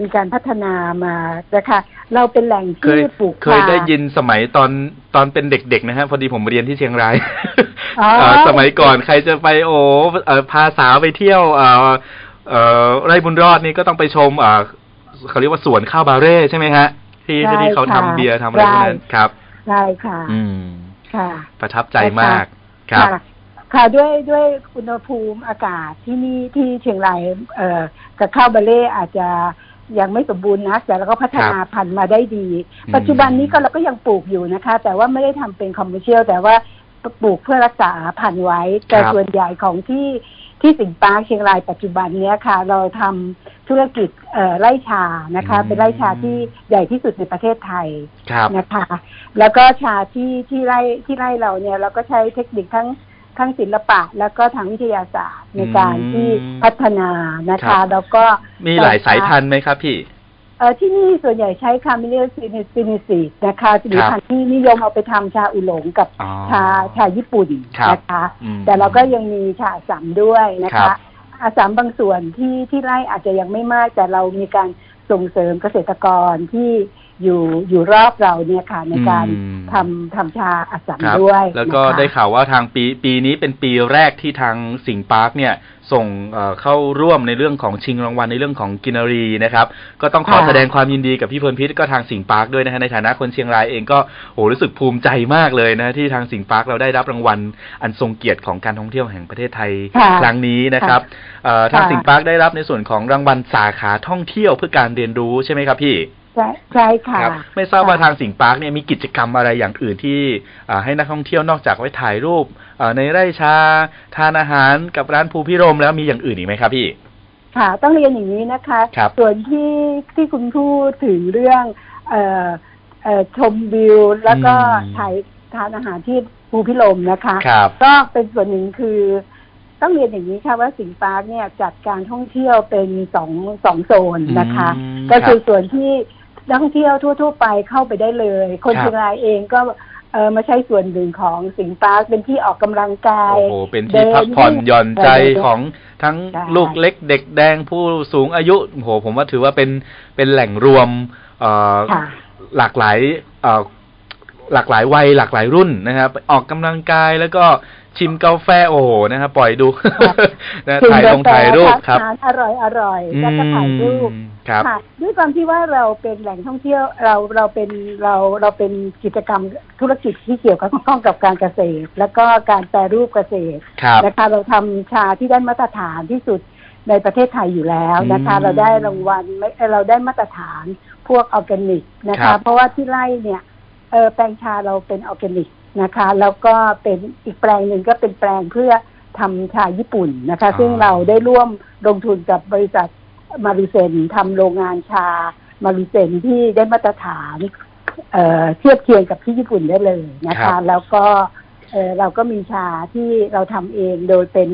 มีการพัฒนามานะคะเราเป็นแหล่งเคที่ยปลูกเคยปลาได้ยินสมัยตอนตอนเป็นเด็กๆนะฮะพอดีผมเรียนที่เชียงรายอ๋อเอ่อสมัยก่อนใครจะไปโอ้เอ่อพาสาวไปเที่ยวเอ่อเอ่อไร่บุญรอดนี่ก็ต้องไปชมเอ่อเขาเรียกว่าสวนข้าวบาเร่ใช่ไหมฮะ ที่ใช่ที่เขาทำค่ะเบียร์ทำอะไรพวกนั้นใช่ครับใช่ค่ะ อืมค่ะ ประทับใจมากครับ ค่ะค่ะด้วยด้วยอุณหภูมิอากาศที่นี่ที่เชียงรายเอ่อกับข้าวบาเล่อาจจะยังไม่สมบูรณ์นักแต่เราก็พัฒนาพันธุ์มาได้ดีอืมปัจจุบันนี้ก็เราก็ยังปลูกอยู่นะคะ แต่ว่าไม่ได้ทำเป็นคอมเมอร์เชียลแต่ว่าปลูกเพื่อรักษาพันธุ์ไว้ แต่ส่วนใหญ่ของที่ที่สิงห์ปาร์คเชียงรายปัจจุบันเนี้ยค่ะ เราทำธุรกิจเอ่อไร่ชานะคะ เป็นไร่ชาที่ใหญ่ที่สุดในประเทศไทยครับนะคะ แล้วก็ชาที่ที่ไร่ที่ไร่เราเนี่ยเราก็ใช้เทคนิคทั้ง ทั้งศิลปะแล้วก็ทางวิทยาศาสตร์ในการอืมที่พัฒนานะครัคะบแล้วก็มีหลายสายพันธุ์ไหมครับพี่เออที่นี่ส่วนใหญ่ใช้ Camellia sini sinensisนะคะหรือครับพันธุ์ที่นิยมเอาไปทำชาอุหลงกับอ๋อชาชาญี่ปุ่นครับนะคะอืมแต่เราก็ยังมีชาอัสสัมด้วยนะครัคะบอาสามบางส่วนที่ที่ไร่อาจจะยังไม่มาก แต่เรามีการส่งเสริมเกษตรกรที่ อยู่อยู่รอบเราเนี่ยค่ะในการอืมทำทำชาอัสสัมครับด้วย แล้วก็นะคะได้ข่าวว่าทางปีปีนี้เป็นปีแรกที่ทางสิงห์ปาร์คเนี่ยส่งเอ่อเข้าร่วมในเรื่องของชิงรางวัลในเรื่องของกินรีนะครับ ก็ต้องขอค่ะแสดงความยินดีกับพี่เพลินพิศก็ทางสิงห์ปาร์คด้วยนะฮะในฐานะคนเชียงรายเองก็โหรู้สึกภูมิใจมากเลยนะที่ทางสิงห์ปาร์คเราได้รับรางวัล อันทรงเกียรติของการท่องเที่ยวแห่งประเทศไทยค่ะครั้งนี้นะครับเอ่อทางค่ะสิงห์ปาร์คได้รับในส่วนของรางวัลสาขาท่องเที่ยวเพื่อการเรียนรู้ใช่ไหมครับพี่ ใช่ใช่ค่ะครับไม่ทราบว่าค่ะทางสิงห์ปาร์คเนี่ยมีกิจกรรมอะไรอย่างอื่นที่อ่าให้นักท่องเที่ยวนอกจากไว้ถ่ายรูปอ่าในไร่ชา ทานอาหารกับร้านภูภิรมย์แล้วมีอย่างอื่นอีกไหมครับพี่ค่ะ ต้องเรียนอย่างนี้นะคะครับส่วนที่ที่คุณพูดถึงเรื่องเอ่อเอ่อชมวิว แล้วก็อืมถ่ายทานอาหารที่ภูพิลมนะคะครับก็เป็นส่วนหนึ่งคือต้องเรียนอย่างนี้ค่ะว่าสิงห์ปาร์คเนี่ยจัดการท่องเที่ยวเป็นสองสองโซนนะคะอืมก็คือครับส่วนที่ นักท่องเที่ยวทั่ว ๆ ไปเข้าไปได้เลย คนครับเชียงรายเองก็เออมาใช้ส่วนหนึ่งของสิงห์ปาร์คเป็นที่ออกกำลังกายโอ้โหเป็นที่พักผ่อนหย่อนใจของทั้งใช่ลูกเล็กเด็กแดงผู้สูงอายุโอ้โหผมว่าถือว่าเป็นเป็นแหล่งรวมเอ่อค่ะหลากหลายเอ่อหลากหลายวัยหลากหลายรุ่นนะครับ ออกกำลังกายแล้วก็ ชิมกาแฟโอ้โหนะครับปล่อยดูนะถึงถ่ายลงกาแฟถ่ายรูปครับทานอร่อยอร่อยๆแล้วก็ถ่ายรูปอืมครับค่ะด้วยความที่ว่าเราเป็นแหล่งท่องเที่ยวเราเราเป็นเราเราเป็นกิจกรรมธุรกิจที่เกี่ยวกับข้องกับการเกษตร แล้วก็การแปรรูปเกษตรครับนะคะเราทำชาที่ได้มาตรฐานที่สุดในประเทศไทยอยู่แล้วนะคะอืมเราได้รางวัลไม่เอ่อเราได้มาตรฐานพวกออร์แกนิกนะคะครับเพราะว่าที่ไร่เนี่ยเออแปลงชาเราเป็นออร์แกนิก นะคะ แล้วก็เป็นอีกแปลงหนึ่งก็เป็นแปลงเพื่อทำชาญี่ปุ่นนะคะ ซึ่งเราได้ร่วมลงทุนกับบริษัทมารูเซ็นทำโรงงานชามารูเซ็นที่ได้มาตรฐานเอ่อเทียบเคียงกับที่ญี่ปุ่นได้เลยนะครัคะบแล้วก็เอ่อเราก็มีชาที่เราทำเองโดยเป็น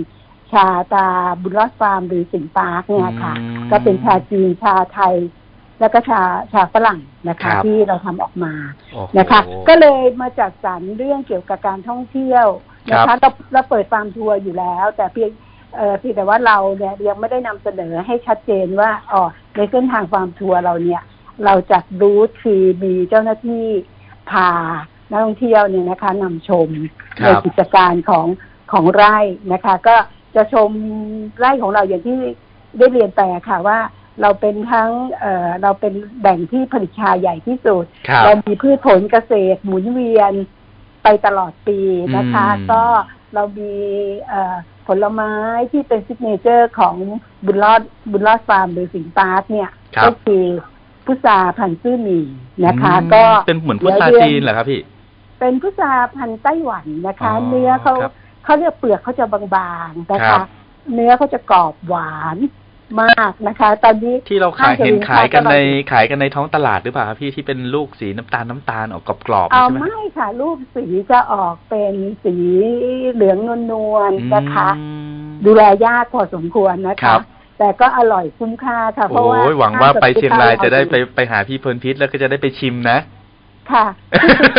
ชาตาบุญรอดฟาร์มหรือสิงห์ปาร์คเนี่ยค่ะอืมก็เป็นชาจีนชาไทย แล้วก็ชาชาฝรั่งนะครัคะบที่เราทำออกมาโอ้โหนะคะ ก็เลยมาจัดสรรเรื่องเกี่ยวกับการท่องเที่ยวนะครัคะบ เราเราเปิดฟาร์มทัวร์อยู่แล้ว แต่เพียงเอ่อเพียงแต่ว่าเราเนี่ยยังไม่ได้นำเสนอให้ชัดเจนว่าอ๋อในเส้นทางฟาร์มทัวร์เราเนี่ย เราจัดรูทคือมีเจ้าหน้าที่พานักท่องเที่ยวเนี่ยนะคะนำชมครัในบกิจการของของไร่นะคะ ก็จะชมไร่ของเราอย่างที่ได้เรียนไปอะค่ะว่า เราเป็นทั้งเอ่อเราเป็นแบ่งที่ผลิตชาใหญ่ที่สุด ครับเรามีพืชผลเกษตรหมุนเวียนไปตลอดปีนะคะ อืม ก็เรามีเอ่อผลไม้ที่เป็นซิกเนเจอร์ของบุญรอดบุญรอดฟาร์มหรือสิงห์ปาร์คเนี่ย ครับ ก็คือพุทราพันธุ์ซื่อหมี่นะคะ อืมก็ เป็นเหมือนพุทราดี๋ยวจีนเหรอครับพี่ เป็นพุทราพันธุ์ไต้หวันนะคะ อ๋อเนื้อเขาครับเขาเรียกเปลือกเขาจะบางๆนะครัคะ บ เนื้อเขาจะกรอบหวาน มากนะคะ ตอนนี้ที่เราขายห้งสรรพเห็นสิขายกันในค้ขายกันในท้องตลาดหรือเปล่าครับพี่ที่เป็นลูกสีน้ำตาลน้ำตาลออกกรอบๆเอาใช่ไหมไม่ค่ะรูปสีจะออกเป็นสีเหลืองนวลๆนะคะอืมดูแลยากพอสมควรนะครัคะบแต่ก็อร่อยคุ้มค่าค่ะเพราะว่าโอ้ยหวังว่าไปเชียงรายห้จะได้ไปเอาไปหาพี่เพลินพิษแล้วก็จะได้ไปชิมนะ ค่ะ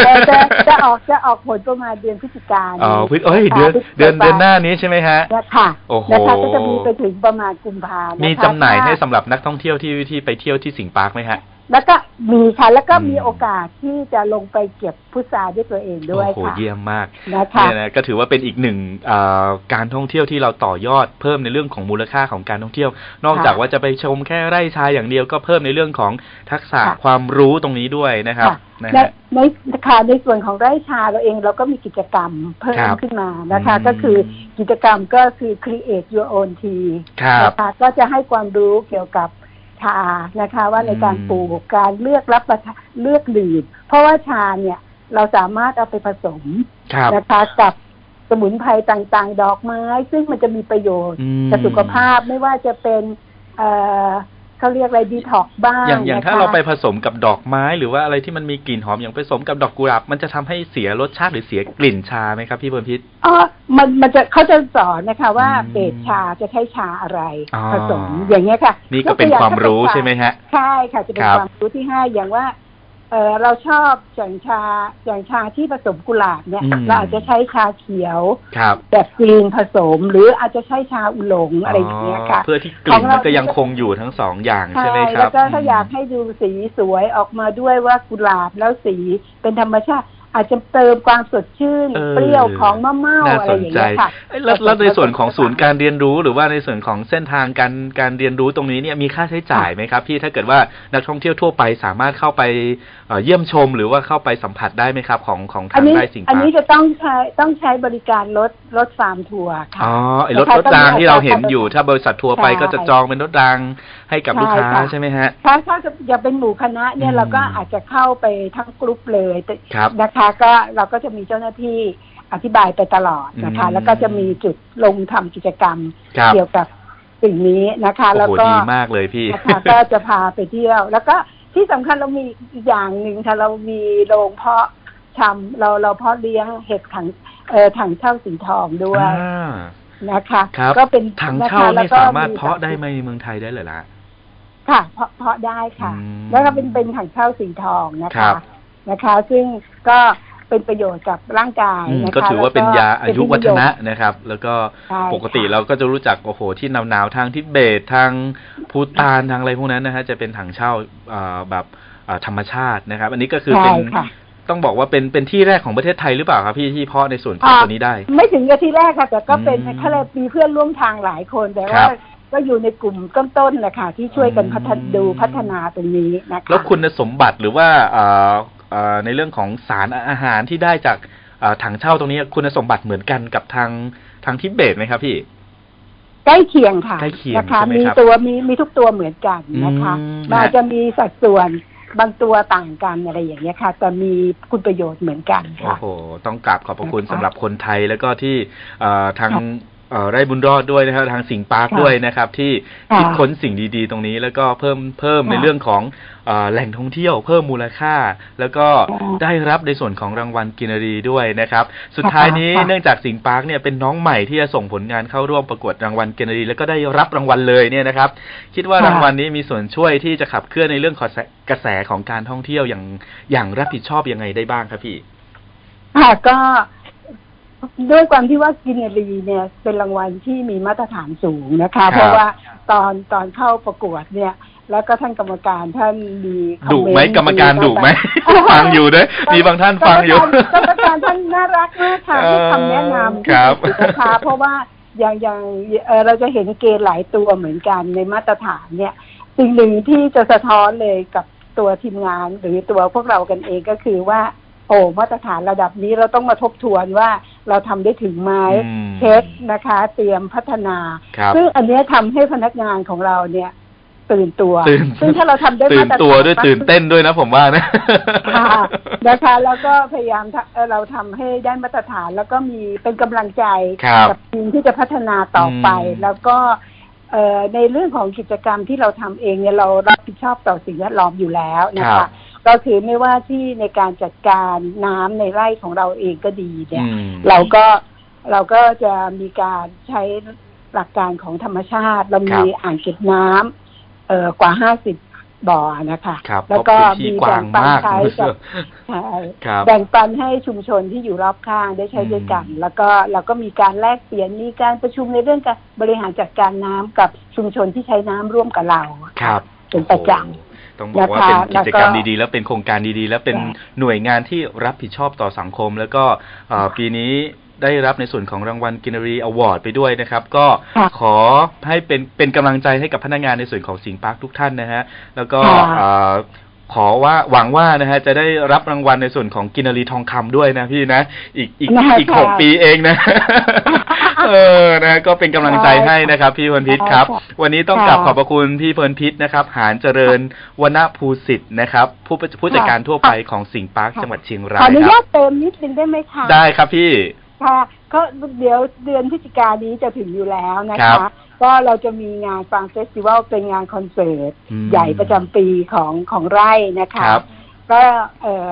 จะจะจะออกจะออกผลประมาณเดือนพฤศจิกายนอ๋อพฤษเอ้ยค่ะเดือนพฤศจิกเดือนเดือนหน้านี้ใช่ไหมฮะเนี่ยค่ะโอ้โหนะคะก็จะมีไปถึงประมาณกุมภานะคะมีจำหน่ายให้ถ้สำหรับนักท่องเที่ยวที่ที่ไปเที่ยวที่สิงห์ปาร์คไหมฮะ แล้วก็มีค่ะแล้วก็อืมมีโอกาสที่จะลงไปเก็บพุทราด้วยตัวเองด้วยโอ้โหค่ะเยี่ยมมากนะคะเนี่ยนะก็ถือว่าเป็นอีกหนึ่งเอ่อการท่องเที่ยวที่เราต่อยอดเพิ่มในเรื่องของมูลค่าของการท่องเที่ยว นอกจากว่าจะไปชมแค่ไร่ชายอย่างเดียวก็เพิ่มในเรื่องของทักษะค่ะความรู้ตรงนี้ด้วยนะครับค่ะนะในฮะในค่ะในส่วนของไร่ชาเราเองเราก็มีกิจกรรมเพิ่มครับขึ้นมานะคะอืมก็คือกิจกรรมก็คือ create your own tea ครับนะคะก็จะให้ความรู้เกี่ยวกับ ชานะคะ ว่าในการอืมปลูกการเลือกรับประทานเลือกดื่มเพราะว่าชาเนี่ยเราสามารถเอาไปผสมครับนะคะกับสมุนไพรต่างๆ ดอกไม้ ซึ่งมันจะมีประโยชน์อืมกับสุขภาพไม่ว่าจะเป็นเอ่อ เขาเรียกอะไรดีท็อกบ้างอย่างอย่างนะคะถ้าเราไปผสมกับดอกไม้หรือว่าอะไรที่มันมีกลิ่นหอมอย่างผสมกับดอกกุหลาบมันจะทำให้เสียรสชาติหรือเสียกลิ่นชาไหมครับพี่เพลินพิษอ๋อมันมันจะเขาจะสอนนะคะว่าอืมเบสชาจะใช้ชาอะไรอ๋อผสมอย่างเงี้ยค่ะ นี่ก็เป็นความรู้ใช่ไหมฮะใช่ค่ะจะเป็นครับความรู้ที่ให้อย่างว่า เออเราชอบอย่างชาอย่างชาที่ผสมกุหลาบเนี่ย อืม เราอาจจะใช้ชาเขียวครับแบบกรีนผสม หรืออาจจะใช้ชาอุหลงอะไรอย่างเงี้ยค่ะ เพื่อที่กขอลิ่งนเรามันก็ยังคงอยู่ทั้งสองอย่างใช่ไหมครัแล้บวก็ถ้าอยากให้ดูสีสวยออกมาด้วยว่ากุหลาบแล้วสีเป็นธรรมชาติ อาจจะเติมความสดชื่นเออเปรี้ยวของมะเม่าน่าอะสไรนอย่างใจเงี้ยค่ะเอ้ยแล้วแล้วในส่วนของศูนย์การเรียนรู้หรือว่าในส่วนของเส้นทางการการเรียนรู้ตรงนี้เนี่ยมีค่าใช้จ่ายไหมครับพี่ถ้าเกิดว่านักท่องเที่ยวทั่วไปสามารถเข้าไปเอ่อเยี่ยมชม หรือว่าเข้าไปสัมผัสได้ไหมครับของของอัทานงนี้ไร่สิงห์อันปานี้ร์คจะต้องใช้ต้องใช้บริการรถรถฟาร์มทัวร์ค่ะอ๋อไอ้รถนะคะรถรางที่เราเห็นต้องมีอยู่ ถ้าบริษัททัวร์ไปใช่ก็จะจองเป็นรถรางให้กับลูกค้าใช่ค่ะใช่ไหมฮะถ้าถ้าจะอย่าเป็นหมู่คณะเนี่อืยมเราก็อาจจะเข้าไปทั้งกลุ่มเลยแต่ครับนะคะก็เราก็จะมีเจ้าหน้าที่อธิบายไปตลอดนะคะอืมแล้วก็จะมีจุดลงทำกิจกรรมครับเกี่ยวกับสิ่งนี้นะคะโอ้แล้วโหก็ดีมากเลยพี่นะคะก็จะพาไปเที่ยว แล้วก็ที่สำคัญเรามีอีกอย่างหนึ่งค่ะเรามีโรงเพาะชำเราเราเพาะเลี้ยงเห็ดถังเอ่อถังเช่าสีทองด้วยอ่านะคะครับก็เป็นถังนะคะเช่าแล้วนี่ก็สามารถเพาะได้ไหมในเมืองไทยได้เลยล่ะค่ะ เพาะเพาะได้ค่ะอืมแล้วก็เป็นเป็นถังเช่าสีทองนะครัคะบ นะคะ ซึ่งก็เป็นประโยชน์กับร่างกายอืมนะคะก็ถือว่าเป็นยาอายุวัฒนะแล้นะครับ แล้วก็ใช่ปกติค่ะเราก็จะรู้จักโอ้โหที่หนาวๆทางทิเบตทางภูตานทางอะไรพวกนั้นนะฮะจะเป็นถังเช่าอ่าแบบอ่าธรรมชาตินะครับ อันนี้ก็คือใช่เป็นค่ะ ต้องบอกว่าเป็นเป็นที่แรกของประเทศไทยหรือเปล่าครับพี่ที่เพาะในส่วนของอ่า ตัวนี้ได้ ไม่ถึงกับที่แรกค่ะ แต่ก็เป็นอืมเขาเลยมีเพื่อนร่วมทางหลายคนแต่ครัว่าบก็อยู่ในกลุ่มต้นๆแหละค่ะที่ช่วยกันพัฒนาอืมดูพัฒนาตรงนี้นะคะ แล้วคุณสมบัติหรือว่าเอ่อเอ่อ ในเรื่องของสารอาหารที่ได้จากเอ่อถังเช่าตรงนี้คุณสมบัติเหมือนกันกับทางทางทิเบตไหมครับพี่ใกล้เคียงค่ะใกล้เคียงนะคะใช่ไหมมีครับตัวมีมีทุกตัวเหมือนกันนะคะอืมมันอาจฮะจะมีสัดส่วนบางตัวต่างกันอะไรอย่างเงี้ยค่ะแต่มีคุณประโยชน์เหมือนกันโอ้ค่ะโหต้องกราบขอบพระคุณนะคะสำหรับคนไทยแล้วก็ที่เอ่อทางค่ะเอ่อ ไร่บุญรอดด้วยนะครับทางสิงห์ปาร์คค่ะด้วยนะครับ ที่ค่ะคิดค้นสิ่งดีๆ ตรงนี้แล้วก็เพิ่มเพิ่มค่ะในเรื่องของเอ่อแหล่งท่องเที่ยวเพิ่มมูลค่า แล้วก็ค่ะได้รับในส่วนของรางวัลกินรีด้วยนะครับ สุดท้ายนี้ค่ะเนื่องจากสิงห์ปาร์คเนี่ยเป็นน้องใหม่ที่จะส่งผลงานเข้าร่วมประกวดรางวัลกินรี แล้วก็ได้รับรางวัลเลยเนี่ยนะครับ คิดว่าค่ะรางวัลนี้มีส่วนช่วยที่จะขับเคลื่อนในเรื่องของกระแสของการท่องเที่ยวอย่างอย่างรับผิดชอบยังไงได้บ้างครับพี่ค่ะก็ ด้วยความที่ว่ากินรีเนี่ยเป็นรางวัลที่มีมาตรฐานสูงนะครัคะบเพราะว่าตอนตอนเข้าประกวดเนี่ย แล้วก็ท่านกรรมการท่านมีคอดุเนต์ไหมกรรมการดุไหมฟังอยู่ด้วยมีบางท่านฟังอยู่กรรมการท่านน่ารักมากค่ะให้คำแนะนำครับที่ดีนะคะเพราะว่าอย่างอย่างเอ่อเราจะเห็นเกณฑ์หลายตัวเหมือนกันในมาตรฐานเนี่ยสิ่งหนึ่งที่จะสะท้อนเลยกับตัวทีมงานหรือตัวพวกเรากันเองก็คือว่าโอ้มาตรฐานระดับนี้เราต้องมาทบทวนว่าเราทำได้ถึงไหมอืมเช็คนะคะ เตรียมพัฒนาครับซึ่งอันเนี้ยทำให้พนักงานของเราเนี่ยตื่นตัวตื่นซึ่งถ้าเราทำได้ตื่มานตรฐานตัวด้วยมากตื่นเต้นด้วยนะผมว่านะค่ะนะคะ แล้วก็พยายามทำเอ่อเราทำให้ได้มาตรฐาน แล้วก็มีเป็นกำลังใจครับกัทีมที่จะพัฒนาต่อไปอืมแล้วก็เอ่อในเรื่องของกิจกรรมที่เราทำเองเนี่ยเรารับผิดชอบต่อสิ่งแวดล้อมอยู่แล้วนะครัคะบ ก็คือไม่ว่าที่ในการจัดการน้ำในไร่ของเราเองก็ดีเนี่ยอืมเราก็เราก็จะมีการใช้หลักการของธรรมชาติ เรามีอ่างเก็บน้ำเอ่อกว่าห้าสิบบ่อนะคะครับแล้วก็เพราะพื้นที่มีกแบ่ว้างงปันมากใช้กับใช่ครับแบ่งปันให้ชุมชนที่อยู่รอบข้างได้ใช้อืมด้วยกัน แล้วก็เราก็มีการแลกเปลี่ยนมีการประชุมในเรื่องการบริหารจัดการน้ำกับชุมชนที่ใช้น้ำร่วมกับเราครับเป็นประจ ต้องบอกว่านะคะเป็นกิจกรรมแล้วก็ดีๆ แล้วเป็นโครงการดีๆ แล้วเป็นค่ะหน่วยงานที่รับผิดชอบต่อสังคม แล้วก็เอ่อปีนี้ได้รับในส่วนของรางวัลกินรี Award ไปด้วยนะครับ ก็ค่ะขอให้เป็นเป็นกำลังใจให้กับพนักงานในส่วนของสิงห์ปาร์คทุกท่านนะฮะแล้วก็ค่ะเอ่อขอว่าหวังว่านะฮะจะได้รับรางวัลในส่วนของกินรีทองคำด้วยนะพี่นะ อีกอีกนะคะอีกหกปีเองนะ เออนะก็เป็นกำลังใจให้นะครับ พี่เพลินพิศครับค่ะวันนี้ต้องกลับขอบพระคุณพี่เพลินพิศนะครับ หาญเจริญวณภูสิทธิ์นะครับ ผู้ผู้จัดการทั่วไปของสิงห์ปาร์คจังหวัดเชียงรายครับ ขออนุญาตเติมนิดนึงได้ไหมคะได้ครับพี่ค่ะก็เดี๋ยวเดือนพฤศจิกายนนี้จะถึงอยู่แล้วนะคะครับก็เราจะมีงาน Farm Festival เป็นงานคอนเสิร์ตอืมใหญ่ประจำปีของของไร่นะคะครับก็เอ่อ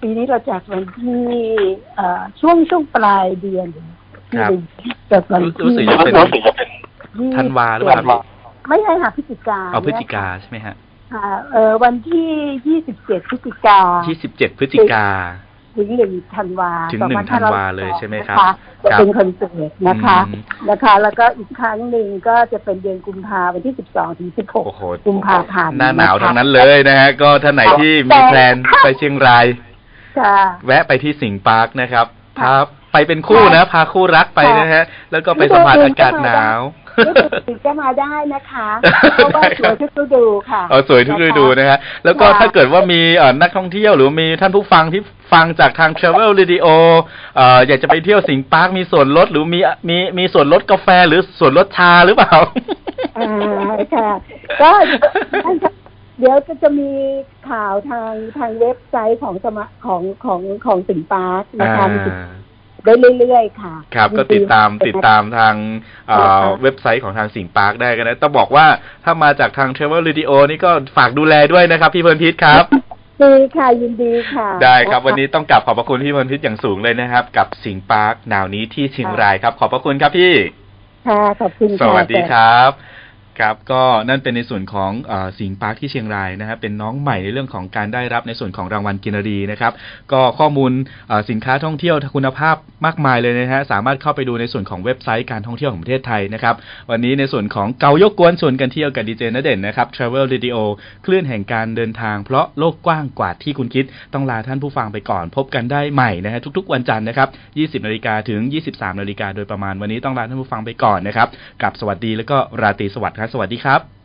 ปีนี้เราจัดวันที่เอ่อช่วงช่วงปลายเดือน ที่ครับจัดวันรู้ที่สึกจะเป็นที่ธันวาหรือเปล่าพี่ไม่ใช่ค่ะพฤศจิกาเอาพฤศจิกาใช่ไหมฮะค่ะเอ่อวันที่27พฤศจิกาที่สิบเจ็ดพฤศจิกาถึงหนึ่งธันวาถึงหนึ่ง2562ธันวาเลยใช่ไหมครับนะะจะครับเป็นคอนเสิร์ตนะคะอืมนะคะ แล้วก็อีกครั้งหนึ่งก็จะเป็นเดือนกุมภาวันที่12ถึงโอ้โห16กุมภาพันธ์หน้าหนาวะคะทั้งนั้นเลยนะฮะ ก็ท่านไหนที่มีแพลนไปเชียงรายค่ะแวะไปที่สิงห์ปาร์คนะครับพา ไปเป็นคู่นะ พาคู่รักไปนะฮะ แล้วก็ไปสัมผัสอากาศหนาวฤดูอื่นก็มาได้นะคะเพราะว่าสวยทุกฤดูค่ะเอาสวยทุกฤดูนะฮะแล้วก็ค่ะถ้าเกิดว่ามีเอ่อนักท่องเที่ยวหรือมีท่านผู้ฟังที่ฟังจากทาง Travel Radio เอ่ออยากจะไปเที่ยวสิงห์ปาร์คมีส่วนลดหรือมีมีมีส่วนลดกาแฟหรือส่วนลดชาหรือเปล่าอ่าค่ะ ก็เดี๋ยวก็จะมีข่าวทางทางเว็บไซต์ของสมาของของของสิงห์ปาร์คนะคะมีติด ได้เรื่อยๆค่ะ ครับ ก็ติดตามติดตามทางเอ่อเว็บไซต์ของทางสิงห์ปาร์คได้กันนะ ต้องบอกว่าถ้ามาจากทาง Travel Radio นี่ก็ฝากดูแลด้วยนะครับพี่เพลินพิศครับดีค่ะยินดีค่ะ ได้ครับวันนี้ต้องกลับขอบพระคุณพี่เพลินพิศอย่างสูงเลยนะครับ กับสิงห์ปาร์คหนาวนี้ที่เชียงรายครับ ขอบพระคุณครับพี่ ค่ะขอบคุณสค่ะวัสดีครับ ครับก็นั่นเป็นในส่วนของอสิงห์ปาร์คที่เชียงรายนะครับเป็นน้องใหม่ในเรื่องของการได้รับในส่วนของรางวัลกินรีนะครับก็ข้อมูลสินค้าท่องเที่ยวคุณภาพมากมายเลยนะฮะสามารถเข้าไปดูในส่วนของเว็บไซต์การท่องเที่ยวของประเทศไทยนะครับวันนี้ในส่วนของเกายกกวนชวนกันเที่ยวกับดีเจนเด่นนะครับ Travel Radio คลื่นแห่งการเดินทาง เพราะโลกกว้างกว่าที่คุณคิดต้องลาท่านผู้ฟังไปก่อน พบกันได้ใหม่นะฮะทุกๆ วันจันทร์นะครับ 20นาฬิกาถึง 23นาฬิกาโดยประมาณวันนี้ต้องลาท่านผู้ฟังไปก่อนนะครับกับสวัสดีแล้วก็ราตรีสวัสดิ์ครับสวัสดีครับ